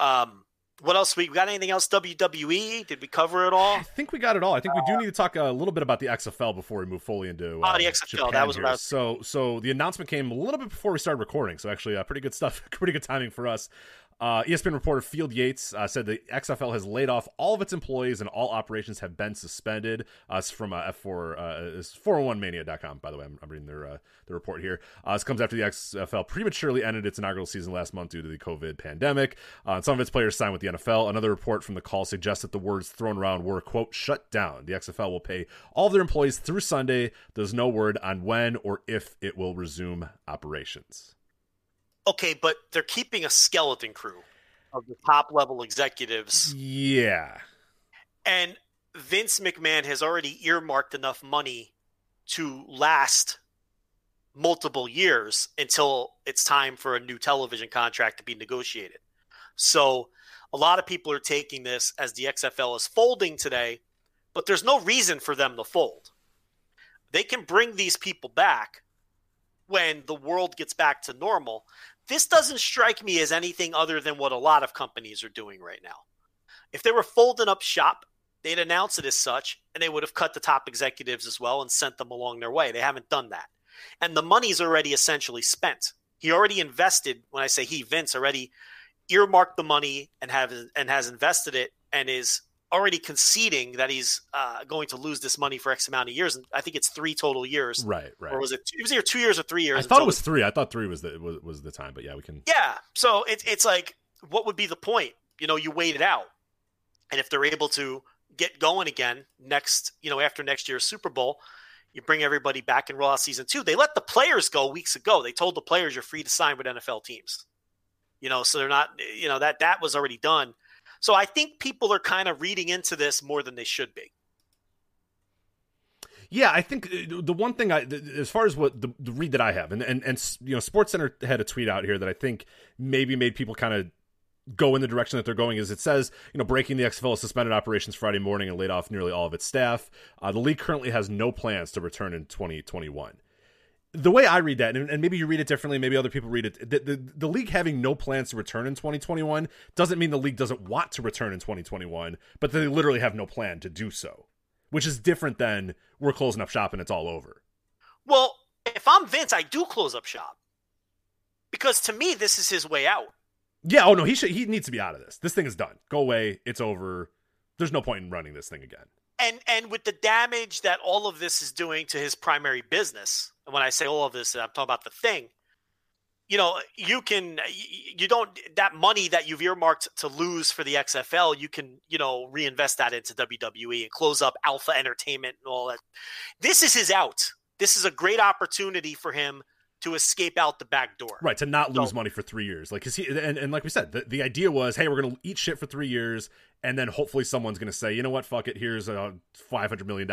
Um, what else? We got anything else? WWE? Did we cover it all? I think we got it all. I think we do need to talk a little bit about the XFL before we move fully into uh, Oh, the XFL, Japan that was here. what I was- So, so the announcement came a little bit before we started recording. So actually, uh, pretty good stuff. pretty good timing for us. Uh, ESPN reporter Field Yates uh, said the XFL has laid off all of its employees and all operations have been suspended. Uh, from uh, F4, uh, it's 411mania.com, by the way. I'm, I'm reading their uh, the report here. Uh, this comes after the XFL prematurely ended its inaugural season last month due to the COVID pandemic. Uh, some of its players signed with the NFL. Another report from the call suggests that the words thrown around were, quote, shut down. The XFL will pay all of their employees through Sunday. There's no word on when or if it will resume operations. Okay, but they're keeping a skeleton crew of the top level executives, Yeah. and Vince McMahon has already earmarked enough money to last multiple years until it's time for a new television contract to be negotiated. So a lot of people are taking this as the XFL is folding today, but there's no reason for them to fold. They can bring these people back when the world gets back to normal. This doesn't strike me as anything other than what a lot of companies are doing right now. If they were folding up shop, they'd announce it as such, and they would have cut the top executives as well and sent them along their way. They haven't done that. And the money's already essentially spent. He already invested, when I say he, Vince, already earmarked the money and have and has invested it and is already conceding that he's uh, going to lose this money for X amount of years. And I think it's three total years. Right, right. Or was it? It was either two years or three years. I thought it was three. I thought three was the was, was the time, but yeah, we can. yeah. So it's it's like, what would be the point? You know, you wait it out, and if they're able to get going again next, you know, after next year's Super Bowl, you bring everybody back in Raw season two. They let the players go weeks ago. They told the players you're free to sign with NFL teams. You know, so they're not. You know that that was already done. So I think people are kind of reading into this more than they should be. Yeah, I think uh, the one thing I, as far as what the, the read that I have, and, and and you know, Sports Center had a tweet out here that I think maybe made people kind of go in the direction that they're going. Is it says you know breaking the XFL suspended operations Friday morning and laid off nearly all of its staff. Uh, the league currently has no plans to return in 2021. The way I read that, and, and maybe you read it differently, maybe other people read it, the, the, the league having no plans to return in 2021 doesn't mean the league doesn't want to return in 2021, but they literally have no plan to do so which is different than we're closing up shop and it's all over. Well, if I'm Vince, I do close up shop because to me, this is his way out. Yeah, oh no, he should he needs to be out of this. This thing is done. Go away. It's over. There's no point in running this thing again. And and with the damage that all of this is doing to his primary business, and when I say all of this, I'm talking about the thing. You know, you can you don't that money that you've earmarked to lose for the XFL, you can you know reinvest that into WWE and close up Alpha Entertainment and all that. This is his out. This is a great opportunity for him to escape out the back door. Right, to not lose So- money for three years. Like, cause he, and, and like we said, the, the idea was, hey, we're to eat shit for three years, and then hopefully someone's going to say, you know what, fuck it, here's uh, $500 million,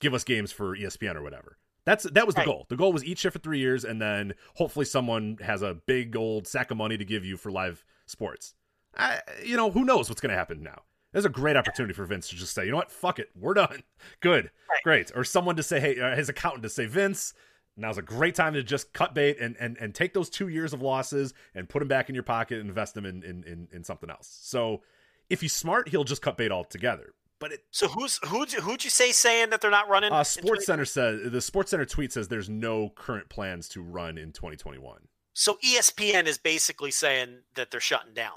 give us games for ESPN or whatever. That's That was the Right. goal. The goal was each shit for three years, and then hopefully someone has a big old sack of money to give you for live sports. I, you know, who knows what's going to happen now? There's a great opportunity for Vince to just say, you know what, fuck it, we're done. Good, Right. great. Or someone to say, hey, uh, his accountant to say, Vince, now's a great time to just cut bait and, and, and take those two years of losses and put them back in your pocket and invest them in, in, in, in something else. So if he's smart, he'll just cut bait altogether. But it, So who's who'd you, who'd you say saying that they're not running? uh, Sports Center says the Sports Center tweet says there's no current plans to run in 2021. So ESPN is basically saying that they're shutting down.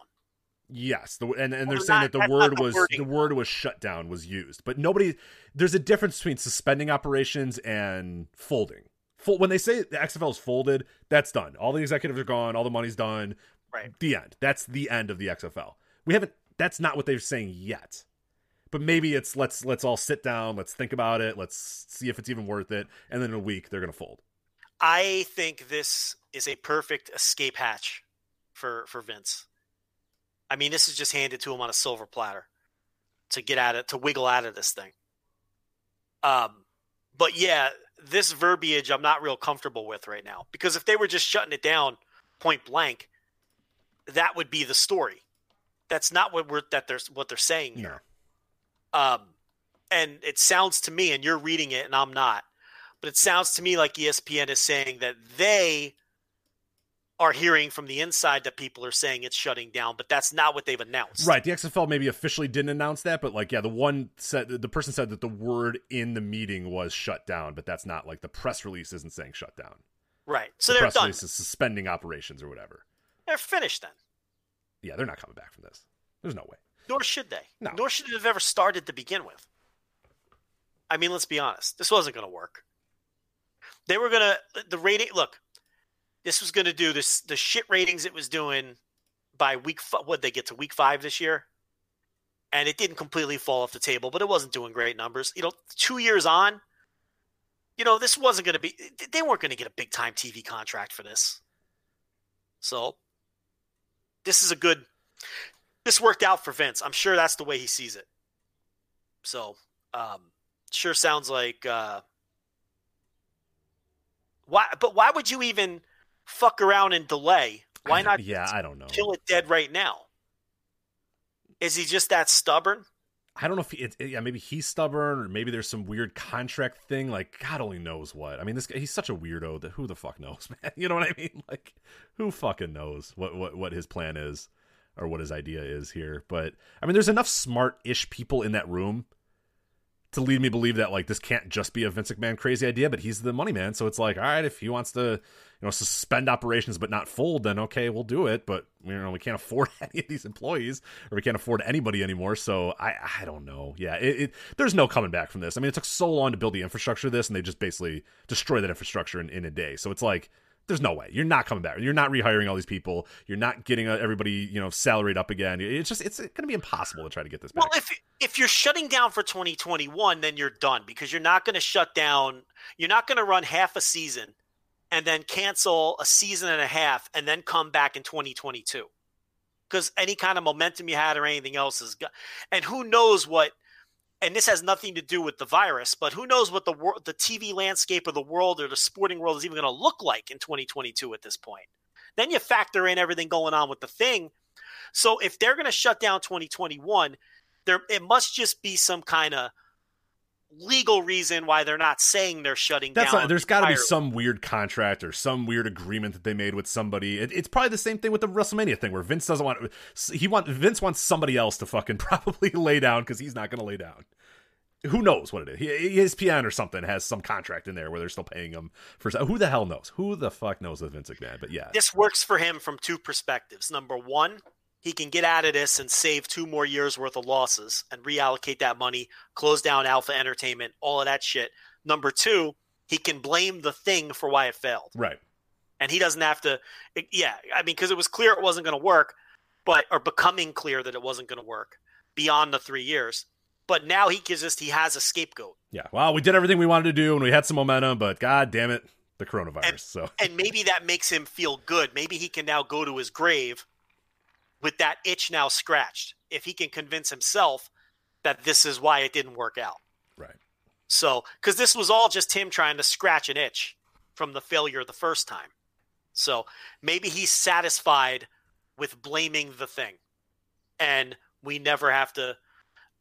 Yes, the, and and they're Well, saying not- that the word the was wording. the word was shut down was used, but nobody. There's a difference between suspending operations and folding. Full, when they say the XFL is folded, that's done. All the executives are gone. All the money's done. Right. The end. That's the end of the XFL. We haven't. That's not what they're saying yet. But maybe it's let's let's all sit down. Let's think about it. Let's see if it's even worth it. And then in a week they're gonna fold. I think this is a perfect escape hatch for for Vince. I mean, this is just handed to him on a silver platter to get at it, to wiggle out of this thing. Um, but yeah, this verbiage I'm not real comfortable with right now because if they were just shutting it down point blank, that would be the story. That's not what we're that there's what they're saying here. No. Um, and it sounds to me, and you're reading it, and I'm not, But it sounds to me like ESPN is saying that they are hearing from the inside that people are saying it's shutting down, but that's not what they've announced. Right. The XFL maybe officially didn't announce that, but like, yeah, the one said the person said that the word in the meeting was shut down, but that's not like the press release isn't saying shut down. Right. So the they're press done. release is suspending operations or whatever. They're finished then. Yeah, they're not coming back from this. There's no way. Nor should they. No. Nor should it have ever started to begin with. I mean, let's be honest. This wasn't going to work. They were going to the rating. Look, this was going to do this. The shit ratings it was doing by week. What they get to week five this year, and it didn't completely fall off the table, but it wasn't doing great numbers. You know, two years on, you know, this wasn't going to be. They weren't going to get a big time TV contract for this. So, this is a good. This worked out for Vince. I'm sure that's the way he sees it. So, um, sure sounds like. Uh, why? But why would you even fuck around and delay? Why not? Yeah, I don't know. kill it dead right now. Is he just that stubborn? I don't know if he, it, yeah, maybe he's stubborn or maybe there's some weird contract thing. Like God only knows what. I mean, this guy, he's such a weirdo that who the fuck knows, man? You know what I mean? Like, who fucking knows what what what his plan is or what his idea is here? But I mean, there's enough smart-ish people in that room to lead me believe that like this can't just be a Vince McMahon crazy idea, but he's the money man. So it's like, all right, if he wants to, you know, suspend operations but not fold, then okay, we'll do it. But you know, we can't afford any of these employees, or we can't afford anybody anymore. So I, I don't know. Yeah, it, it there's no coming back from this. I mean, it took so long to build the infrastructure of this, and they just basically destroy that infrastructure in, in a day. So it's like. There's no way you're not coming back. You're not rehiring all these people. You're not getting uh, everybody, you know, salaried up again. It's just it's going to be impossible to try to get this back. Well, if if you're shutting down for 2021, then you're done because you're not going to shut down. You're not going to run half a season and then cancel a season and a half and then come back in 2022 because any kind of momentum you had or anything else is gone. And who knows what? And this has nothing to do with the virus, but who knows what the world, the TV landscape of the world or the sporting world is even going to look like in 2022 at this point. Then you factor in everything going on with the thing. So if they're going to shut down 2021, there it must just be some kind of legal reason why they're not saying they're shutting That's down. not, there's got to be some weird contract or some weird agreement that they made with somebody. It, it's probably the same thing with the WrestleMania thing, where Vince doesn't want he want Vince wants somebody else to fucking probably lay down because he's not going to lay down. Who knows what it is? ESPN or something has some contract in there where they're still paying him for. Who the hell knows? Who the fuck knows with Vince McMahon? But yeah, This works for him from two perspectives. Number one, he can get out of this and save two more years worth of losses and reallocate that money, close down Alpha Entertainment, all of that shit. Number two, he can blame the thing for why it failed. right. and he doesn't have to yeah i mean because it was clear it wasn't going to work but or becoming clear that it wasn't going to work beyond the three years but now he gives us he has a scapegoat Yeah. Well, we did everything we wanted to do and we had some momentum, but god damn it, the coronavirus. And- so and maybe that makes him feel good maybe he can now go to his grave with that itch now scratched if he can convince himself that this is why it didn't work out right. So, because this was all just him trying to scratch an itch from the failure the first time. So maybe he's satisfied with blaming the thing, and we never have to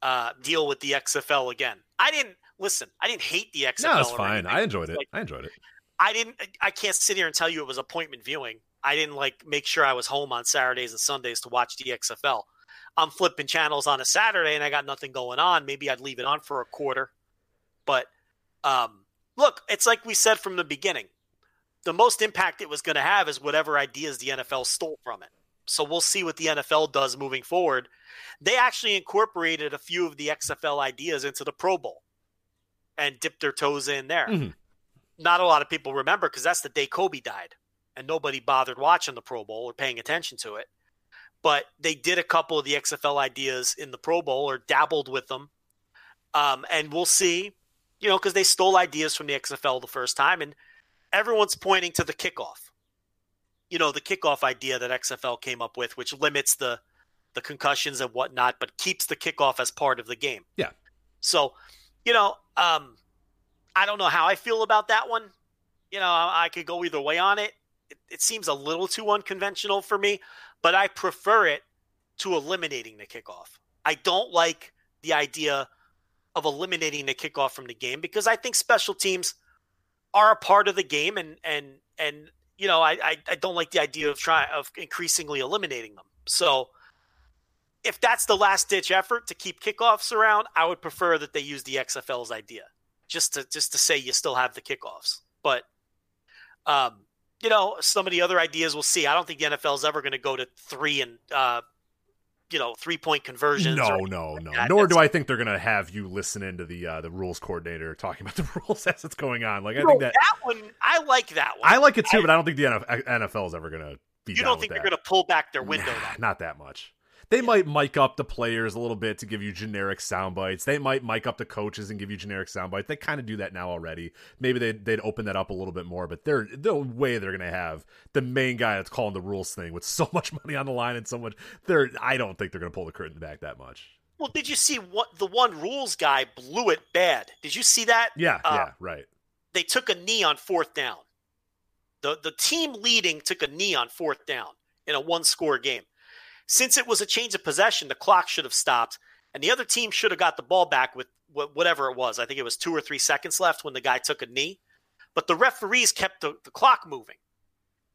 uh, deal with the XFL again. I didn't listen. I didn't hate the XFL. No, it's fine. anything. I enjoyed it. Like, I enjoyed it. I didn't. I can't sit here and tell you it was appointment viewing. I didn't like make sure I was home on Saturdays and Sundays to watch the XFL. I'm flipping channels on a Saturday and I got nothing going on. Maybe I'd leave it on for a quarter. But um, look, it's like we said from the beginning. The most impact it was going to have is whatever ideas the NFL stole from it. So we'll see what the NFL does moving forward. They actually incorporated a few of the XFL ideas into the Pro Bowl and dipped their toes in there Mhm. not a lot of people remember because that's the day Kobe died, and nobody bothered watching the Pro Bowl or paying attention to it. But they did a couple of the XFL ideas in the Pro Bowl or dabbled with them, um, and we'll see. You know, because they stole ideas from the XFL the first time, and everyone's pointing to the kickoff. You know, the kickoff idea that XFL came up with, which limits the the concussions and whatnot, but keeps the kickoff as part of the game. Yeah. So, you know, um, I don't know how I feel about that one. You know, I, I could go either way on it. It. It seems a little too unconventional for me, but I prefer it to eliminating the kickoff. I don't like the idea of eliminating the kickoff from the game because I think special teams are a part of the game, and and and you know, I I, I don't like the idea of trying of increasingly eliminating them. So if that's the last ditch effort to keep kickoffs around, I would prefer that they use the XFL's idea, just to just to say you still have the kickoffs. But um, you know, some of the other ideas we'll see. I don't think the NFL is ever going to go to three and uh, you know three point conversions. No, no, like no. that. Nor do I think they're gonna have you listen into the uh, the rules coordinator talking about the rules as it's going on. Like I No, think that that one I like that one. I like it too, I- but I don't think the NFL is ever gonna be. you don't think they're going to pull back their window? Nah, not that much. They might mic up the players a little bit to give you generic sound bites. They might mic up the coaches and give you generic sound bites. They kind of do that now already. Maybe they'd, they'd open that up a little bit more, but they're the way they're going to have the main guy that's calling the rules thing with so much money on the line and so much. They're I don't think they're going to pull the curtain back that much. Well, did you see what the one rules guy blew it bad? Did you see that? Yeah, Uh, yeah, right. They took a knee on fourth down. The the team leading took a knee on fourth down in a one score game. Since it was a change of possession, the clock should have stopped, and the other team should have got the ball back with whatever it was. I think it was two or three seconds left when the guy took a knee, but the referees kept the, the clock moving.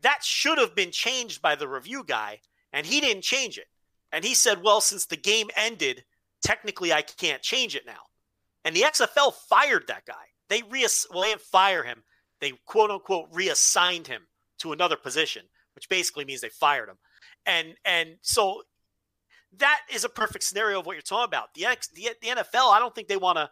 That should have been changed by the review guy, and he didn't change it. And he said, "Well, since the game ended, technically I can't change it now." And the XFL fired that guy. They reass- well, they didn't fire him. They quote unquote reassigned him to another position, which basically means they fired him. And and so that is a perfect scenario of what you're talking about. The X, the, the NFL, I don't think they want to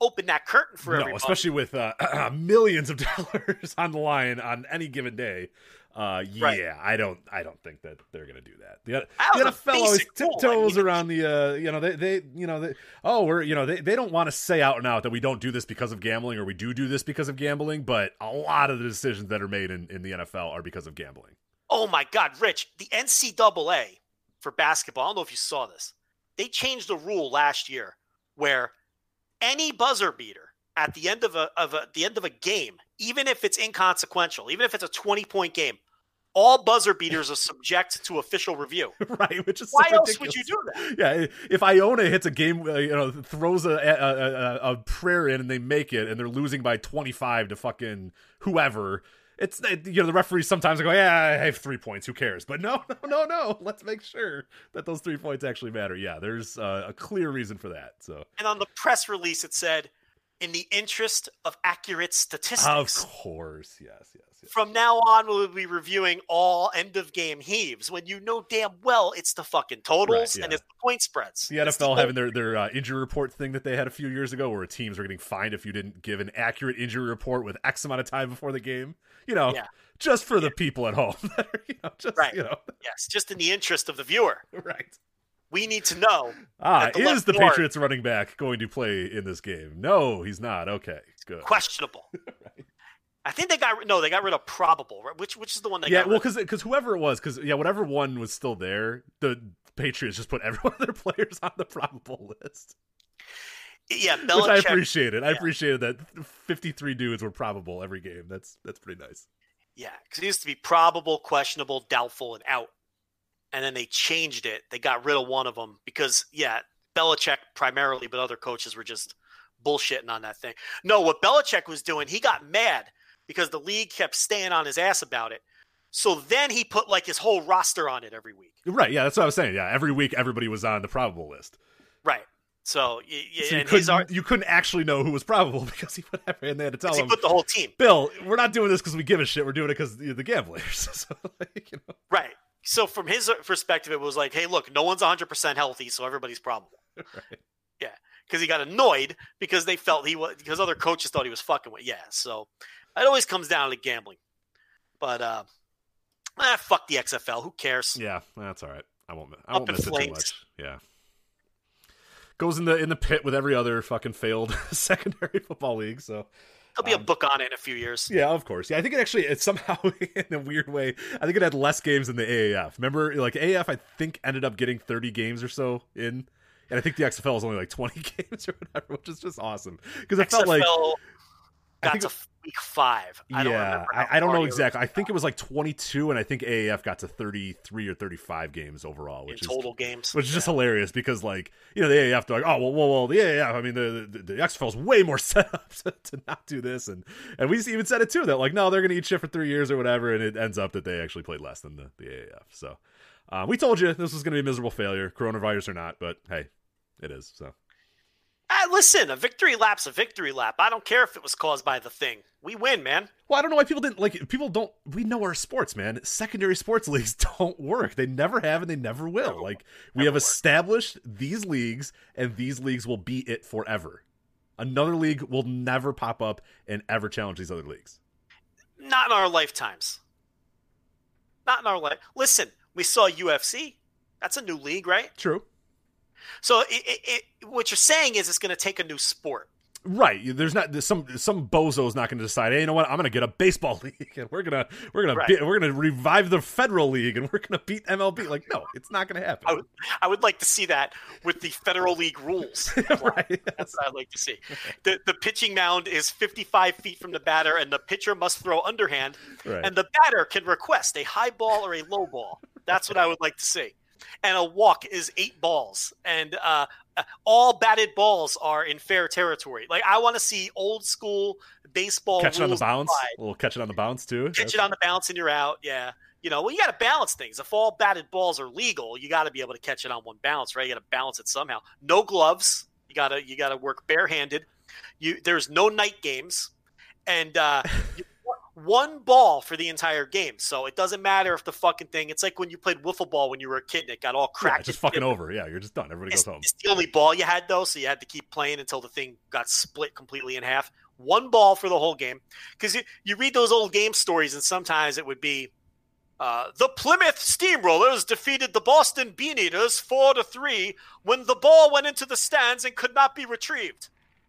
open that curtain for no, everybody. especially with uh, millions of dollars on the line on any given day. Uh, yeah, Right. I don't, I don't think that they're going to do that. The, the NFL always rule. I tiptoes mean- around the, uh, you know, they, they, you know, they, oh, we're, you know, they, they don't want to say out and out that we don't do this because of gambling or we do do this because of gambling, but a lot of the decisions that are made in, in the NFL are because of gambling. Oh my God, Rich, the NCAA for basketball, I don't know if you saw this. They changed the rule last year where any buzzer beater at the end of a of a the end of a game, even if it's inconsequential, even if it's a 20 point game, all buzzer beaters are subject to official review. right? Which is Why so else would you do that? Yeah, if Iona hits a game, uh, you know, throws a, a, a, a prayer in and they make it, and they're losing by twenty five to fucking whoever. It's you know the referees sometimes go, yeah, I have three points. Who cares? But no, no, no, no. Let's make sure that those three points actually matter. Yeah, there's uh, a clear reason for that. So And on the press release, it said, "In the interest of accurate statistics." of course, yes, yes, yes. From now on, we'll be reviewing all end of game heaves when you know damn well it's the fucking totals Right, and it's the point spreads. The NFL the- having their their uh, injury report thing that they had a few years ago, where teams were getting fined if you didn't give an accurate injury report with X amount of time before the game. You know, Yeah. just for the people at home. are, you know, just Right. you know, yes, just in the interest of the viewer. right. We need to know. Ah, the is the guard. Patriots running back going to play in this game? No, he's not. Okay, good. Questionable. I think they got no, they got rid of probable. right? Which which is the one they yeah, well, because because whoever it was, because yeah, whatever one was still there, the Patriots just put every one of their players on the probable list, Yeah, which I Belichick. appreciated. I yeah. appreciated that fifty three dudes were probable every game. That's that's pretty nice. Yeah, because it used to be probable, questionable, doubtful, and out. And then they changed it. They got rid of one of them because, yeah, Belichick primarily, but other coaches were just bullshitting on that thing. No, what Belichick was doing, he got mad because the league kept staying on his ass about it. So then he put like his whole roster on it every week. Right? Yeah, that's what I was saying. Yeah, every week everybody was on the probable list. Right. So, y- y- So you couldn't, art, you couldn't actually know who was probable because he put and they had to tell he him, put the whole team. Bill, we're not doing this because we give a shit. We're doing it because the gamblers. so, like, you know. Right. So from his perspective, it was like, hey, look, no one's 100% healthy, so everybody's probable. Right. Yeah. Because he got annoyed because they felt he was, because other coaches thought he was fucking with. Yeah. So it always comes down to gambling. But, uh, ah, fuck the XFL. Who cares? Yeah, that's all right. I won't. I won't miss it too much. Yeah. Goes in the in the pit with every other fucking failed secondary football league. So There'll be a Um, book on it in a few years. yeah, of course. Yeah, I think it actually it's somehow in a weird way. I think it had less games than the AAF. Remember, like AAF, I think ended up getting thirty games or so in, and I think the XFL is only like twenty games or whatever, which is just awesome because it felt like XFL got think to week five. I don't yeah, remember. I, I don't know exactly. I think it was like 22, and I think AAF got to 33 or 35 games overall, in which is total games. which is just hilarious because like you know the AAF they're like oh well well, well the AAF I mean the the, the XFL is way more set up to, to not do this and and we even said it too that like no they're gonna eat shit for three years or whatever and it ends up that they actually played less than the the AAF so uh, we told you this was gonna be a miserable failure coronavirus or not but hey it is so Ah, listen, a victory lap's a victory lap. I don't care if it was caused by the thing. We win, man. well I don't know why people didn't like people don't we know our sports man secondary sports leagues don't work they never have and they never will Never like we have work. established these leagues and these leagues will be it forever another league will never pop up and ever challenge these other leagues Not in our lifetimes. Not in our life. Listen, we saw UFC. That's a new league, right? true So it, it, it, what you're saying is it's going to take a new sport. Right. There's not there's some some bozo's not going to decide. Hey, you know what? I'm going to get a baseball league, and we're gonna we're gonna Right. be, we're gonna revive the federal league, and we're gonna beat MLB. Like, no, it's not going to happen. I would, I would like to see that with the federal league rules. right. That's what I'd like to see. The the pitching mound is 55 feet from the batter, and the pitcher must throw underhand, Right. and the batter can request a high ball or a low ball. That's what I would like to see. And a walk is eight balls, and uh, uh, all batted balls are in fair territory. Like I want to see old school baseball. catch it on the bounce. applied. A little catch it on the bounce too. Catch it on the bounce and you're out. Yeah. You know, well, you got to balance things. If all batted balls are legal, you got to be able to catch it on one bounce, right? You got to balance it somehow. No gloves. You got to you got to work barehanded. You there's no night games, and uh, one ball for the entire game. So it doesn't matter if the fucking thing. It's like when you played wiffle ball when you were a kid and it got all Yeah, cracked. just fucking over. Yeah, you're just done. Everybody It's, goes home. it's the only ball you had though, so you had to keep playing until the thing got split completely in half. One ball for the whole game, because you, you read those old game stories, and sometimes it would be uh, the Plymouth Steamrollers defeated the Boston Bean Eaters four to three when the ball went into the stands and could not be retrieved.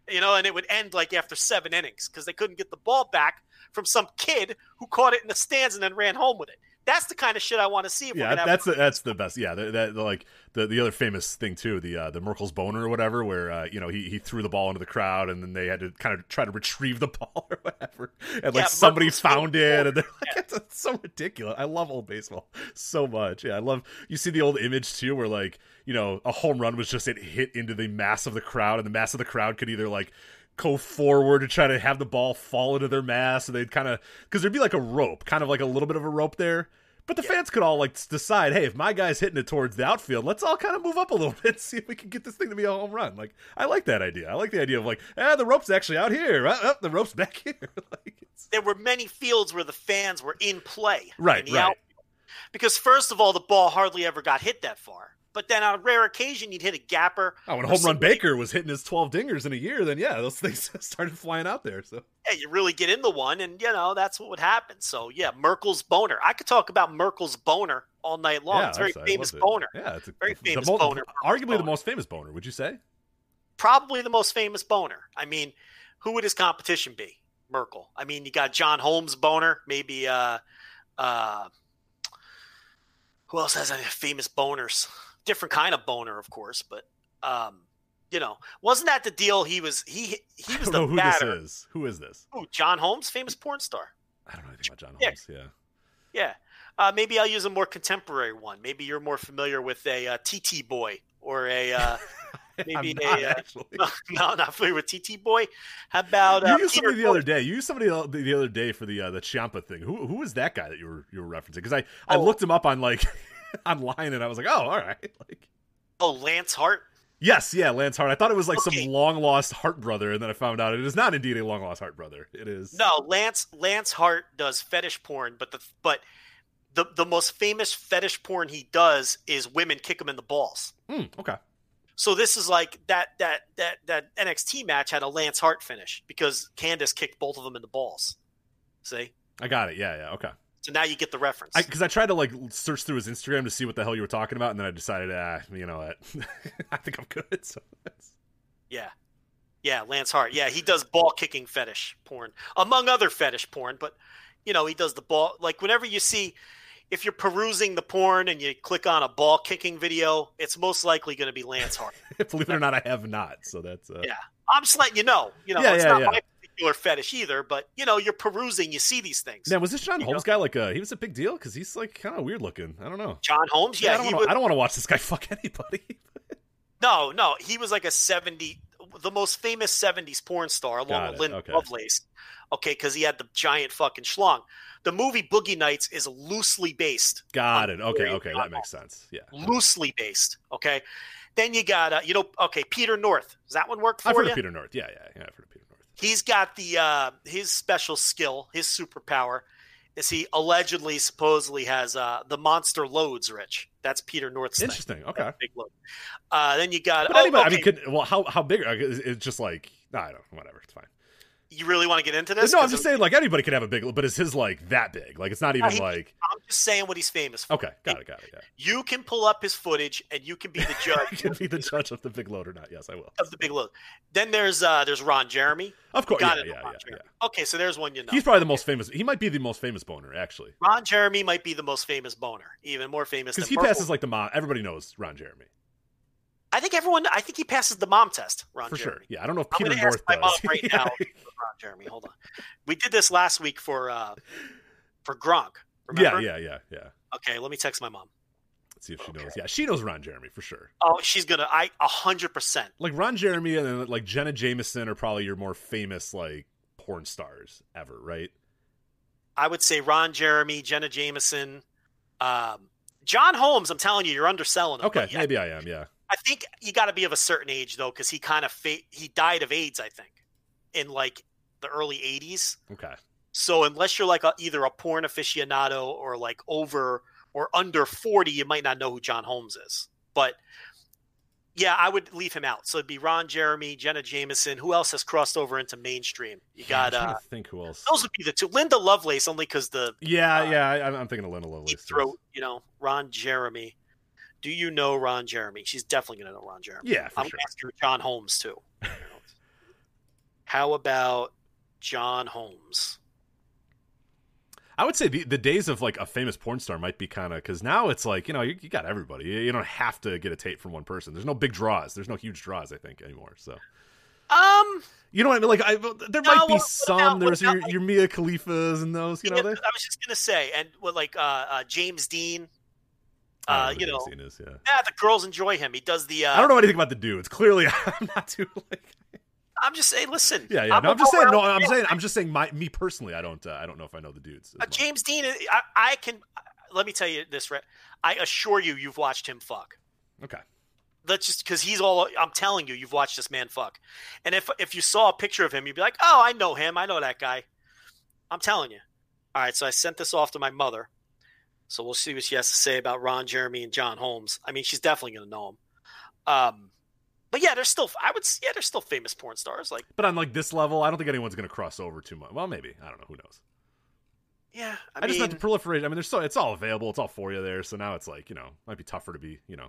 You know, and it would end like after seven innings because they couldn't get the ball back from some kid who caught it in the stands and then ran home with it. That's the kind of shit I want to see. Yeah, gonna have that's the, that's the best. Yeah, that, that like the the other famous thing too, the uh, the Merkle's boner or whatever, where uh, you know he, he threw the ball into the crowd and then they had to kind of try to retrieve the ball or whatever, and like Yeah, somebody Merkel's found it, and they're like, it's, it's so ridiculous. I love old baseball so much. Yeah, I love you see the old image too, where like you know a home run was just it hit into the mass of the crowd, and the mass of the crowd could either like go forward to try to have the ball fall into their mass, and they'd kind of because there'd be like a rope, kind of like a little bit of a rope there. But the fans could all like decide, hey, if my guy's hitting it towards the outfield, let's all kind of move up a little bit, and see if we can get this thing to be a home run. Like, I like that idea. I like the idea of like, ah, the rope's actually out here. Ah, ah, the rope's back here. like, it's... there were many fields where the fans were in play. Right, in the right. outfield. Because first of all, the ball hardly ever got hit that far. But then on a rare occasion, you'd hit a gapper. Oh, when Home Run Baker was hitting his 12 dingers in a year, then yeah, those things started flying out there. So Yeah, you really get into one, and you know that's what would happen. So yeah, Merkle's boner. I could talk about Merkle's boner all night long. yeah, it's a very famous it. boner. Yeah, it's a Very the famous mo- boner. Arguably the most famous boner. Would you say? Probably the most famous boner. I mean, who would his competition be? Merkel. I mean, you got John Holmes boner. Maybe uh, uh, who else has any famous boners? Different kind of boner, of course, but um, you know, wasn't that the deal? He was he he I was don't the know who batter. this is. Who is this? Ooh, John Holmes, famous porn star. I don't know anything about John Holmes. Yeah. Yeah. Uh, maybe I'll use a more contemporary one. Maybe you're more familiar with a uh, TT boy or a uh, maybe I'm a not, uh, actually. no, not familiar with TT boy. How about you uh, used Peter somebody the Boy? other day. You used somebody the the other day for the uh, the Ciampa thing. Who who was that guy that you were you were referencing? Because I I Oh. looked him up on like online and I was like, oh, all right. Like Oh, Lance Hart. yes, yeah, Lance Hart. I thought it was like Okay. some long lost Hart brother, and then I found out it is not indeed a long lost Hart brother. It is No, Lance Lance Hart does fetish porn, but the but the the most famous fetish porn he does is women kick him in the balls. Hmm, okay. So this is like that that that that NXT match had a Lance Hart finish because Candice kicked both of them in the balls. See, I got it. Yeah, yeah, okay. So now you get the reference. Because I, tried to like search through his Instagram to see what the hell you were talking about, and then I decided, ah, you know what, I think I'm good. So that's... Yeah. Yeah, Lance Hart. Yeah, he does ball kicking fetish porn, among other fetish porn, but you know, he does the ball like whenever you see if you're perusing the porn and you click on a ball kicking video, it's most likely going to be Lance Hart. believe it or not, I have not. So that's uh, Yeah. I'm just letting you know. You know, Yeah, it's yeah, not yeah. my particular fetish either, but you know, you're perusing, you see these things. Now, was this John You Holmes guy like uh he was a big deal because he's like kind of weird looking. I don't know. John Holmes, yeah, I don't wanna, was. I don't want to watch this guy fuck anybody. No, no, he was like a seventy, the most famous '70s porn star, along Got with it, Lynn okay. Lovelace. Okay, because he had the giant fucking schlong. The movie Boogie Nights is loosely based. Got it. Okay, okay, that makes sense. Yeah, Loosely based. Okay, then you got uh, you know, okay, Peter North. Does that one work for you? I've heard you? of Peter North. Yeah, yeah, yeah. I've heard of Peter. He's got the uh, his special skill, his superpower is he allegedly, supposedly has uh, the monster loads. Rich, that's Peter North's thing. Interesting. Okay. Big load. Uh, then you got. But oh, anybody, I mean, could, well, how how big? It's it's just like I don't know, whatever. It's fine. You really want to get into this? no, I'm just saying, like anybody could have a big, but is his like that big? Like it's not even he- like I'm just saying what he's famous for. okay, got it, got it. Yeah, You can pull up his footage, and you can be the judge can be the judge of the big load or not. Yes, I will. of the big load. Then there's uh, there's Ron Jeremy. Of course, Got yeah, it, yeah, yeah, yeah. Okay, so there's one you know. He's probably the most famous. He might be the most famous boner, actually, Ron Jeremy might be the most famous boner, even more famous because he passes like the mom. Everybody knows Ron Jeremy I think everyone. I think he passes the mom test. Ron for Jeremy. sure. Yeah, I don't know if Peter I'm North ask my does. mom right Yeah. now. Ron Jeremy, hold on. We did this last week for uh for Gronk. yeah, Remember? yeah, yeah, yeah. Okay, let me text my mom. Let's see if she Okay. knows. Yeah, she knows Ron Jeremy for sure. Oh, she's gonna. I a hundred percent. Like Ron Jeremy and then like Jenna Jameson are probably your more famous like porn stars ever, right? I would say Ron Jeremy, Jenna Jameson, um, John Holmes. I'm telling you, you're underselling him. Okay, yeah, maybe I am. Yeah. I think you got to be of a certain age though, because he kind of fa- he died of AIDS. I think in like the early '80s. Okay. So unless you're like a, either a porn aficionado or like over or under 40, you might not know who John Holmes is. But yeah, I would leave him out. So it'd be Ron Jeremy, Jenna Jameson. Who else has crossed over into mainstream? You Yeah, got I'm trying uh, to think who else. those would be the two. Linda Lovelace, only because the Yeah, uh, yeah, I, I'm thinking of Linda Lovelace. throat. You know, Ron Jeremy. Do you know Ron Jeremy? She's definitely going to know Ron Jeremy. Yeah, for I'm sure. going to ask her John Holmes too. How about John Holmes? I would say the, the days of like a famous porn star might be kind of because now it's like you know you, you got everybody. You, you don't have to get a tape from one person. There's no big draws. There's no huge draws. I think anymore. So Um, you know what I mean? Like I, there No, might be some. There's your, about, your Mia Khalifa's and those. You know they. I was just gonna say, and what like uh, uh, James Dean, uh, you know know, who James Dean is, yeah. yeah, the girls enjoy him. He does the. Uh, I don't know anything about the dude. It's Clearly, I'm not too like. I'm just saying. Listen. Yeah, yeah. No, a I'm just saying. No, I'm saying. I'm just saying. My me personally, I don't. Uh, I don't know if I know the dudes. Uh. James Dean. I, I can. Let me tell you this, Rhett. I assure you, you've watched him fuck. Okay. Let's just because he's all. I'm telling you, you've watched this man fuck. And if if you saw a picture of him, you'd be like, oh, I know him. I know that guy. I'm telling you. All right, so I sent this off to my mother. So we'll see what she has to say about Ron Jeremy and John Holmes. I mean, she's definitely going to know him. Um, but yeah, they're still. I would. Yeah, they're still famous porn stars. Like, But on like this level, I don't think anyone's going to cross over too much. Well, maybe. I don't know. Who knows? yeah. I, I, mean, just meant to proliferate. I mean, there's so it's all available. It's all for you there. So now it's like you know, might be tougher to be you know,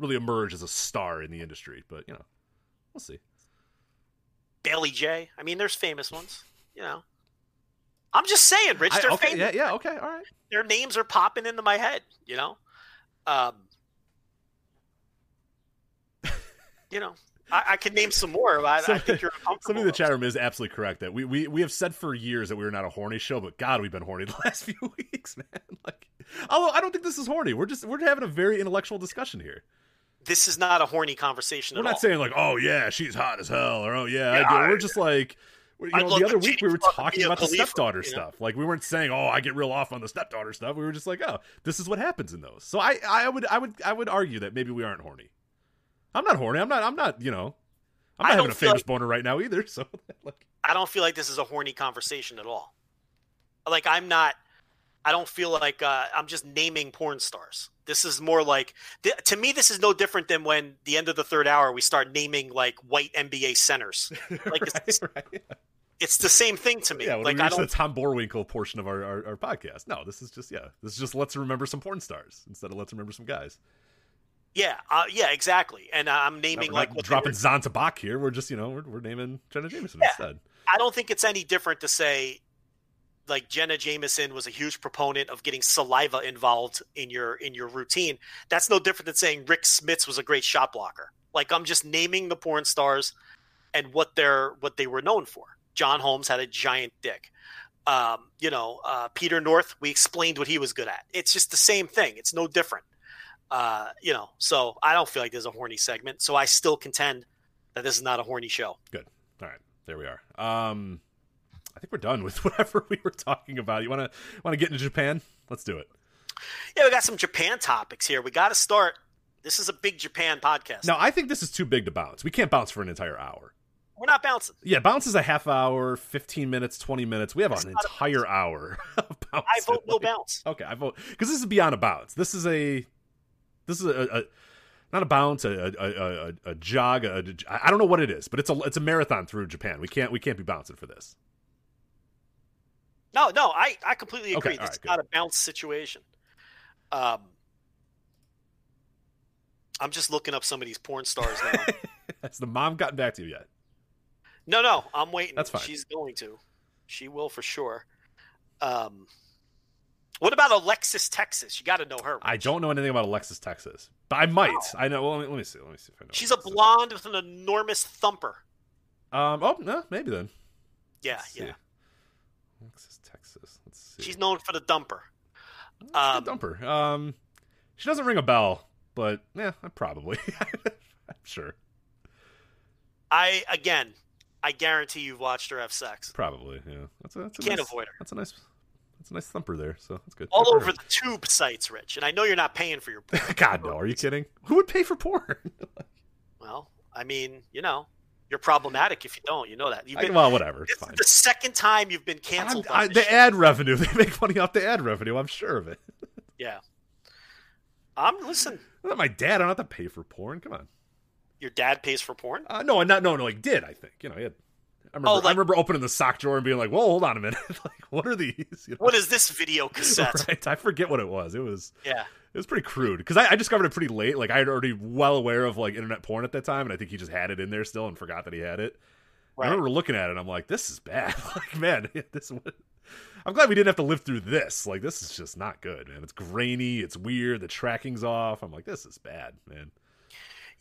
really emerge as a star in the industry. But you know, we'll see. Bailey Jay. I mean, there's famous ones. You know. I'm just saying, Rich. They're okay, famous. yeah, yeah, okay, all right. Their names are popping into my head. You know. Um. You know, I, I can name some more. but I, I think you're. Somebody in the chat room is absolutely correct that we, we we have said for years that we were not a horny show, but God, we've been horny the last few weeks, man. Like, although I don't think this is horny. We're just we're having a very intellectual discussion here. This is not a horny conversation We're not all. saying like, oh yeah, she's hot as hell, or oh yeah, I do. I- We're just like, you know, the other week we were talking about the stepdaughter you know? stuff. Like we weren't saying, oh, I get real off on the stepdaughter stuff. We were just like, oh, this is what happens in those. So I I would I would I would argue that maybe we aren't horny. I'm not horny. I'm not. I'm not. You know, I'm not having a famous like- boner right now either. So like, I don't feel like this is a horny conversation at all. Like I'm not. I don't feel like uh, I'm just naming porn stars. This is more like th- to me. This is no different than when the end of the third hour we start naming like white NBA centers. Like right, right. It's the same thing to me. Yeah, when like we I reach the don't. Tom Boerwinkle portion of our, our, our podcast. No, this is just yeah, this is just let's remember some porn stars instead of let's remember some guys. Yeah, uh, yeah, exactly. And uh, I'm naming We're like dropping were- Zan Tabak here. We're just you know we're, we're naming Jenna Jameson Yeah. instead. I don't think it's any different to say like Jenna Jameson was a huge proponent of getting saliva involved in your in your routine. That's no different than saying Rick Smits was a great shot blocker. Like I'm just naming the porn stars and what they're what they were known for. John Holmes had a giant dick. Um, you know, uh, Peter North, we explained what he was good at. It's just the same thing. It's no different. Uh, you know, so I don't feel like there's a horny segment. So I still contend that this is not a horny show. Good. All right, there we are. Um, I think we're done with whatever we were talking about. You want to want to get into Japan? Let's do it. Yeah, we got some Japan topics here. We got to start. This is a big Japan podcast. Now, I think this is too big to bounce. We can't bounce for an entire hour. We're not bouncing. Yeah, bounce is a half hour, fifteen minutes, twenty minutes. We have an entire hour. I vote no bounce. Okay, I vote because this is beyond a bounce. This is a, this is a, a not a bounce, a a, a, a, jog. A, I don't know what it is, but it's a it's a marathon through Japan. We can't we can't be bouncing for this. No, no, I I completely agree. Okay, it's right, not a bounce situation. Um, I'm just looking up some of these porn stars now. Has the mom gotten back to you yet? No, no, I'm waiting. That's fine. She's going to. She will for sure. Um, what about Alexis Texas? You got to know her. I don't know anything about Alexis Texas, but I might. I know. Well, let me, let me see. Let me see if I know. She's a blonde with an enormous thumper. Um. Oh no, maybe then. Yeah, Let's see. yeah. Alexis Texas. Let's see. She's known for the dumper. Um, a dumper. Um, she doesn't ring a bell, but yeah, probably. I'm sure. I again, I guarantee you've watched her have sex Probably. Yeah. That's a. That's a Can't nice, avoid her. That's a nice. That's a nice thumper there. So that's good. all Good over the tube sites, Rich. And I know you're not paying for your porn. God no. Are you kidding? Who would pay for porn? Well, I mean, you know, you're problematic if you don't. You know that. You've I- well, whatever. It's fine. the second time you've been canceled. I'm- I- the ad revenue. They make money off the ad revenue. I'm sure of it. Yeah. I'm listen. Not my dad. I don't have to pay for porn. Come on. Your dad pays for porn. Uh, no, not no, no. Like did I think you know? He had, I remember. Oh, I remember opening the sock drawer and being like, "Whoa, hold on a minute! like, what are these?" You know? What is this video cassette? right? I forget what it was. It was Yeah. it was pretty crude because I, I discovered it pretty late. Like I had already well aware of like internet porn at that time, and I think he just had it in there still and forgot that he had it. I remember looking at it. and I'm like, this is bad. like, man, this. I'm glad we didn't have to live through this. Like, this is just not good, man. It's grainy. It's weird. The tracking's off. I'm like, this is bad, man.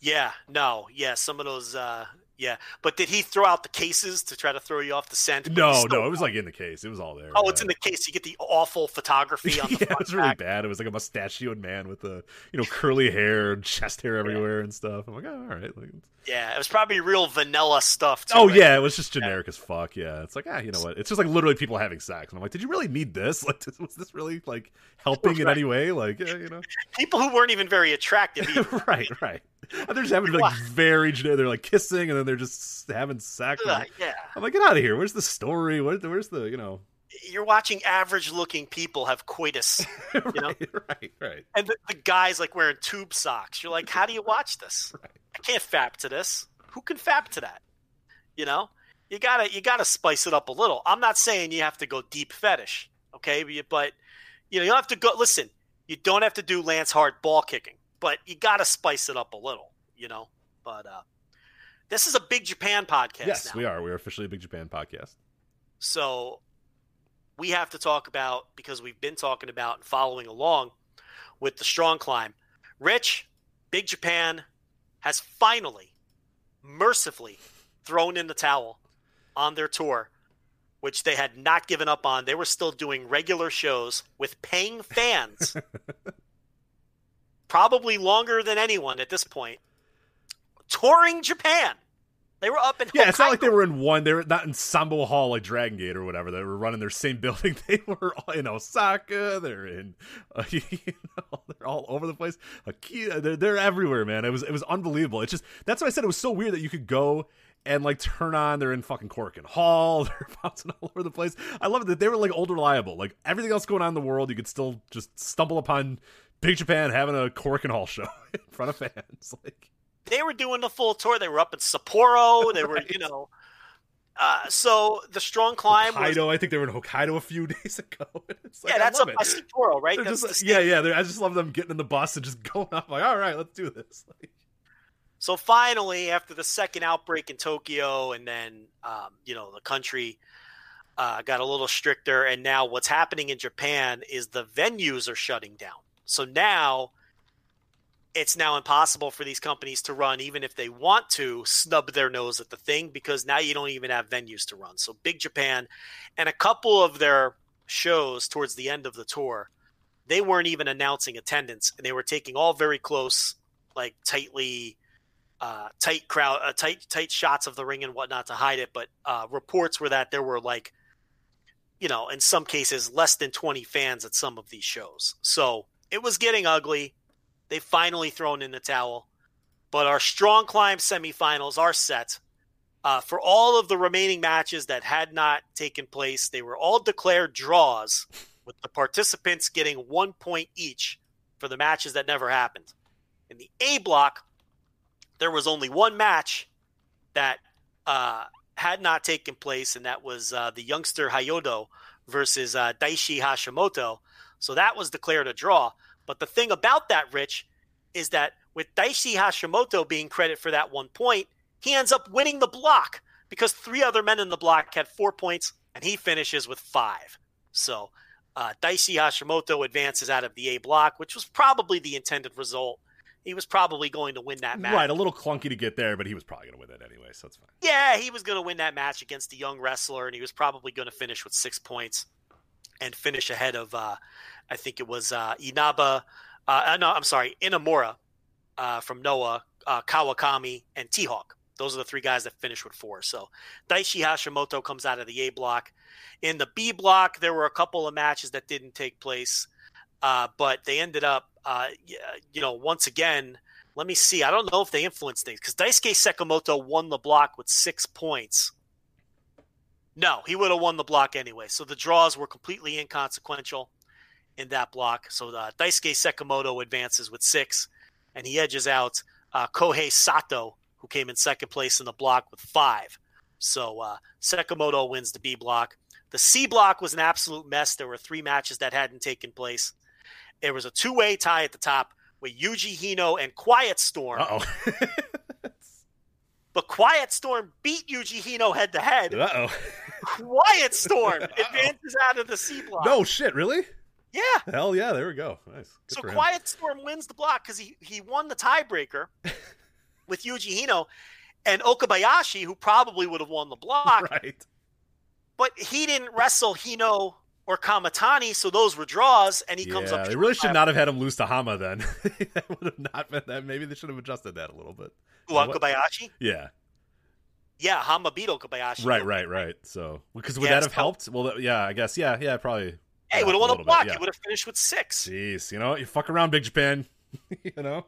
Yeah. No. Yeah. Some of those. uh Yeah. But did he throw out the cases to try to throw you off the scent? No, no, it was like in the case. It was all there. Oh, yeah. it's in the case. You get the awful photography on the yeah, it was really back. bad. It was like a mustachioed man with the you know curly hair and chest hair everywhere and stuff. I'm like, oh, all right. Like, Yeah, it was probably real vanilla stuff. Too, oh right? yeah, it was just generic as fuck. Yeah, it's like ah, you know what? It's just like literally people having sex, and I'm like, did you really need this? Like, was this really like helping in any way? Like, yeah, you know, people who weren't even very attractive. right, right. And they're just having like very. They're like kissing, and then they're just having sex. I'm Ugh, like, yeah, I'm like, get out of here. Where's the story? Where's the, where's the you know? you're watching average-looking people have coitus, right, know? right, right. and the, the guys like wearing tube socks. You're like, how do you watch this? Right. I can't fap to this. Who can fap to that? You know, you gotta you gotta spice it up a little. I'm not saying you have to go deep fetish, okay? But you- know, you don't have to go. Listen, you don't have to do Lance Hart ball kicking, but you gotta spice it up a little. You know, but uh, this is a big Japan podcast. Yes, now. we are. We are officially a Big Japan podcast. So we have to talk about because we've been talking about and following along with the strong climb. Rich, Big Japan has finally, mercifully, thrown in the towel on their tour, which they had not given up on. They were still doing regular shows with paying fans, probably longer than anyone at this point, touring Japan. They were up in Yeah, it's not like they were in one. They were not in Sambo Hall like Dragon Gate or whatever. They were running their same building. They were in Osaka. They're in, uh, you know, they're all over the place. Akita, they're they're everywhere, man. It was it was unbelievable. It's just that's why I said it was so weird that you could go and like turn on. They're in fucking Korakuen Hall. They're bouncing all over the place. I love it that they were like old reliable. Like everything else going on in the world, you could still just stumble upon Big Japan having a Korakuen Hall show in front of fans. Like they were doing the full tour. They were up in Sapporo. They were, Right. you know. Uh, so the strong climb was Hokkaido. I think they were in Hokkaido a few days ago. Like, yeah, that's up it. by Sapporo, right? That's just the yeah, yeah. I just love them getting in the bus and just going off. Like, all right, let's do this. Like, So finally, after the second outbreak in Tokyo, and then um, you know the country uh, got a little stricter, and now what's happening in Japan is the venues are shutting down. So now it's now impossible for these companies to run, even if they want to snub their nose at the thing, because now you don't even have venues to run. So Big Japan and a couple of their shows towards the end of the tour, they weren't even announcing attendance, and they were taking all very close, like tightly, uh, tight crowd, uh, tight tight shots of the ring and whatnot to hide it. But uh, reports were that there were like, you know, in some cases, less than twenty fans at some of these shows. So it was getting ugly They've finally thrown in the towel. But our strong climb semifinals are set. Uh, for all of the remaining matches that had not taken place, they were all declared draws, with the participants getting one point each for the matches that never happened. In the A block, there was only one match that uh, had not taken place, and that was uh, the youngster Hayodo versus uh, Daichi Hashimoto. So that was declared a draw. But the thing about that, Rich, is that with Daichi Hashimoto being credit for that one point, he ends up winning the block because three other men in the block had four points and he finishes with five. So uh, Daichi Hashimoto advances out of the A block, which was probably the intended result. He was probably going to win that match. Right, a little clunky to get there, but he was probably going to win it anyway, so it's fine. Yeah, he was going to win that match against a young wrestler, and he was probably going to finish with six points and finish ahead of, uh, I think it was uh, Inaba. Uh, no, I'm sorry, Inamura uh, from Noah, uh, Kawakami, and T Hawk. Those are the three guys that finished with four. So Daishi Hashimoto comes out of the A block. In the B block, there were a couple of matches that didn't take place, uh, but they ended up, uh, you know, once again. Let me see. I don't know if they influenced things because Daisuke Sekimoto won the block with six points. No, he would have won the block anyway. So the draws were completely inconsequential in that block. So uh, Daisuke Sekimoto advances with six, and he edges out uh, Kohei Sato, who came in second place in the block with five. So uh, Sekimoto wins the B block. The C block was an absolute mess. There were three matches that hadn't taken place. There was a two way tie at the top with Yuji Hino and Quiet Storm. oh. but Quiet Storm beat Yuji Hino head to head. Uh oh. Quiet Storm advances out of the C block. No shit, really? Yeah. Hell yeah, there we go. Nice. Good so. Quiet Storm wins the block because he, he won the tiebreaker with Yuji Hino and Okabayashi, who probably would have won the block, Right. but he didn't wrestle Hino or Kamitani, so those were draws, and he comes up. they really should not have had him lose to Hama then. that would have not been that. Maybe they should have adjusted that a little bit. Who, Okabayashi? Yeah. Yeah, Hama beat Okabayashi. Right, right, right. So, because would Yeah, that have helped? Well, yeah, I guess. Yeah, yeah, probably. Hey, yeah, would have won a bit, block. yeah. He would have finished with six. Jeez, you know, you fuck around, Big Japan. you know,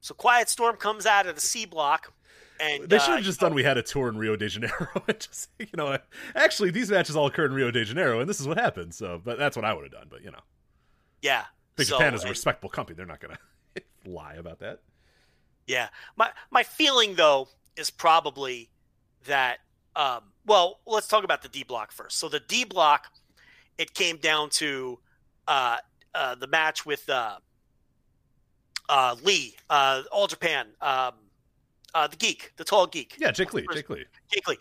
So Quiet Storm comes out of the C block, and they uh, should have just done. We had a tour in Rio de Janeiro, just you know, actually, these matches all occurred in Rio de Janeiro, and this is what happened. So, but that's what I would have done. But you know, yeah. Big so, Japan is a respectable company; they're not gonna lie about that. Yeah. My my feeling though is probably that um well, let's talk about the D block first. So the D block it came down to uh uh the match with uh uh Lee, uh All Japan, um uh the geek, the tall geek. Yeah, Jake Lee, Jake Lee. Jake Lee.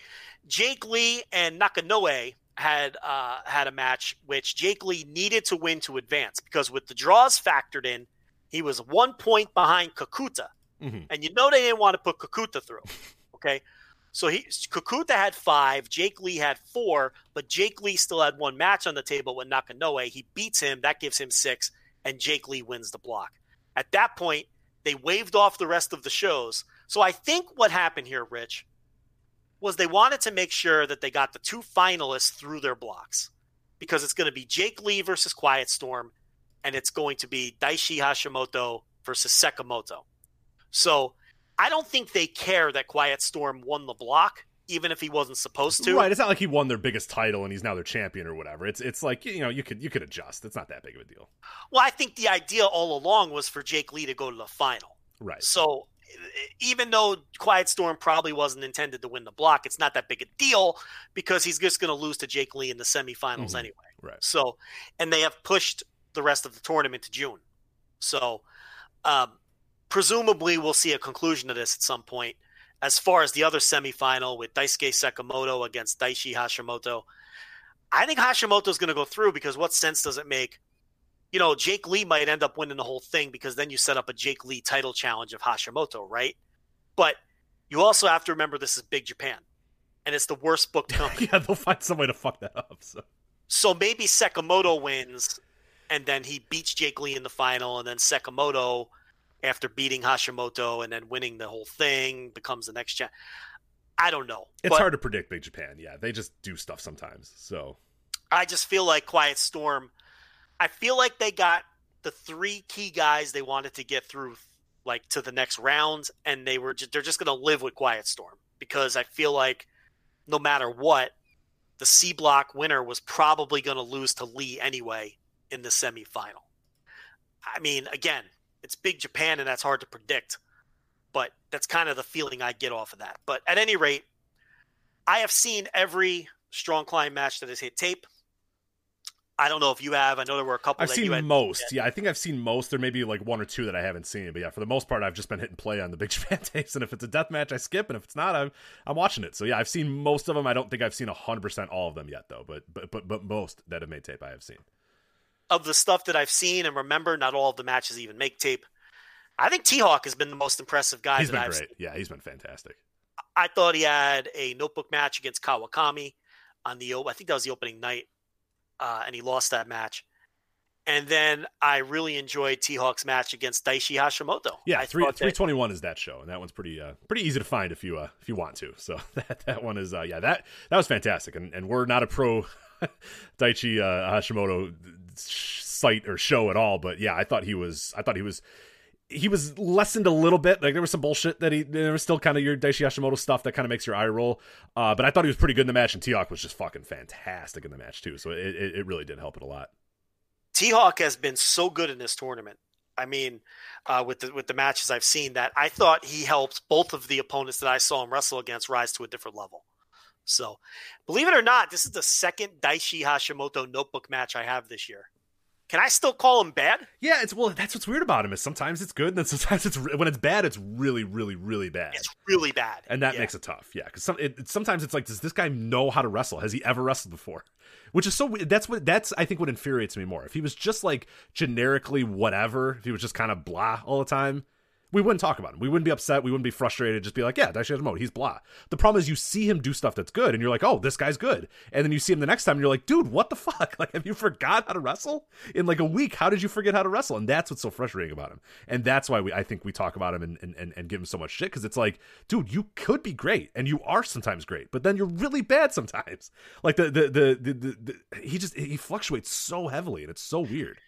Jake Lee and Nakanoue had uh, had a match which Jake Lee needed to win to advance because with the draws factored in, he was one point behind Kakuta, Mhm. and you know they didn't want to put Kakuta through. Okay, so he Kakuta had five, Jake Lee had four, but Jake Lee still had one match on the table with Nakanoue. He beats him, that gives him six, and Jake Lee wins the block. At that point, they waved off the rest of the shows. So I think what happened here, Rich, was they wanted to make sure that they got the two finalists through their blocks because it's going to be Jake Lee versus Quiet Storm, and it's going to be Daichi Hashimoto versus Sekimoto. So I don't think they care that Quiet Storm won the block, even if he wasn't supposed to. Right, it's not like he won their biggest title and he's now their champion or whatever. It's it's like you know you could you could adjust. It's not that big of a deal. Well, I think the idea all along was for Jake Lee to go to the final. Right. So even though Quiet Storm probably wasn't intended to win the block, it's not that big a deal because he's just going to lose to Jake Lee in the semifinals Mhm. anyway. Right. So, and they have pushed the rest of the tournament to June. So, um, presumably we'll see a conclusion to this at some point. As far as the other semifinal with Daisuke Sekimoto against Daichi Hashimoto, I think Hashimoto's going to go through because what sense does it make you know, Jake Lee might end up winning the whole thing because then you set up a Jake Lee title challenge of Hashimoto, right? But you also have to remember this is Big Japan, and it's the worst booked company. yeah, they'll find some way to fuck that up. So So maybe Sekimoto wins, and then he beats Jake Lee in the final, and then Sekimoto, after beating Hashimoto and then winning the whole thing, becomes the next champ. I don't know. it's But hard to predict Big Japan. Yeah, they just do stuff sometimes. So I just feel like Quiet Storm. I feel like they got the three key guys they wanted to get through, like to the next round, and they were just, they're just going to live with Quiet Storm because I feel like no matter what, the C block winner was probably going to lose to Lee anyway in the semifinal. I mean, again, it's Big Japan and that's hard to predict, but that's kind of the feeling I get off of that. But at any rate, I have seen every strong climb match that has hit tape. I don't know if you have. I know there were a couple. I've that seen most. Yeah, I think I've seen most. There may be like one or two that I haven't seen, but yeah, for the most part, I've just been hitting play on the Big Japan tapes. And if it's a death match, I skip, and if it's not, I'm I'm watching it. So yeah, I've seen most of them. I don't think I've seen hundred percent all of them yet, though. But but but but most that have made tape, I have seen. Of the stuff that I've seen and remember. Not all of the matches even make tape. I think T Hawk has been the most impressive guy He's that been I've great. seen. Yeah, he's been fantastic. I thought he had a notebook match against Kawakami on the I think that was the opening night, uh, and he lost that match. And then I really enjoyed T Hawk's match against Daichi Hashimoto. Yeah, I three three twenty one is that show, and that one's pretty uh pretty easy to find if you uh if you want to. So that that one is uh yeah that that was fantastic, and and we're not a pro Daichi uh, Hashimoto site or show at all, but yeah, I thought he was I thought he was he was lessened a little bit. Like there was some bullshit that he there was still kind of your Daichi Hashimoto stuff that kind of makes your eye roll. Uh, but I thought he was pretty good in the match, and T-Hawk was just fucking fantastic in the match too. So it, it, it really did help it a lot. T Hawk has been so good in this tournament. I mean, uh, with the with the matches I've seen, that I thought he helped both of the opponents that I saw him wrestle against rise to a different level. So, believe it or not, this is the second Daichi Hashimoto notebook match I have this year. Can I still call him bad? Yeah, it's well. That's what's weird about him is sometimes it's good, and then sometimes it's when it's bad, it's really, really, really bad. It's really bad, and that Yeah. makes it tough. Yeah, because some, it, it- sometimes it's like, does this guy know how to wrestle? Has he ever wrestled before? Which is so. weird. That's what. That's I think what infuriates me more. If he was just like generically whatever, if he was just kind of blah all the time, we wouldn't talk about him. We wouldn't be upset. We wouldn't be frustrated. Just be like, yeah, Daichi Hashimoto, he's blah. The problem is you see him do stuff that's good, and you're like, oh, this guy's good. And then you see him the next time, and you're like, dude, what the fuck? Like, have you forgot how to wrestle in like a week? How did you forget how to wrestle? And that's what's so frustrating about him. And that's why we, I think we talk about him and and, and, and give him so much shit because it's like, dude, you could be great, and you are sometimes great, but then you're really bad sometimes. Like the the the, the, the, the he just he fluctuates so heavily, and it's so weird.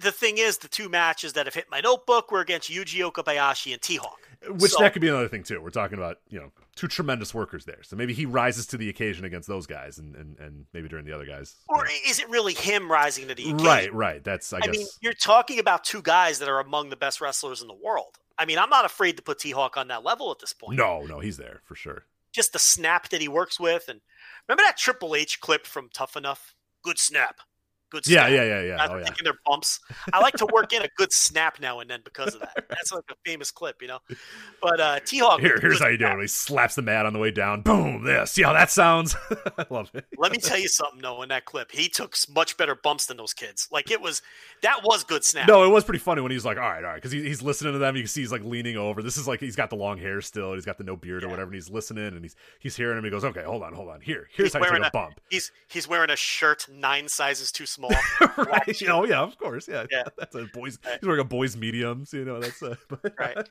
The thing is, the two matches that have hit my notebook were against Yuji Okabayashi and T Hawk. Which So- that could be another thing too. We're talking about you know two tremendous workers there, so maybe he rises to the occasion against those guys, and and, and maybe during the other guys. Or is it really him rising to the occasion? right, right. That's I, I guess mean, you're talking about two guys that are among the best wrestlers in the world. I mean, I'm not afraid to put T Hawk on that level at this point. no, no, he's there for sure. Just the snap that he works with. And remember that Triple H clip from Tough Enough? Good snap. Good Yeah, snap. yeah, yeah, yeah. Oh yeah. taking their bumps. I like to work in a good snap now and then because of that. That's like a famous clip, you know? But uh, T Hawk. Here, here's how you do it. He slaps the mat on the way down. Boom! There. See how that sounds? I love it. Let me tell you something, though, in that clip. He took much better bumps than those kids. Like, it was, that was good snap. No, it was pretty funny when he's like, "All right, all right," because he, he's listening to them. You can see he's like leaning over. This is like he's got the long hair still. He's got the no beard or whatever, and he's listening and he's he's hearing him. He goes, "Okay, hold on, hold on. Here, here's He's how you take a a- bump." He's he's wearing a shirt nine sizes too small. right? Oh yeah, of course. Yeah, Yeah. That's a boys. Right. He's wearing a boys mediums. You know, that's uh, but, Right.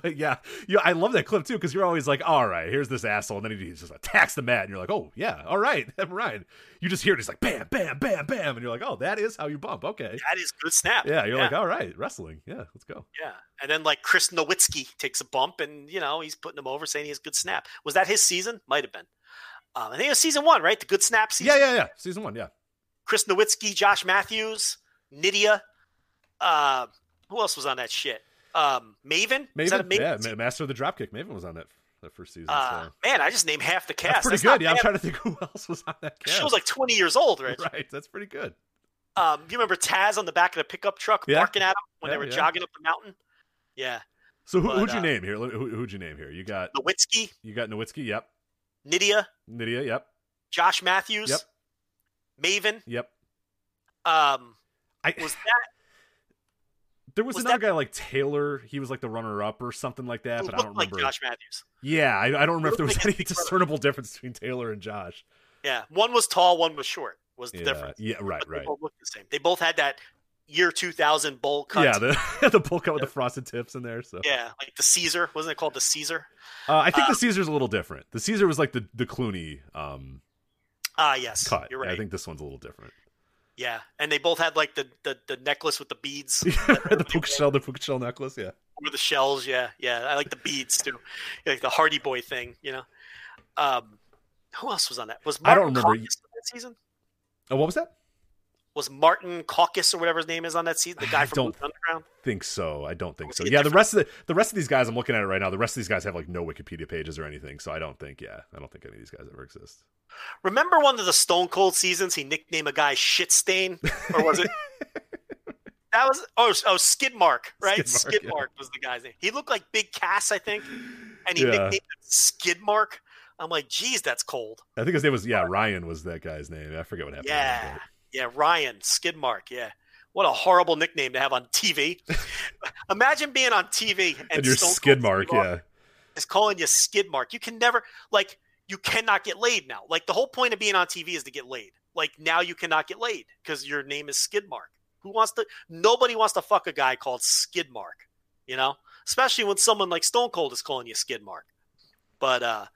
But yeah, yeah, I love that clip too because you're always like, "All right, here's this asshole," and then he just attacks the mat, and you're like, "Oh yeah, all right, I'm right." You just hear it, it's like bam, bam, bam, bam, and you're like, "Oh, that is how you bump." Okay. That is good snap. Yeah, you're like, "All right, wrestling. Yeah, let's go." yeah. And then like Chris Nowinski takes a bump, and you know he's putting him over, saying he has good snap. Was that his season? Might have been. Um, I think it was season one, right? The good snap season. Yeah, yeah, yeah. Season one, yeah. Chris Nowinski, Josh Matthews, Nydia. Uh, who else was on that shit? Um, Maven. That Maven, yeah, Master of the Dropkick. Maven was on that that first season. Uh, so. man, I just named half the cast. That's pretty not good. Yeah, I'm trying to think who else was on that cast. show's like 20 years old, right? right, that's pretty good. Um, you remember Taz on the back of the pickup truck Yeah. barking at him when Yeah, they were yeah. jogging up the mountain? Yeah. So who, But, who'd you uh, name here? Who, who'd you name here? You got Nowinski, you got Nowinski. Yep. Nydia, Nydia. Yep. Josh Matthews, Yep. Maven, Yep. Um, I was that there was, was another that- guy like Taylor. He was like the runner up or something like that, but I don't like remember. Josh Matthews? Yeah, I, I don't remember if there was any like his big brother. discernible difference between Taylor and Josh. Yeah, one was tall, one was short. Was the Yeah, difference? yeah, right, But they right. both looked the same. They both had that year 2000 bowl cut. Yeah, the the pull cut with the frosted tips in there. So yeah, like the Caesar wasn't it called the Caesar? uh, I think Uh, the Caesar's a little different. The Caesar was like the the Clooney um, Ah, yes, cut. You're right. I think this one's a little different. Yeah, and they both had like the the, the necklace with the beads the puka shell, the puka shell necklace. Yeah, or the shells. Yeah, yeah. I like the beads too, like the Hardy Boy thing. You know. Um, who else was on that? Was I don't remember. Caucus on that season? oh, what was that? Was Martin Caucus or whatever his name is on that season? The guy I from don't- Underground. Think so. I don't think so. Yeah, the rest of the the rest of these guys, I'm looking at it right now. The rest of these guys have like no Wikipedia pages or anything. So I don't think. Yeah, I don't think any of these guys ever exist. Remember one of the Stone Cold seasons? He nicknamed a guy Shit Stain, or was it? that was oh oh Skid Mark, right? Skid Skid Mark, Mark, yeah. was the guy's name. He looked like Big Cass, I think, and he Yeah. nicknamed him Skid Mark. I'm like, geez, that's cold. I think his name was yeah Ryan was that guy's name. I forget what happened. to him, Yeah, Ryan Skidmark. Yeah, what a horrible nickname to have on TV. Imagine being on TV and, and your Stone Cold skid. Steve Yeah, is calling you Skidmark. You can never like you cannot get laid now. Like the whole point of being on TV is to get laid. Like now you cannot get laid because your name is Skidmark. Who wants to? Nobody wants to fuck a guy called Skidmark. You know, especially when someone like Stone Cold is calling you Skidmark. But uh,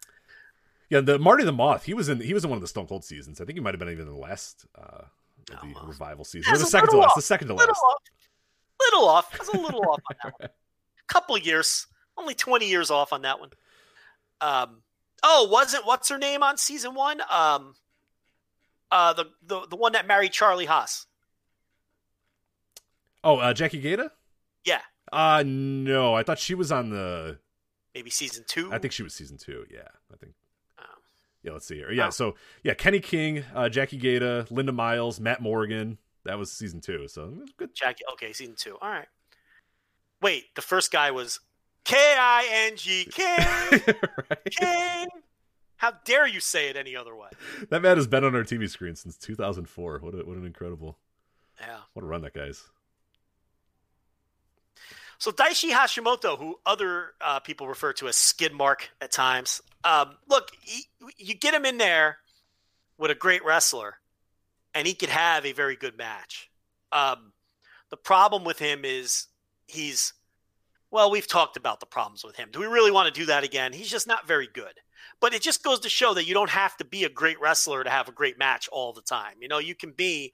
yeah. The Marty the Moth. He was in. He was in one of the Stone Cold seasons. I think he might have been even in the last uh, of the Oh, revival season. The second to last. off. The second to little last. off, little off. That's a little off on that one. A Couple years, only twenty years off on that one. Um. Oh, wasn't what's her name on season one? Um. Uh, the the the one that married Charlie Haas. Oh, uh, Jackie Gayda. Yeah, Uh no, I thought she was on the. maybe season two. I think she was season two. Yeah, I think. Yeah, let's see here. Yeah, Oh. so yeah, Kenny King, uh, Jackie Gayda, Linda Miles, Matt Morgan. That was season two. So good. Jackie. Okay, season two. All right. Wait, the first guy was K I N G King. King. How dare you say it any other way? That man has been on our TV screen since 2004. What a, what an incredible Yeah. what a run that guy's. So Daichi Hashimoto, who other uh, people refer to as Skid Mark at times, um, look, he, you get him in there with a great wrestler, and he could have a very good match. Um, the problem with him is he's, well, we've talked about the problems with him. Do we really want to do that again? He's just not very good. But it just goes to show that you don't have to be a great wrestler to have a great match all the time. You know, you can be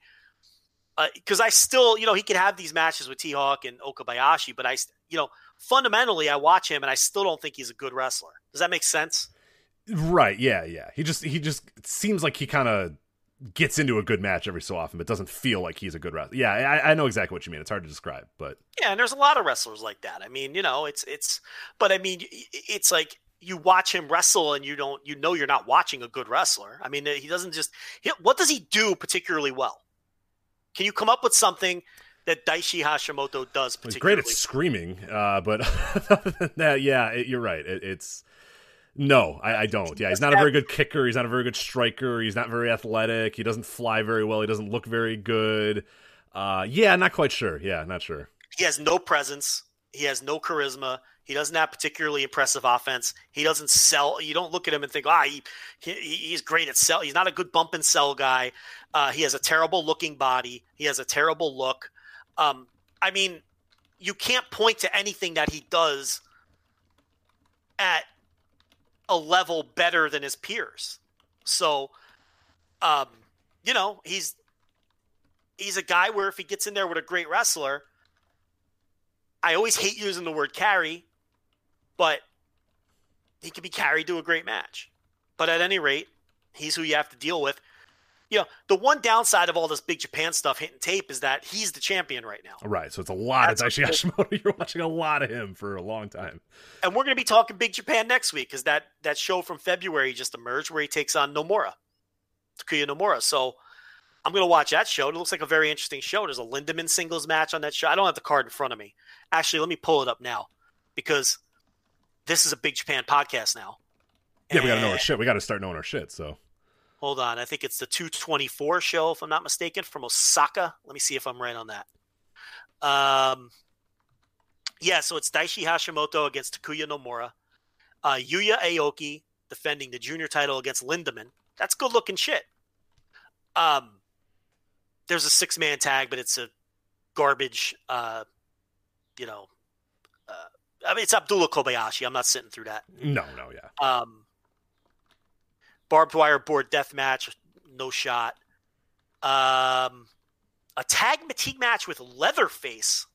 because I still, you know, he could have these matches with T Hawk and Okabayashi, but I, you know, fundamentally, I watch him and I still don't think he's a good wrestler. Does that make sense? Right? Yeah, yeah. He just he just it seems like he kind of gets into a good match every so often, but doesn't feel like he's a good wrestler. Yeah, I, I know exactly what you mean. It's hard to describe, but Yeah, and there's a lot of wrestlers like that. I mean, you know, it's it's, but I mean, it's like you watch him wrestle and you don't, you know, you're not watching a good wrestler. I mean, he doesn't just. He, what does he do particularly well? Can you come up with something that Daichi Hashimoto does particularly? he's great at screaming. Uh, but that, yeah, it, you're right. It, it's no, I, I don't. Yeah, he's not a very good kicker. He's not a very good striker. He's not very athletic. He doesn't fly very well. He doesn't look very good. Uh, yeah, not quite sure. Yeah, not sure. He has no presence. He has no charisma. He doesn't have particularly impressive offense. He doesn't sell. You don't look at him and think, ah, he, he he's great at sell. He's not a good bump and sell guy. Uh, he has a terrible looking body. He has a terrible look. Um, I mean, you can't point to anything that he does at a level better than his peers. So, um, you know, he's he's a guy where if he gets in there with a great wrestler, I always hate using the word carry, but he can be carried to a great match. But at any rate, he's who you have to deal with. You know, the one downside of all this Big Japan stuff hitting tape is that he's the champion right now. Right. So it's a lot That's of Daichi Hashimoto. You're watching a lot of him for a long time. And we're going to be talking Big Japan next week because that, that show from February just emerged where he takes on Nomura, Takuya Nomura. So I'm going to watch that show. It looks like a very interesting show. There's a Lindaman singles match on that show. I don't have the card in front of me. Actually, let me pull it up now because this is a Big Japan podcast now. Yeah, we got to know our eh. shit. We got to start knowing our shit. So hold on. I think it's the 224 show, if I'm not mistaken, from Osaka. Let me see if I'm right on that. Um, yeah, so it's Daichi Hashimoto against Takuya Nomura. Uh, Yuya Aoki defending the junior title against Lindaman. That's good looking shit. Um, there's a six man tag, but it's a garbage. Uh, you know, uh, I mean, it's Abdullah Kobayashi. I'm not sitting through that. No, no, yeah. Um, barbed wire board death match, no shot. Um, a tag fatigue match with Leatherface.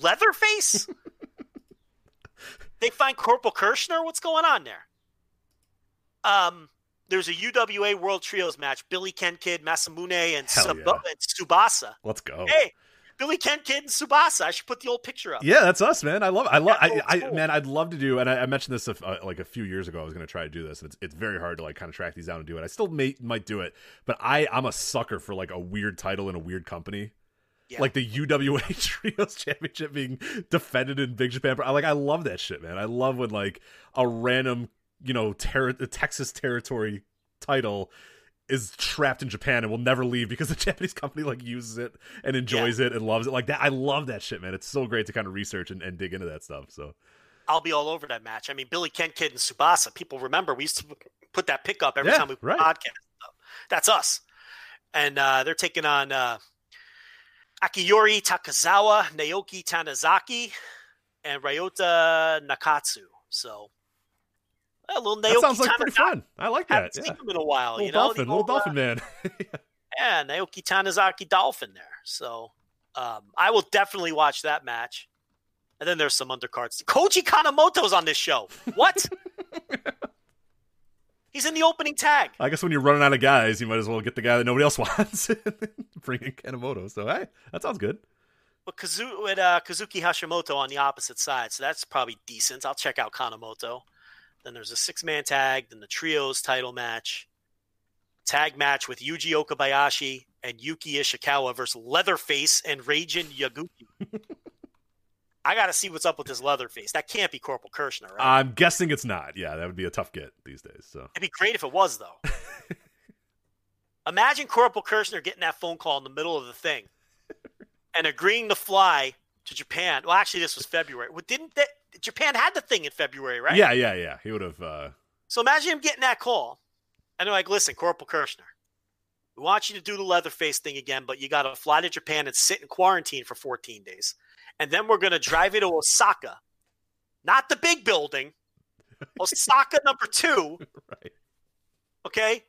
Leatherface? they find Corporal Kirchner? What's going on there? Um, there's a UWA World Trios match. Billy Ken Kid, Masamune, and, Sub- yeah. and Tsubasa. Let's go. Hey, Billy Ken Kid and Tsubasa. I should put the old picture up. Yeah, that's us, man. I love. I love. I, I, cool. man, I'd love to do. And I, I mentioned this a, uh, like a few years ago. I was going to try to do this, and it's it's very hard to like kind of track these down and do it. I still may might do it, but I I'm a sucker for like a weird title in a weird company. Yeah. Like the UWA Trios Championship being defended in Big Japan. I like. I love that shit, man. I love when like a random, you know, ter- Texas territory title is trapped in Japan and will never leave because the Japanese company like uses it and enjoys it and loves it like that. I love that shit, man. It's so great to kind of research and, and dig into that stuff. So I'll be all over that match. I mean, Billy Ken Kid and Tsubasa. People remember we used to put that pick up every Yeah, time we put right. podcast. up. That's us, and uh, they're taking on uh, Akiyori Takazawa, Naoki Tanizaki, and Ryota Nakatsu. So a little Naoki that sounds like pretty fun. I like Haven't that. seen him in a while. Little you know, dolphin, The little old, uh, dolphin man. yeah, Naoki Tanizaki Dolphin there. So um, I will definitely watch that match. And then there's some undercards. Koji Kanemoto's on this show. What? He's in the opening tag. I guess when you're running out of guys, you might as well get the guy that nobody else wants. Bring in Kanemoto. So hey, that sounds good. With, Kazu- with uh, Kazuki Hashimoto on the opposite side. So that's probably decent. I'll check out Kanemoto. Then there's a six man tag. Then the trios title match. Tag match with Yuji Okabayashi and Yuki Ishikawa versus Leatherface and Reijin Yaguchi. I got to see what's up with this Leatherface. That can't be Corporal Kirchner, right? I'm guessing it's not. Yeah, that would be a tough get these days. So It'd be great if it was, though. Imagine Corporal Kirchner getting that phone call in the middle of the thing and agreeing to fly to Japan. Well, actually, this was February. Well, didn't that, Japan had the thing in February, right? yeah, yeah, yeah. He would have. Uh, So imagine him getting that call, and they're like, "Listen, Corporal Kirchner, we want you to do the Leatherface thing again, but you got to fly to Japan and sit in quarantine for 14 days, and then we're going to drive you to Osaka, not the big building, Osaka number two, right. okay,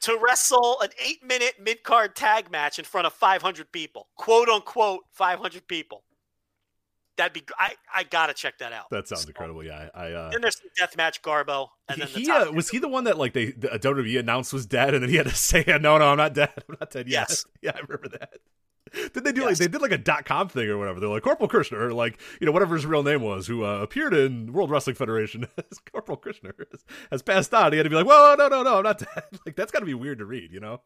to wrestle an eight-minute mid-card tag match in front of 500 people, quote unquote 500 people. That'd be. I I gotta check that out. That sounds So, incredible. Yeah, I. Uh, Then there's the deathmatch Garbo, and then the he uh, was he the one that like they the WWE announced was dead, and then he had to say, "No, no, I'm not dead. I'm not dead yet." Yes. Yeah, I remember that. Did they do like they did like a dot com thing or whatever? They're like Corporal Kirchner, or like you know whatever his real name was, who uh, appeared in World Wrestling Federation as Corporal Kirchner has, has passed on. He had to be like, "Whoa, no, no, no, I'm not dead." Like that's got to be weird to read, you know?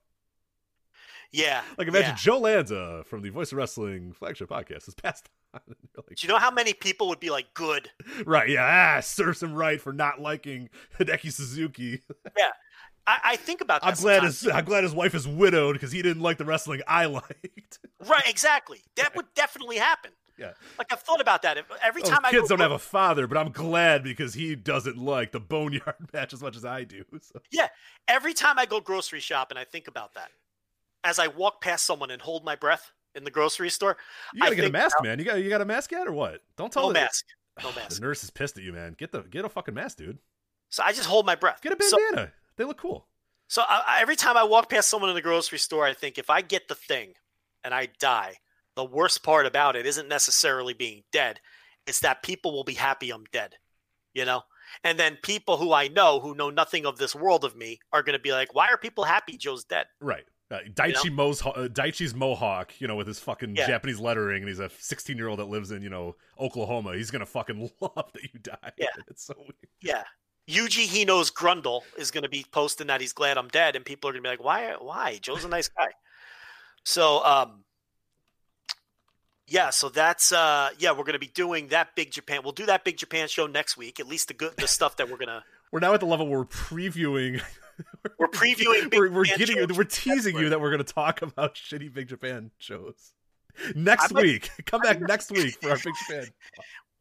Yeah. Like imagine yeah. Joe Lanza from the Voice of Wrestling flagship podcast has passed on. And you're like, Do you know how many people would be like, good? right? Yeah, ah, serves him right for not liking Hideki Suzuki. I, I think about that. I'm glad sometimes. his I'm glad his wife is widowed because he didn't like the wrestling I liked. Right, exactly. That would definitely happen. Yeah. Like I've thought about that. Every Those time I kids go, don't have a father, but I'm glad because he doesn't like the boneyard match as much as I do. So. yeah, every time I go grocery shopping, I think about that. As I walk past someone and hold my breath in the grocery store, You gotta I get a mask, man. You got you got a mask yet or what? Don't tell no the- mask, no mask. The nurse is pissed at you, man. Get the get a fucking mask, dude. So I just hold my breath. Get a So- bandana. they look cool. So I, I- every time I walk past someone in the grocery store, I think if I get the thing and I die, the worst part about it isn't necessarily being dead; it's that people will be happy I'm dead. You know, and then people who I know who know nothing of this world of me are going to be like, "Why are people happy Joe's dead?" Right. Uh, Daichi Mo's, uh, Daichi's mohawk, you know, with his fucking Yeah. Japanese lettering, and he's a 16 year old that lives in, you know, Oklahoma. He's gonna fucking love that you died. Yeah. it's so weird. Yeah. Yuji Hino's Grundle is going to be posting that he's glad I'm dead, and people are going to be like, "Why? Why? Joe's a nice guy." So, um, yeah. So that's uh, yeah. We're going to be doing that big Japan. We'll do that big Japan show next week. At least the good, the stuff that we're gonna. We're now at the level where we're previewing We're previewing. Big we're, we're getting shows we're teasing you that we're going to talk about shitty Big Japan shows next I might- week. Come back next week for our Big Japan.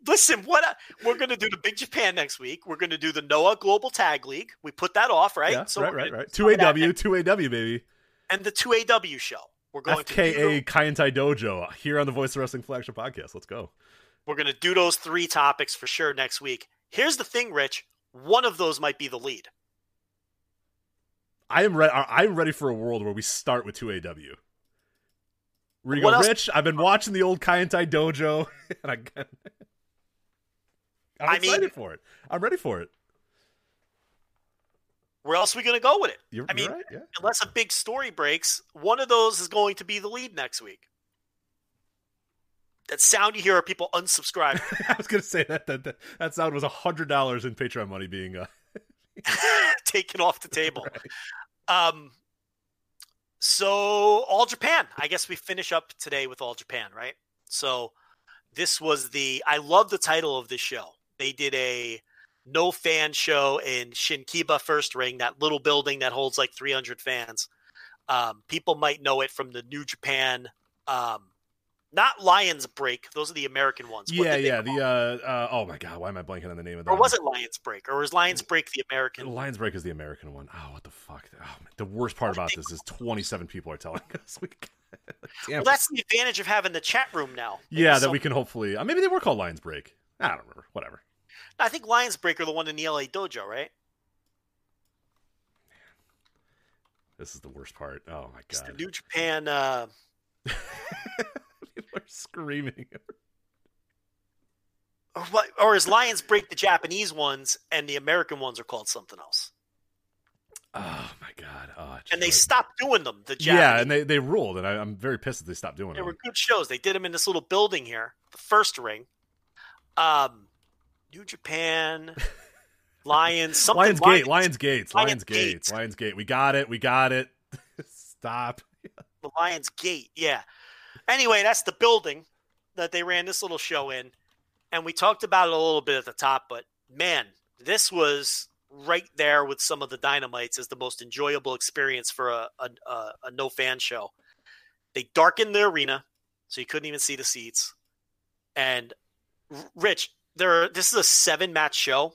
Listen, what uh, we're going to do the Big Japan next week. We're going to do the Noah Global Tag League. We put that off, right? Yeah, we're right, right, right. Two some of that AW, two AW, baby. and the two AW show. We're going to do FKA Kaientai Dojo here on the Voice of Wrestling flagship podcast. Let's go. We're going to do those three topics for sure next week. Here's the thing, Rich. One of those might be the lead. I am ready. I'm ready for a world where we start with two AW. Where you What go, else- Rich? I've been watching the old Kaientai Dojo, and I, I'm I excited mean- for it. I'm ready for it. Where else are we going to go with it? You're, I mean, right. Yeah. unless a big story breaks, one of those is going to be the lead next week. That sound you hear are people unsubscribing, I was gonna say that that that, that sound was a hundred dollars in Patreon money being uh, taken off the table. Um, so All Japan. I guess we finish up today with All Japan, right? So this was the. I love the title of this show. They did a no fan show in Shinkiba First Ring, that little building that holds like 300 fans. Um, people might know it from the New Japan. Um, not Lions Break; those are the American ones. What yeah yeah the uh, uh oh my god why am I blanking on the name of that or was it Lions Break, or was Lions Break the American? Lions Break is the American one. Oh, what the fuck! Oh, man. The worst part about this is 27 people are telling us. We Well, that's the advantage of having the chat room now. yeah, that So- we can hopefully. Uh, maybe they were called Lions Break. I don't remember. Whatever. I think Lions Break are the one in the LA dojo, right? This is the worst part. Oh my It's the god. New Japan. Are screaming. or, what, or is Lions Break the Japanese ones and the American ones are called something else? Oh my god. Oh, And they stopped doing them. The Japanese. Yeah, and they, they ruled, and I, I'm very pissed that they stopped doing they it. were good shows. They did them in this little building here, the first ring. Um, New Japan, Lions, something. Lions Gate, Lions Gates, Lions Gates. Lions Gate. We got it. We got it. Stop. the Lions Gate. Yeah. Anyway, that's the building that they ran this little show in, and we talked about it a little bit at the top. But man, this was right there with some of the dynamites as the most enjoyable experience for a a, a, a no fan show. They darkened the arena, so you couldn't even see the seats. And Rich, there this is a seven match show,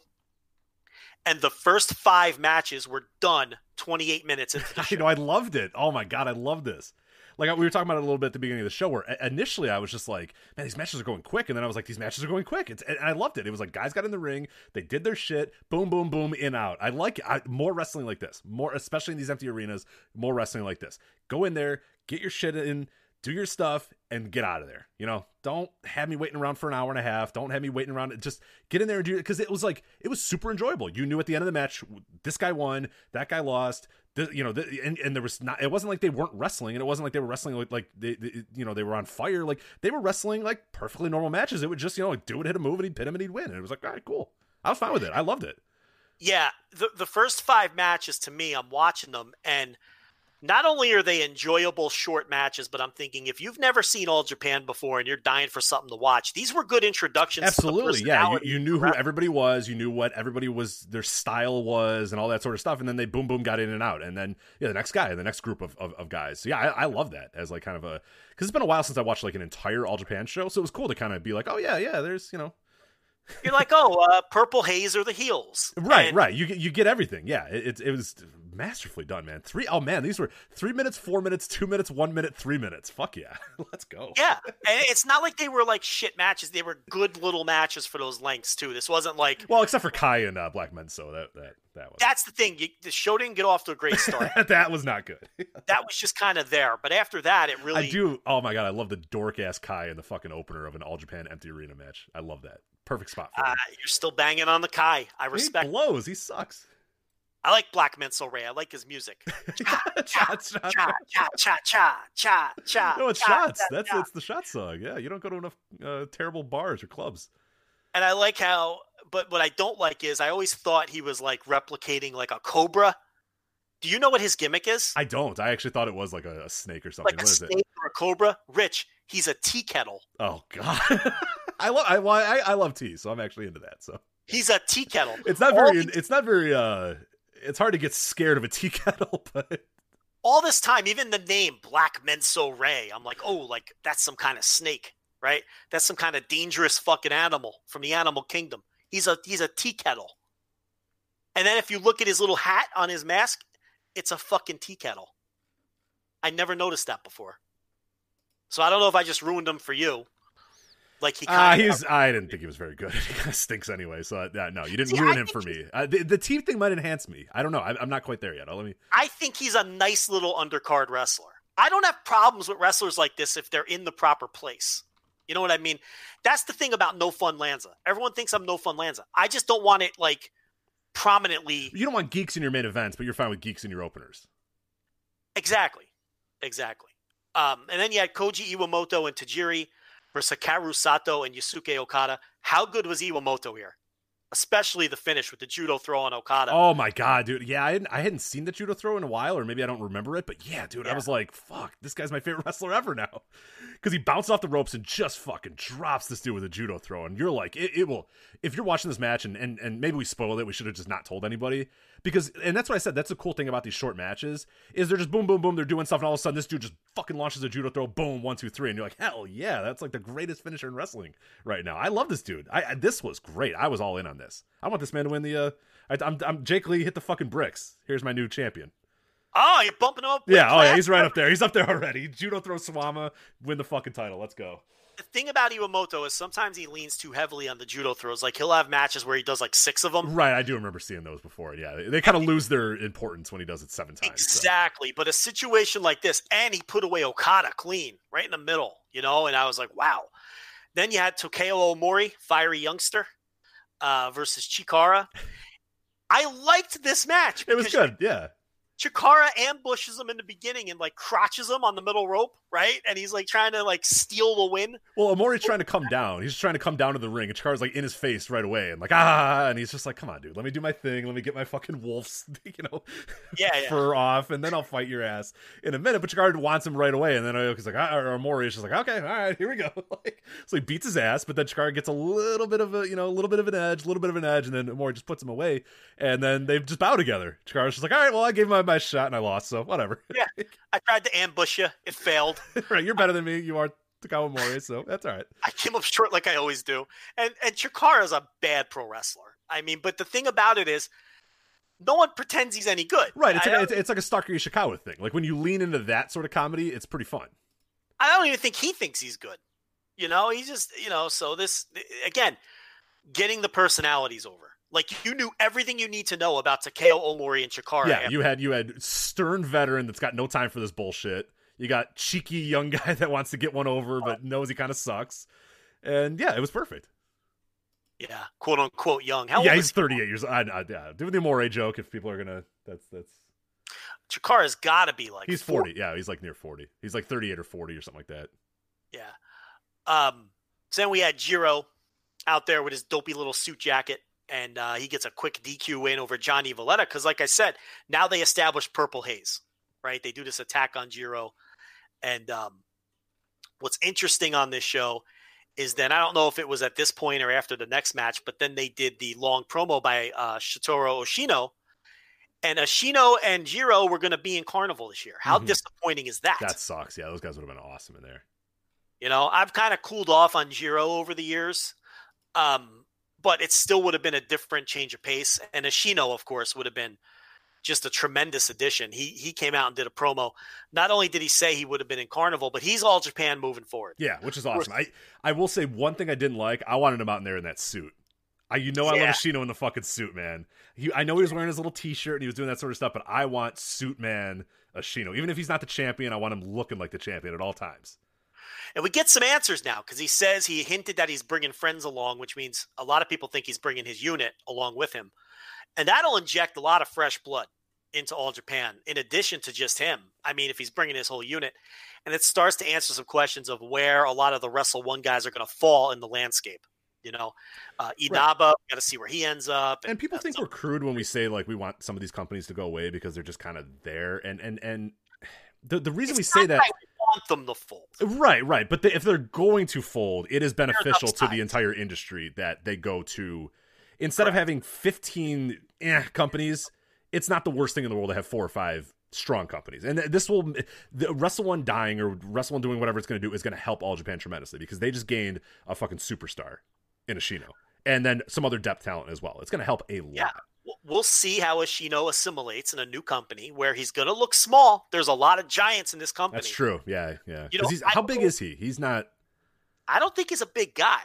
and the first five matches were done 28 minutes into the I show. know. I loved it. Oh my god, I love this. Like we were talking about it a little bit at the beginning of the show, where initially I was just like, "Man, these matches are going quick," and then I was like, "These matches are going quick." It's, and I loved it. It was like guys got in the ring, they did their shit, boom, boom, boom, in out. I like I, more wrestling like this, more especially in these empty arenas. More wrestling like this. Go in there, get your shit in, do your stuff, and get out of there. You know, don't have me waiting around for an hour and a half. Don't have me waiting around. Just get in there and do it because it was like it was super enjoyable. You knew at the end of the match, this guy won, that guy lost. You know, the, and, and there was not. It wasn't like they weren't wrestling, and it wasn't like they were wrestling like like they, they, you know, they were on fire. Like they were wrestling like perfectly normal matches. It would just you know like it, hit a move, and he'd pin him, and he'd win. And it was like, all right, cool. I was fine with it. I loved it. Yeah, the the first five matches to me, I'm watching them, and not only are they enjoyable short matches, but I'm thinking if you've never seen All Japan before and you're dying for something to watch, these were good introductions. to the Absolutely, yeah. You, you knew who everybody was. You knew what everybody was, their style was, and all that sort of stuff. And then they boom, boom, got in and out. And then yeah, the next guy, the next group of, of, of guys. So, yeah, I, I love that as like kind of a because it's been a while since I watched like an entire All Japan show. So it was cool to kind of be like, oh yeah, yeah. There's you know, You're like, oh, uh, Purple Haze or the Heels, right, And right. You get you get everything. Yeah, it, it it was masterfully done, man. Three oh man, these were three minutes, four minutes, two minutes, one minute, three minutes. Fuck yeah, let's go. Yeah, and it's not like they were like shit matches. They were good little matches for those lengths too. This wasn't like Well, except for Kai and uh, Black Men, so that that that was that's the thing. You, the show didn't get off to a great start. that was not good. that was just kind of there, but after that, it really I do. Oh my god, I love the dork ass Kai in the fucking opener of an All Japan empty arena match. I love that. Perfect spot for Uh, you're still banging on the Kai. I respect. he blows. He sucks. I like Black Menso Ray. I like his music. shots. Cha cha cha cha cha cha. No, it's cha, shots. cha, That's cha. it's the shot song. Yeah, you don't go to enough uh, terrible bars or clubs. And I like how, but what I don't like is I always thought he was like replicating like a cobra. Do you know what his gimmick is? I don't. I actually thought it was like a, a snake or something. like a what is it? snake or a cobra? Rich, he's a tea kettle. Oh god. I love I, I I love tea, so I'm actually into that. So He's a tea kettle. it's not very it's not very uh it's hard to get scared of a tea kettle, but all this time, even the name Black Menso Ray, I'm like, oh, like that's some kind of snake, right? That's some kind of dangerous fucking animal from the animal kingdom. He's a he's a tea kettle. And then if you look at his little hat on his mask, it's a fucking tea kettle. I never noticed that before. So I don't know if I just ruined him for you. Like he, uh, he's. I didn't think he was very good. he kind of stinks anyway. So uh, no, you didn't See, ruin him for me. Uh, the, the team thing might enhance me. I don't know. I, am not quite there yet. I'll, let me. I think he's a nice little undercard wrestler. I don't have problems with wrestlers like this if they're in the proper place. You know what I mean? That's the thing about no fun Lanza. Everyone thinks I'm no fun Lanza. I just don't want it like prominently. You don't want geeks in your main events, but you're fine with geeks in your openers. Exactly, exactly. Um, and then you had Koji Iwamoto and Tajiri versus Hikaru Sato and Yusuke Okada. How good was Iwamoto here? Especially the finish with the judo throw on Okada. Oh my god, dude! Yeah, I hadn't, I hadn't seen the judo throw in a while, or maybe I don't remember it. But yeah, dude, yeah. I was like, "Fuck, this guy's my favorite wrestler ever now," because he bounced off the ropes and just fucking drops this dude with a judo throw, and you're like, it, it will. If you're watching this match, and, and and maybe we spoiled it, we should have just not told anybody because and that's what I said. That's the cool thing about these short matches is they're just boom, boom, boom. They're doing stuff, and all of a sudden this dude just fucking launches a judo throw, boom, one, two, three, and you're like, hell yeah, that's like the greatest finisher in wrestling right now. I love this dude. I, I this was great. I was all in on this. I want this man to win the. uh I, I'm, I'm Jake Lee hit the fucking bricks. Here's my new champion. Oh, you're bumping him up. Yeah, oh yeah, he's right up there. He's up there already. Judo throw Suwama, win the fucking title. Let's go the thing about Iwamoto is sometimes he leans too heavily on the judo throws. Like he'll have matches where he does like six of them. Right, I do remember seeing those before. Yeah, they kind of lose their importance when he does it seven times. Exactly, so. but a situation like this, and he put away Okada clean right in the middle, you know. And I was like, wow. Then you had Takao Omori, fiery youngster, uh, versus Chikara. I liked this match. It was good, yeah. Chikara ambushes him in the beginning and like crotches him on the middle rope, right? And he's like trying to like steal the win. Well, Omori's trying to come down. He's trying to come down to the ring, and Chikara's like in his face right away, and like ah, and he's just like, "Come on, dude, let me do my thing. Let me get my fucking wolf's, you know, yeah, yeah. fur off, and then I'll fight your ass in a minute." But Chikara wants him right away, and then Aoki's like, ah, or Omori is just like, "Okay, all right, here we go." like, so he beats his ass, but then Chikara gets a little bit of a, you know, a little bit of an edge, a little bit of an edge, and then Omori just puts him away, and then they just bow together. Chikara's just like, "All right, well, I gave him my my shot and I lost." so whatever. yeah, I tried to ambush you. It failed. right, you're better than me. You are Takao Mori, so that's all right. I came up short like I always do. And and Chikara is a bad pro wrestler. I mean, but the thing about it is, no one pretends he's any good. Right. It's, like, it's, it's like a Stalker Ishikawa thing. Like when you lean into that sort of comedy, it's pretty fun. I don't even think he thinks he's good. You know, he's just you know. So this again, getting the personalities over. Like you knew everything you need to know about Takao Omori and Chikara. Yeah, you had you had stern veteran that's got no time for this bullshit. You got cheeky young guy that wants to get one over but knows he kind of sucks. And yeah, it was perfect. Yeah, quote unquote young. How yeah, he's 38 years old. I, I, yeah, do the Amore joke if people are gonna. That's that's. Chikara's got to be like. He's 40. 40. Yeah, he's like near 40. He's like 38 or 40 or something like that. Yeah. Um. So then we had Jiro out there with his dopey little suit jacket and uh, he gets a quick DQ win over Johnny Valletta because, like I said, now they establish Purple Haze, right? They do this attack on Jiro, and um, what's interesting on this show is then I don't know if it was at this point or after the next match, but then they did the long promo by uh, Shotaro Ashino, and Ashino and Jiro were going to be in Carnival this year. How mm-hmm. disappointing is that? That sucks. Yeah, those guys would have been awesome in there. You know, I've kind of cooled off on Jiro over the years. Um, but it still would have been a different change of pace. And Ashino, of course, would have been just a tremendous addition. He he came out and did a promo. Not only did he say he would have been in Carnival, but he's all Japan moving forward. Yeah, which is awesome. I I will say one thing I didn't like. I wanted him out in there in that suit. I, you know I yeah. love Ashino in the fucking suit, man. He, I know he was wearing his little T-shirt and he was doing that sort of stuff, but I want suit man Ashino. Even if he's not the champion, I want him looking like the champion at all times. And we get some answers now because he says he hinted that he's bringing friends along, which means a lot of people think he's bringing his unit along with him. And that'll inject a lot of fresh blood into All Japan, in addition to just him. I mean, if he's bringing his whole unit, and it starts to answer some questions of where a lot of the Wrestle One guys are going to fall in the landscape. You know, uh, Inaba, right. got to see where he ends up. And, and people think we're crude when we say like we want some of these companies to go away because they're just kind of there. And and and the the reason it's we say that want them to fold. Right, right. But the, if they're going to fold, it is beneficial to the entire industry that they go to instead of having 15 eh, companies, it's not the worst thing in the world to have four or five strong companies. And this will the Wrestle One dying or Wrestle One doing whatever it's going to do is going to help All Japan tremendously because they just gained a fucking superstar in Ashino and then some other depth talent as well. It's going to help a lot. Yeah. We'll see how Ashino assimilates in a new company where he's going to look small. There's a lot of giants in this company. That's true. Yeah, yeah. You know, he's, how big is he? He's not. I don't think he's a big guy.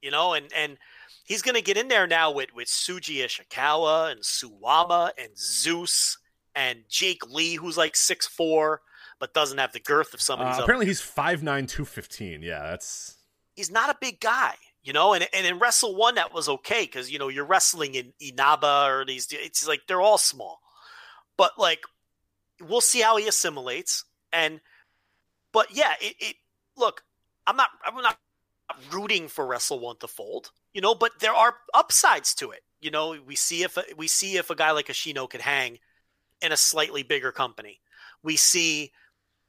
You know, and and he's going to get in there now with with Shuji Ishikawa and Suwama and Zeus and Jake Lee, who's like six four but doesn't have the girth of some of these. Uh, apparently, he's 5'9", 215. Yeah, that's. He's not a big guy you know and, and in wrestle one that was okay because you know you're wrestling in inaba or these it's like they're all small. But like we'll see how he assimilates and but yeah it, it look i'm not i'm not rooting for wrestle one to fold you know but there are upsides to it you know we see if we see if a guy like ashino could hang in a slightly bigger company. We see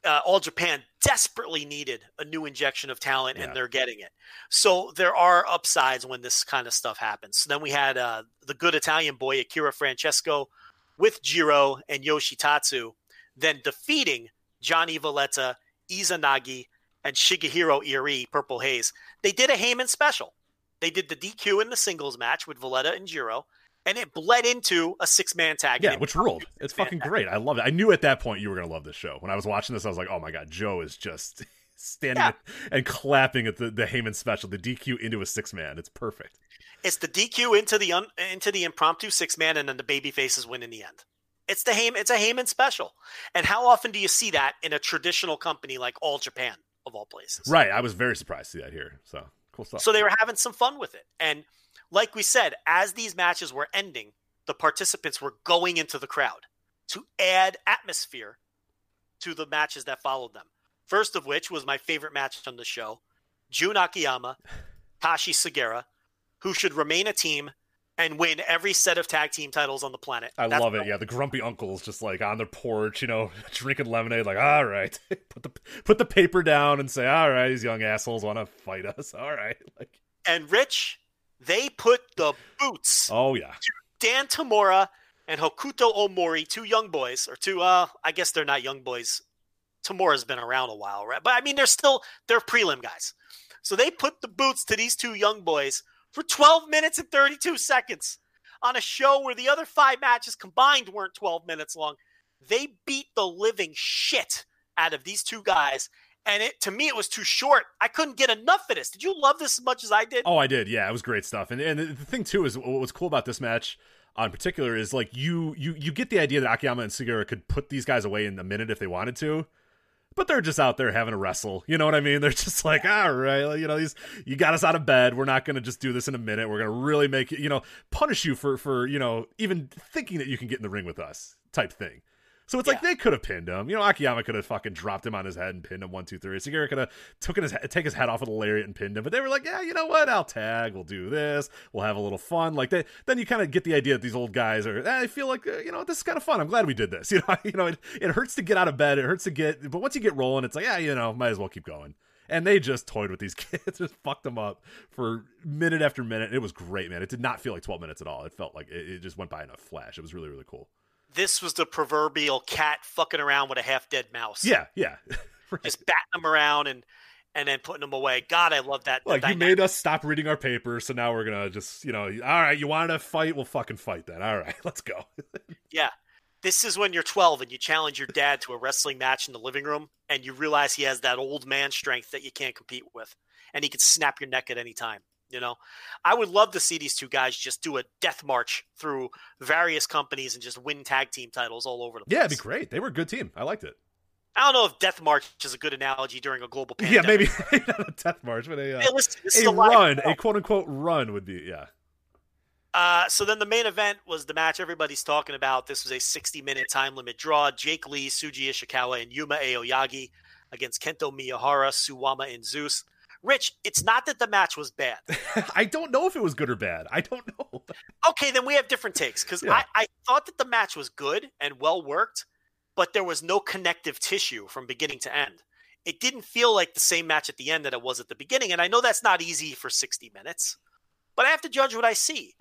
uh, All Japan desperately needed a new injection of talent, yeah. and they're getting it. So there are upsides when this kind of stuff happens. So then we had uh, the good Italian boy Akira Francesco with Jiro and Yoshitatsu, then defeating Johnny Valletta, Izanagi, and Shigehiro Irie, Purple Haze. They did a Heyman special. They did the DQ in the singles match with Valletta and Jiro and it bled into a six man tag. Yeah, which ruled. It's fucking great. I love it. I knew at that point you were gonna love this show. When I was watching this, I was like, oh my god, Joe is just standing yeah. and clapping at the the Heyman special, the DQ into a six man. It's perfect. It's the DQ into the un, into the impromptu six man, and then the baby faces win in the end. It's the Heyman. It's a Heyman special. And how often do you see that in a traditional company like All Japan of all places? Right. I was very surprised to see that here. So cool stuff. So they were having some fun with it, and like we said, as these matches were ending, the participants were going into the crowd to add atmosphere to the matches that followed them. First of which was my favorite match on the show Jun Akiyama, Tashi Sagara, who should remain a team and win every set of tag team titles on the planet. I That's love it. Yeah, the grumpy uncles just like on their porch, you know, drinking lemonade, like, all right, put the put the paper down and say, all right, these young assholes want to fight us. All right, like. And Rich, they put the boots. Oh yeah. Dan Tamura and Hokuto Omori, two young boys, or two. Uh, I guess they're not young boys. Tamura's been around a while, right? But I mean, they're still they're prelim guys. So they put the boots to these two young boys for 12 minutes and 32 seconds on a show where the other five matches combined weren't 12 minutes long. They beat the living shit out of these two guys and it to me it was too short. I couldn't get enough of this. Did you love this as much as I did? Oh, I did. Yeah, it was great stuff. And and the thing too is what was cool about this match in particular is like you you you get the idea that Akiyama and Sagara could put these guys away in a minute if they wanted to. But they're just out there having a wrestle. You know what I mean? They're just like, all right, you know, these you got us out of bed. We're not gonna just do this in a minute. We're gonna really make you know, punish you for for, you know, even thinking that you can get in the ring with us type thing. So it's yeah. like they could have pinned him. You know, Akiyama could have fucking dropped him on his head and pinned him one, two, three. Sagara could have taken his take his head off with a lariat and pinned him. But they were like, yeah, you know what? I'll tag. We'll do this. We'll have a little fun. Like they, then you kind of get the idea that these old guys are. Eh, I feel like uh, you know this is kind of fun. I'm glad we did this. You know, you know, it, it hurts to get out of bed. It hurts to get, but once you get rolling, it's like, yeah, you know, might as well keep going and they just toyed with these kids, just fucked them up for minute after minute. It was great, man. It did not feel like 12 minutes at all. It felt like it, it just went by in a flash. It was really, really cool this was the proverbial cat fucking around with a half dead mouse. Yeah, yeah. right. Just batting them around and and then putting them away. God, I love that. Like you made us stop reading our papers, so now we're gonna just you know, all right, you wanted to fight, we'll fucking fight then. All right, let's go. yeah. This is when you're 12 and you challenge your dad to a wrestling match in the living room, and you realize he has that old man strength that you can't compete with, and he can snap your neck at any time. You know, I would love to see these two guys just do a death march through various companies and just win tag team titles all over the place. Yeah, it'd be great. They were a good team. I liked it. I don't know if death march is a good analogy during a global pandemic. Yeah, maybe, not a death march, but a, uh, hey, listen, a, a run, a quote unquote run would be yeah. Uh, so then the main event was the match everybody's talking about. This was a 60 minute time limit draw. Jake Lee, Shuji Ishikawa, and Yuma Aoyagi against Kento Miyahara, Suwama, and Zeus. Rich, it's not that the match was bad. I don't know if it was good or bad. I don't know. okay, then we have different takes because yeah. I, I thought that the match was good and well worked, but there was no connective tissue from beginning to end. It didn't feel like the same match at the end that it was at the beginning. And I know that's not easy for 60 minutes, but I have to judge what I see.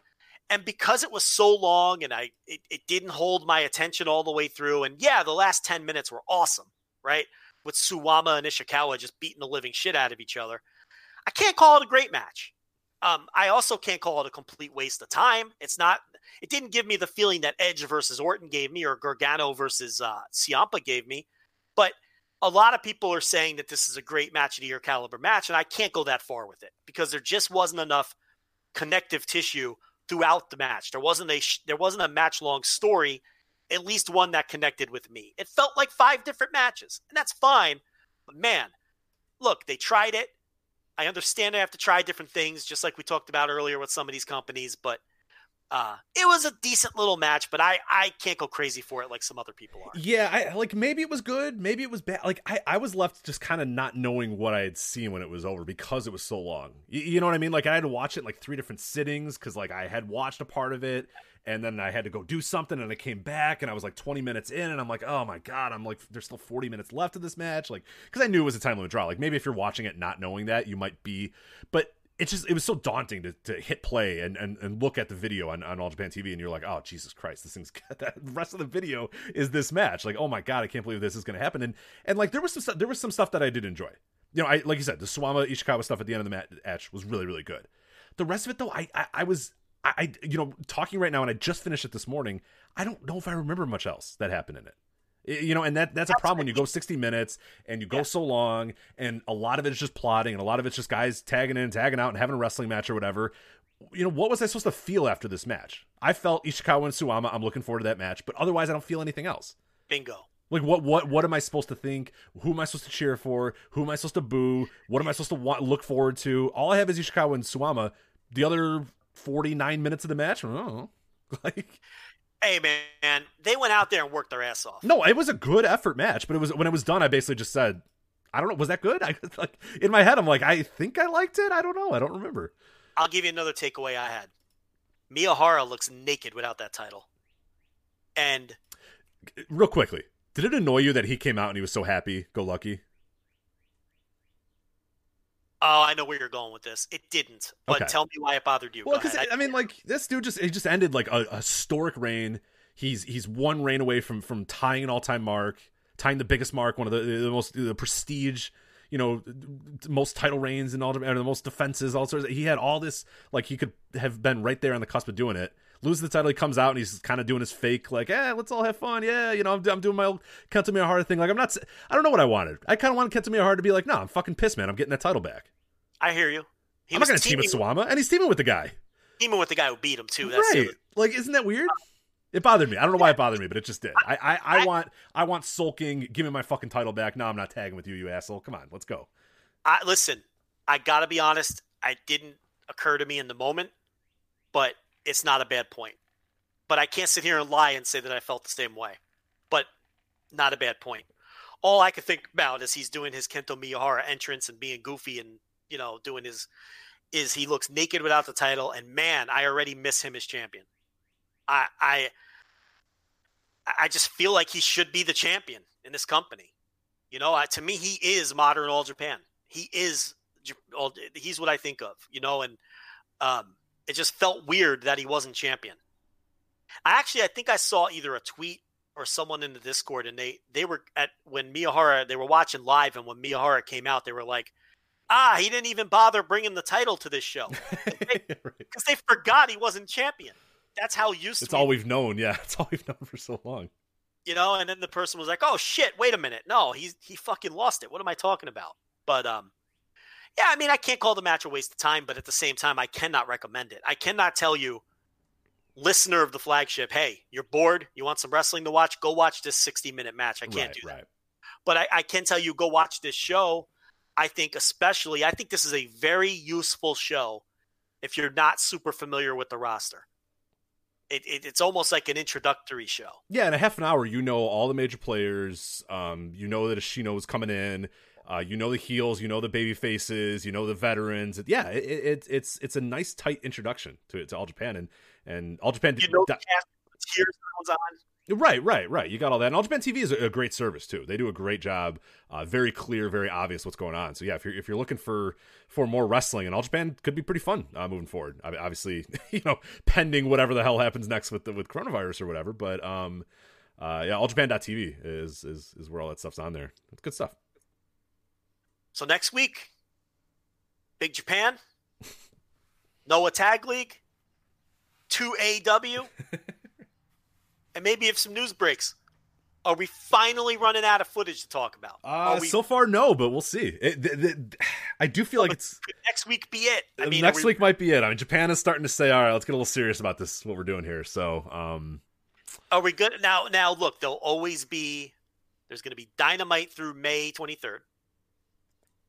And because it was so long and I it, it didn't hold my attention all the way through, and yeah, the last 10 minutes were awesome, right? With Suwama and Ishikawa just beating the living shit out of each other. I can't call it a great match. Um, I also can't call it a complete waste of time. It's not. It didn't give me the feeling that Edge versus Orton gave me, or Gargano versus uh, Ciampa gave me. But a lot of people are saying that this is a great match of the year caliber match, and I can't go that far with it because there just wasn't enough connective tissue throughout the match. There wasn't a there wasn't a match long story, at least one that connected with me. It felt like five different matches, and that's fine. But man, look, they tried it. I understand I have to try different things, just like we talked about earlier with some of these companies, but uh, it was a decent little match, but I, I can't go crazy for it like some other people are. Yeah, I like maybe it was good, maybe it was bad. Like I, I was left just kind of not knowing what I had seen when it was over because it was so long. You, know what I mean? Like I had to watch it like three different sittings because like I had watched a part of it and then I had to go do something and I came back and I was like 20 minutes in and I'm like, oh my god, I'm like, there's still 40 minutes left of this match, like because I knew it was a time limit draw. Like maybe if you're watching it not knowing that, you might be, but it's just it was so daunting to, to hit play and, and, and look at the video on, on All Japan TV and you're like, oh Jesus Christ, this thing's the rest of the video is this match. Like, oh my god, I can't believe this is gonna happen. And and like there was some stuff there was some stuff that I did enjoy. You know, I like you said, the Suwama Ishikawa stuff at the end of the match was really, really good. The rest of it though, I I, I was I, I you know, talking right now and I just finished it this morning, I don't know if I remember much else that happened in it you know and that that's a problem when you go 60 minutes and you go yeah. so long and a lot of it is just plotting and a lot of it's just guys tagging in tagging out and having a wrestling match or whatever. You know what was i supposed to feel after this match? I felt ishikawa and suwama i'm looking forward to that match but otherwise i don't feel anything else. Bingo. Like what what what am i supposed to think? Who am i supposed to cheer for? Who am i supposed to boo? What am i supposed to want look forward to? All i have is ishikawa and suwama the other 49 minutes of the match like Hey man, they went out there and worked their ass off. No, it was a good effort match, but it was when it was done. I basically just said, "I don't know, was that good?" I like in my head, I'm like, "I think I liked it. I don't know. I don't remember." I'll give you another takeaway I had. Miyahara looks naked without that title, and real quickly, did it annoy you that he came out and he was so happy, go lucky? Oh, I know where you're going with this. It didn't. But okay. tell me why it bothered you. Well, because I, I, mean, like this dude just he just ended like a, a, historic reign. He's he's one reign away from from tying an all time mark, tying the biggest mark, one of the, the most the prestige, you know, most title reigns and all the most defenses. All sorts. Of, he had all this like he could have been right there on the cusp of doing it. Lose the title, he comes out and he's kind of doing his fake, like, "Yeah, let's all have fun." Yeah, you know, I'm, I'm doing my old Kento Miyahara thing. Like, I'm not, I don't know what I wanted. I kind of wanted Kento Miyahara to be like, "No, I'm fucking pissed, man. I'm getting that title back." I hear you. He I'm not going to team with Suwama, and he's teaming with the guy. Teaming with the guy who beat him too. That's right. Like, isn't that weird? It bothered me. I don't know why it bothered me, but it just did. I, I, I, I want I want sulking. Give me my fucking title back. No, I'm not tagging with you, you asshole. Come on, let's go. I listen. I gotta be honest. I didn't occur to me in the moment, but it's not a bad point. But I can't sit here and lie and say that I felt the same way. But not a bad point. All I can think about is he's doing his Kento Miyahara entrance and being goofy and you know, doing his is he looks naked without the title, and man, I already miss him as champion. I I I just feel like he should be the champion in this company. You know, I, to me, he is modern All Japan. He is he's what I think of. You know, and um, it just felt weird that he wasn't champion. I actually, I think I saw either a tweet or someone in the Discord, and they they were at when Miyahara they were watching live, and when Miyahara came out, they were like, ah, he didn't even bother bringing the title to this show because they, right. they, forgot he wasn't champion. That's how used. It's all we've known. Yeah, it's all we've known for so long. You know, and then the person was like, "Oh shit, wait a minute, no, he's he fucking lost it. What am I talking about?" But um, yeah, I mean, I can't call the match a waste of time, but at the same time, I cannot recommend it. I cannot tell you, listener of the flagship, hey, you're bored, you want some wrestling to watch, go watch this 60 minute match. I can't right, do that. Right. But I, I can tell you, go watch this show I think, especially, I think this is a very useful show if you're not super familiar with the roster. It, it, it's almost like an introductory show. Yeah, in a half an hour, you know all the major players. Um, you know that Ashino is coming in. Uh, you know the heels, you know the baby faces, you know the veterans. Yeah, it, it, it's it's a nice tight introduction to to All Japan and and All Japan. You know, the cheers on. Right, right, right. You got all that. And All Japan TV is a, a great service too. They do a great job. Uh, very clear, very obvious what's going on. So yeah, if you're if you're looking for for more wrestling, and All Japan could be pretty fun uh, moving forward. I mean, obviously, you know, pending whatever the hell happens next with the, with coronavirus or whatever. But um, uh, yeah, AllJapan.tv is is is where all that stuff's on there. It's good stuff. So next week, Big Japan, Noah Tag League, two AW, and maybe if some news breaks. Are we finally running out of footage to talk about? Uh, we, so far, no, but we'll see. It, th- th- I do feel like it's could next week be it? I mean, next we- week might be it. I mean, Japan is starting to say, "All right, let's get a little serious about this. What we're doing here." So, um, Are we good now? Now look, there'll always be. There's going to be Dynamite through May 23rd.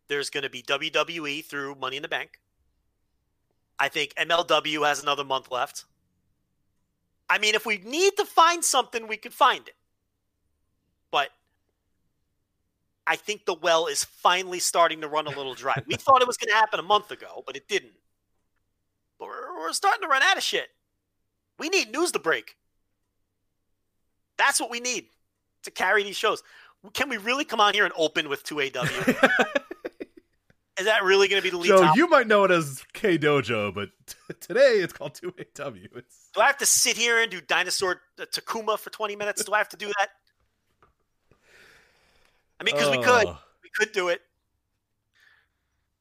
There's going to be WWE through Money in the Bank. I think MLW has another month left. I mean, if we need to find something, we could find it. But I think the well is finally starting to run a little dry. we thought it was going to happen a month ago, but it didn't. But we're, we're starting to run out of shit. We need news to break. That's what we need to carry these shows. Can we really come on here and open with 2AW? Is that really going to be the lead topic? you might know it as K Dojo, but t- today it's called 2AW. It's Do I have to sit here and do dinosaur uh, Takuma for 20 minutes? Do I have to do that? I mean, because we could. Oh. We could do it.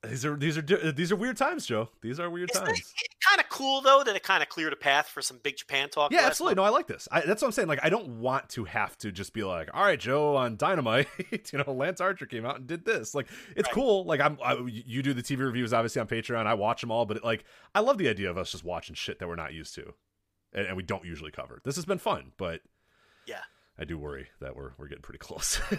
These are these are these are weird times, Joe. These are weird Isn't times. it, kind of cool, though, that it kind of cleared a path for some big Japan talk? Yeah, absolutely. month? No, I like this. I, that's what I'm saying. Like, I don't want to have to just be like, "All right, Joe, on Dynamite, you know, Lance Archer came out and did this." Like, it's Right. cool. Like, I'm I, you do the TV reviews obviously on Patreon. I watch them all, but it, like, I love the idea of us just watching shit that we're not used to, and, and we don't usually cover. This has been fun, but Yeah. I do worry that we're we're getting pretty close to,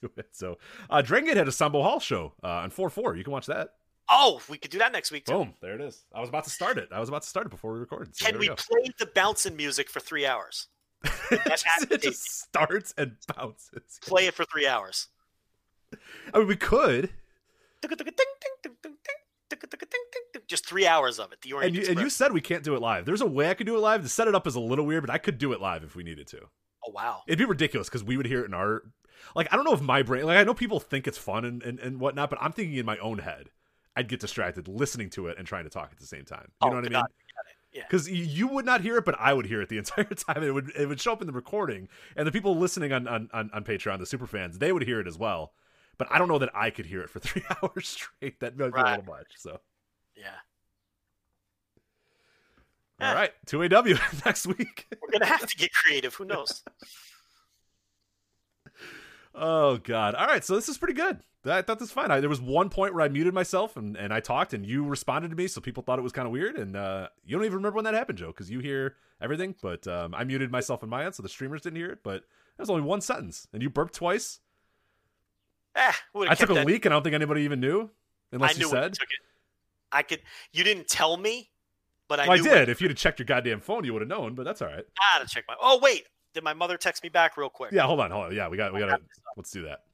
to it. So, uh, Dragon Gate had a Sambo Hall show uh, on four four. You can watch that. Oh, we could do that next week, too. Boom, there it is. I was about to start it. I was about to start it before we recorded. So Can there we play the bouncing music for three hours? it, just, it just starts and bounces. Play it for three hours. I mean, we could, Just three hours of it. The Orient and you, and you said we can't do it live. There's a way I could do it live. To set it up is a little weird, but I could do it live if we needed to. Oh wow. It'd be ridiculous because we would hear it in our, like, I don't know if my brain, like, I know people think it's fun and, and, and whatnot, but I'm thinking in my own head, I'd get distracted listening to it and trying to talk at the same time. You Oh, know what I mean? God, Yeah. Because you would not hear it, but I would hear it the entire time. It would it would show up in the recording, and the people listening on on, on, on Patreon, the super fans, they would hear it as well. But I don't know that I could hear it for three hours straight. That might be a Right. little much. So, Yeah. All Eh. two AW next week. We're gonna have to get creative. Who knows? Oh God! All right, so this is pretty good. I thought this was fine. I, there was one point where I muted myself and, and I talked, and you responded to me, so people thought it was kind of weird. And uh, you don't even remember when that happened, Joe, because you hear everything. But um, I muted myself on my end, so the streamers didn't hear it. But that was only one sentence, and you burped twice. Eh, I took a leak, and I don't think anybody even knew, unless you said. I could. You didn't tell me, but I Well, I did. when- If you'd have checked your goddamn phone, you would have known. But that's all right. Ah, to check my. Oh wait, did my mother text me back real quick? Yeah, hold on, hold on. Yeah, we got, we got. to Let's do that.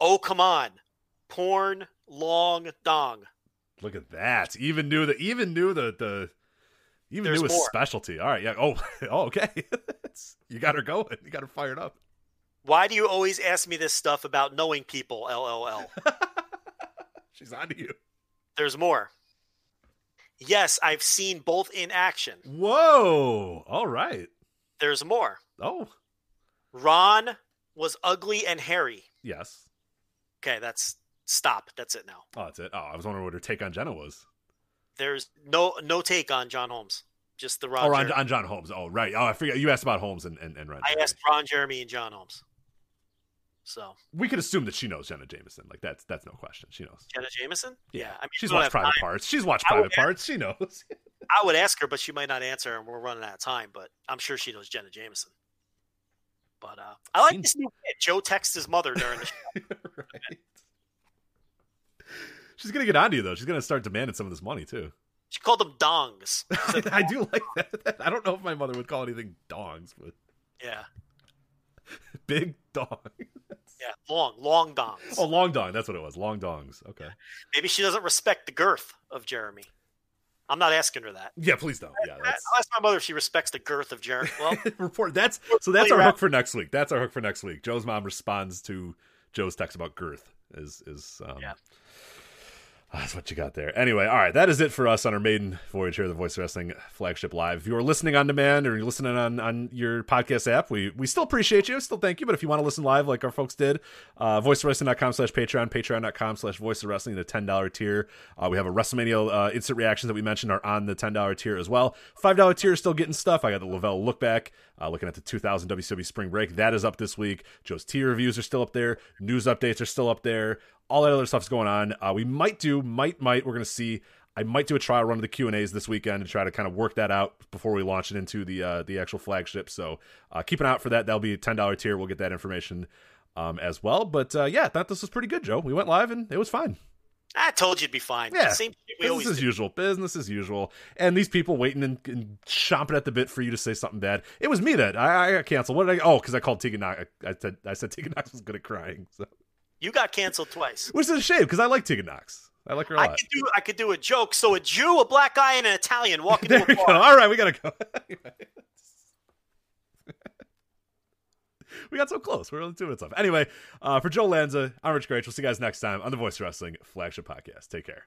Oh come on, porn long dong. Look at that. Even knew the. Even knew the the. Even There's knew his more. specialty. All right. Yeah. Oh. oh. Okay. You got her going. You got her fired up. Why do you always ask me this stuff about knowing people? LOL. She's on to you. There's more. Yes, I've seen both in action. Whoa. All right. There's more. Oh. Ron was ugly and hairy. Yes. Okay, that's stop. That's it now. Oh, that's it. Oh, I was wondering what her take on Jenna was. There's no no take on John Holmes. Just the Ron. Oh, on, on John Holmes. Oh, right. Oh, I forget. You asked about Holmes and and, and Ron. I Jeremy. asked Ron Jeremy and John Holmes. So We could assume that she knows Jenna Jameson. Like that's that's no question. She knows. Jenna Jameson. Yeah, I mean, she's watched Private time. Parts. She's watched Private Parts. She knows. I would ask her, but she might not answer, and we're running out of time. But I'm sure she knows Jenna Jameson. But uh, I like Seems- this new bit. Joe texts his mother during the show. right. She's gonna get onto you though. She's gonna start demanding some of this money too. She called them dongs. Said, I do like that. I don't know if my mother would call anything dongs, but yeah, big dong. yeah, long, long dongs. Oh, long dong. That's what it was. Long dongs. Okay. Maybe she doesn't respect the girth of Jeremy. I'm not asking her that. Yeah, please don't. Yeah, that's I'll ask my mother if she respects the girth of Jeremy. Well, report. That's so. That's our hook for next week. That's our hook for next week. Joe's mom responds to Joe's text about girth. Is is um, Yeah. That's what you got there. Anyway, all right, that is it for us on our maiden voyage here, the Voice Wrestling flagship live. If you are listening on demand or you're listening on, on your podcast app, we we still appreciate you, still thank you. But if you want to listen live like our folks did, uh, voiceofwrestling.com slash Patreon, patreon.com slash voice wrestling, the $10 tier. Uh, we have a WrestleMania uh, instant reactions that we mentioned are on the $10 tier as well. $5 tier is still getting stuff. I got the Lavelle look back, uh, looking at the 2000 WCW spring break. That is up this week. Joe's tier reviews are still up there. News updates are still up there all that other stuff's going on. Uh, we might do, might, might. We're gonna see. I might do a trial run of the Q and A's this weekend to try to kind of work that out before we launch it into the uh, the actual flagship. So uh, keep an eye out for that. That'll be a ten dollar tier. We'll get that information um, as well. But uh, yeah, I thought this was pretty good, Joe. We went live and it was fine. I told you it'd be fine. Yeah, Same business as do. usual. Business as usual. And these people waiting and, and chomping at the bit for you to say something bad. It was me that I, I got canceled. What did I? Oh, because I called Tegan Nox. I, I said I said Tegan Nox was good at crying. So. You got canceled twice. Which is a shame because I like Tegan Nox. I like her a I lot. could do I could do a joke. So a Jew, a black guy, and an Italian walking. There we a go. All right, we gotta go. we got so close. We're only two minutes off. Anyway, uh, for Joe Lanza, I'm Rich Kraetsch. We'll see you guys next time on the Voice Wrestling flagship podcast. Take care.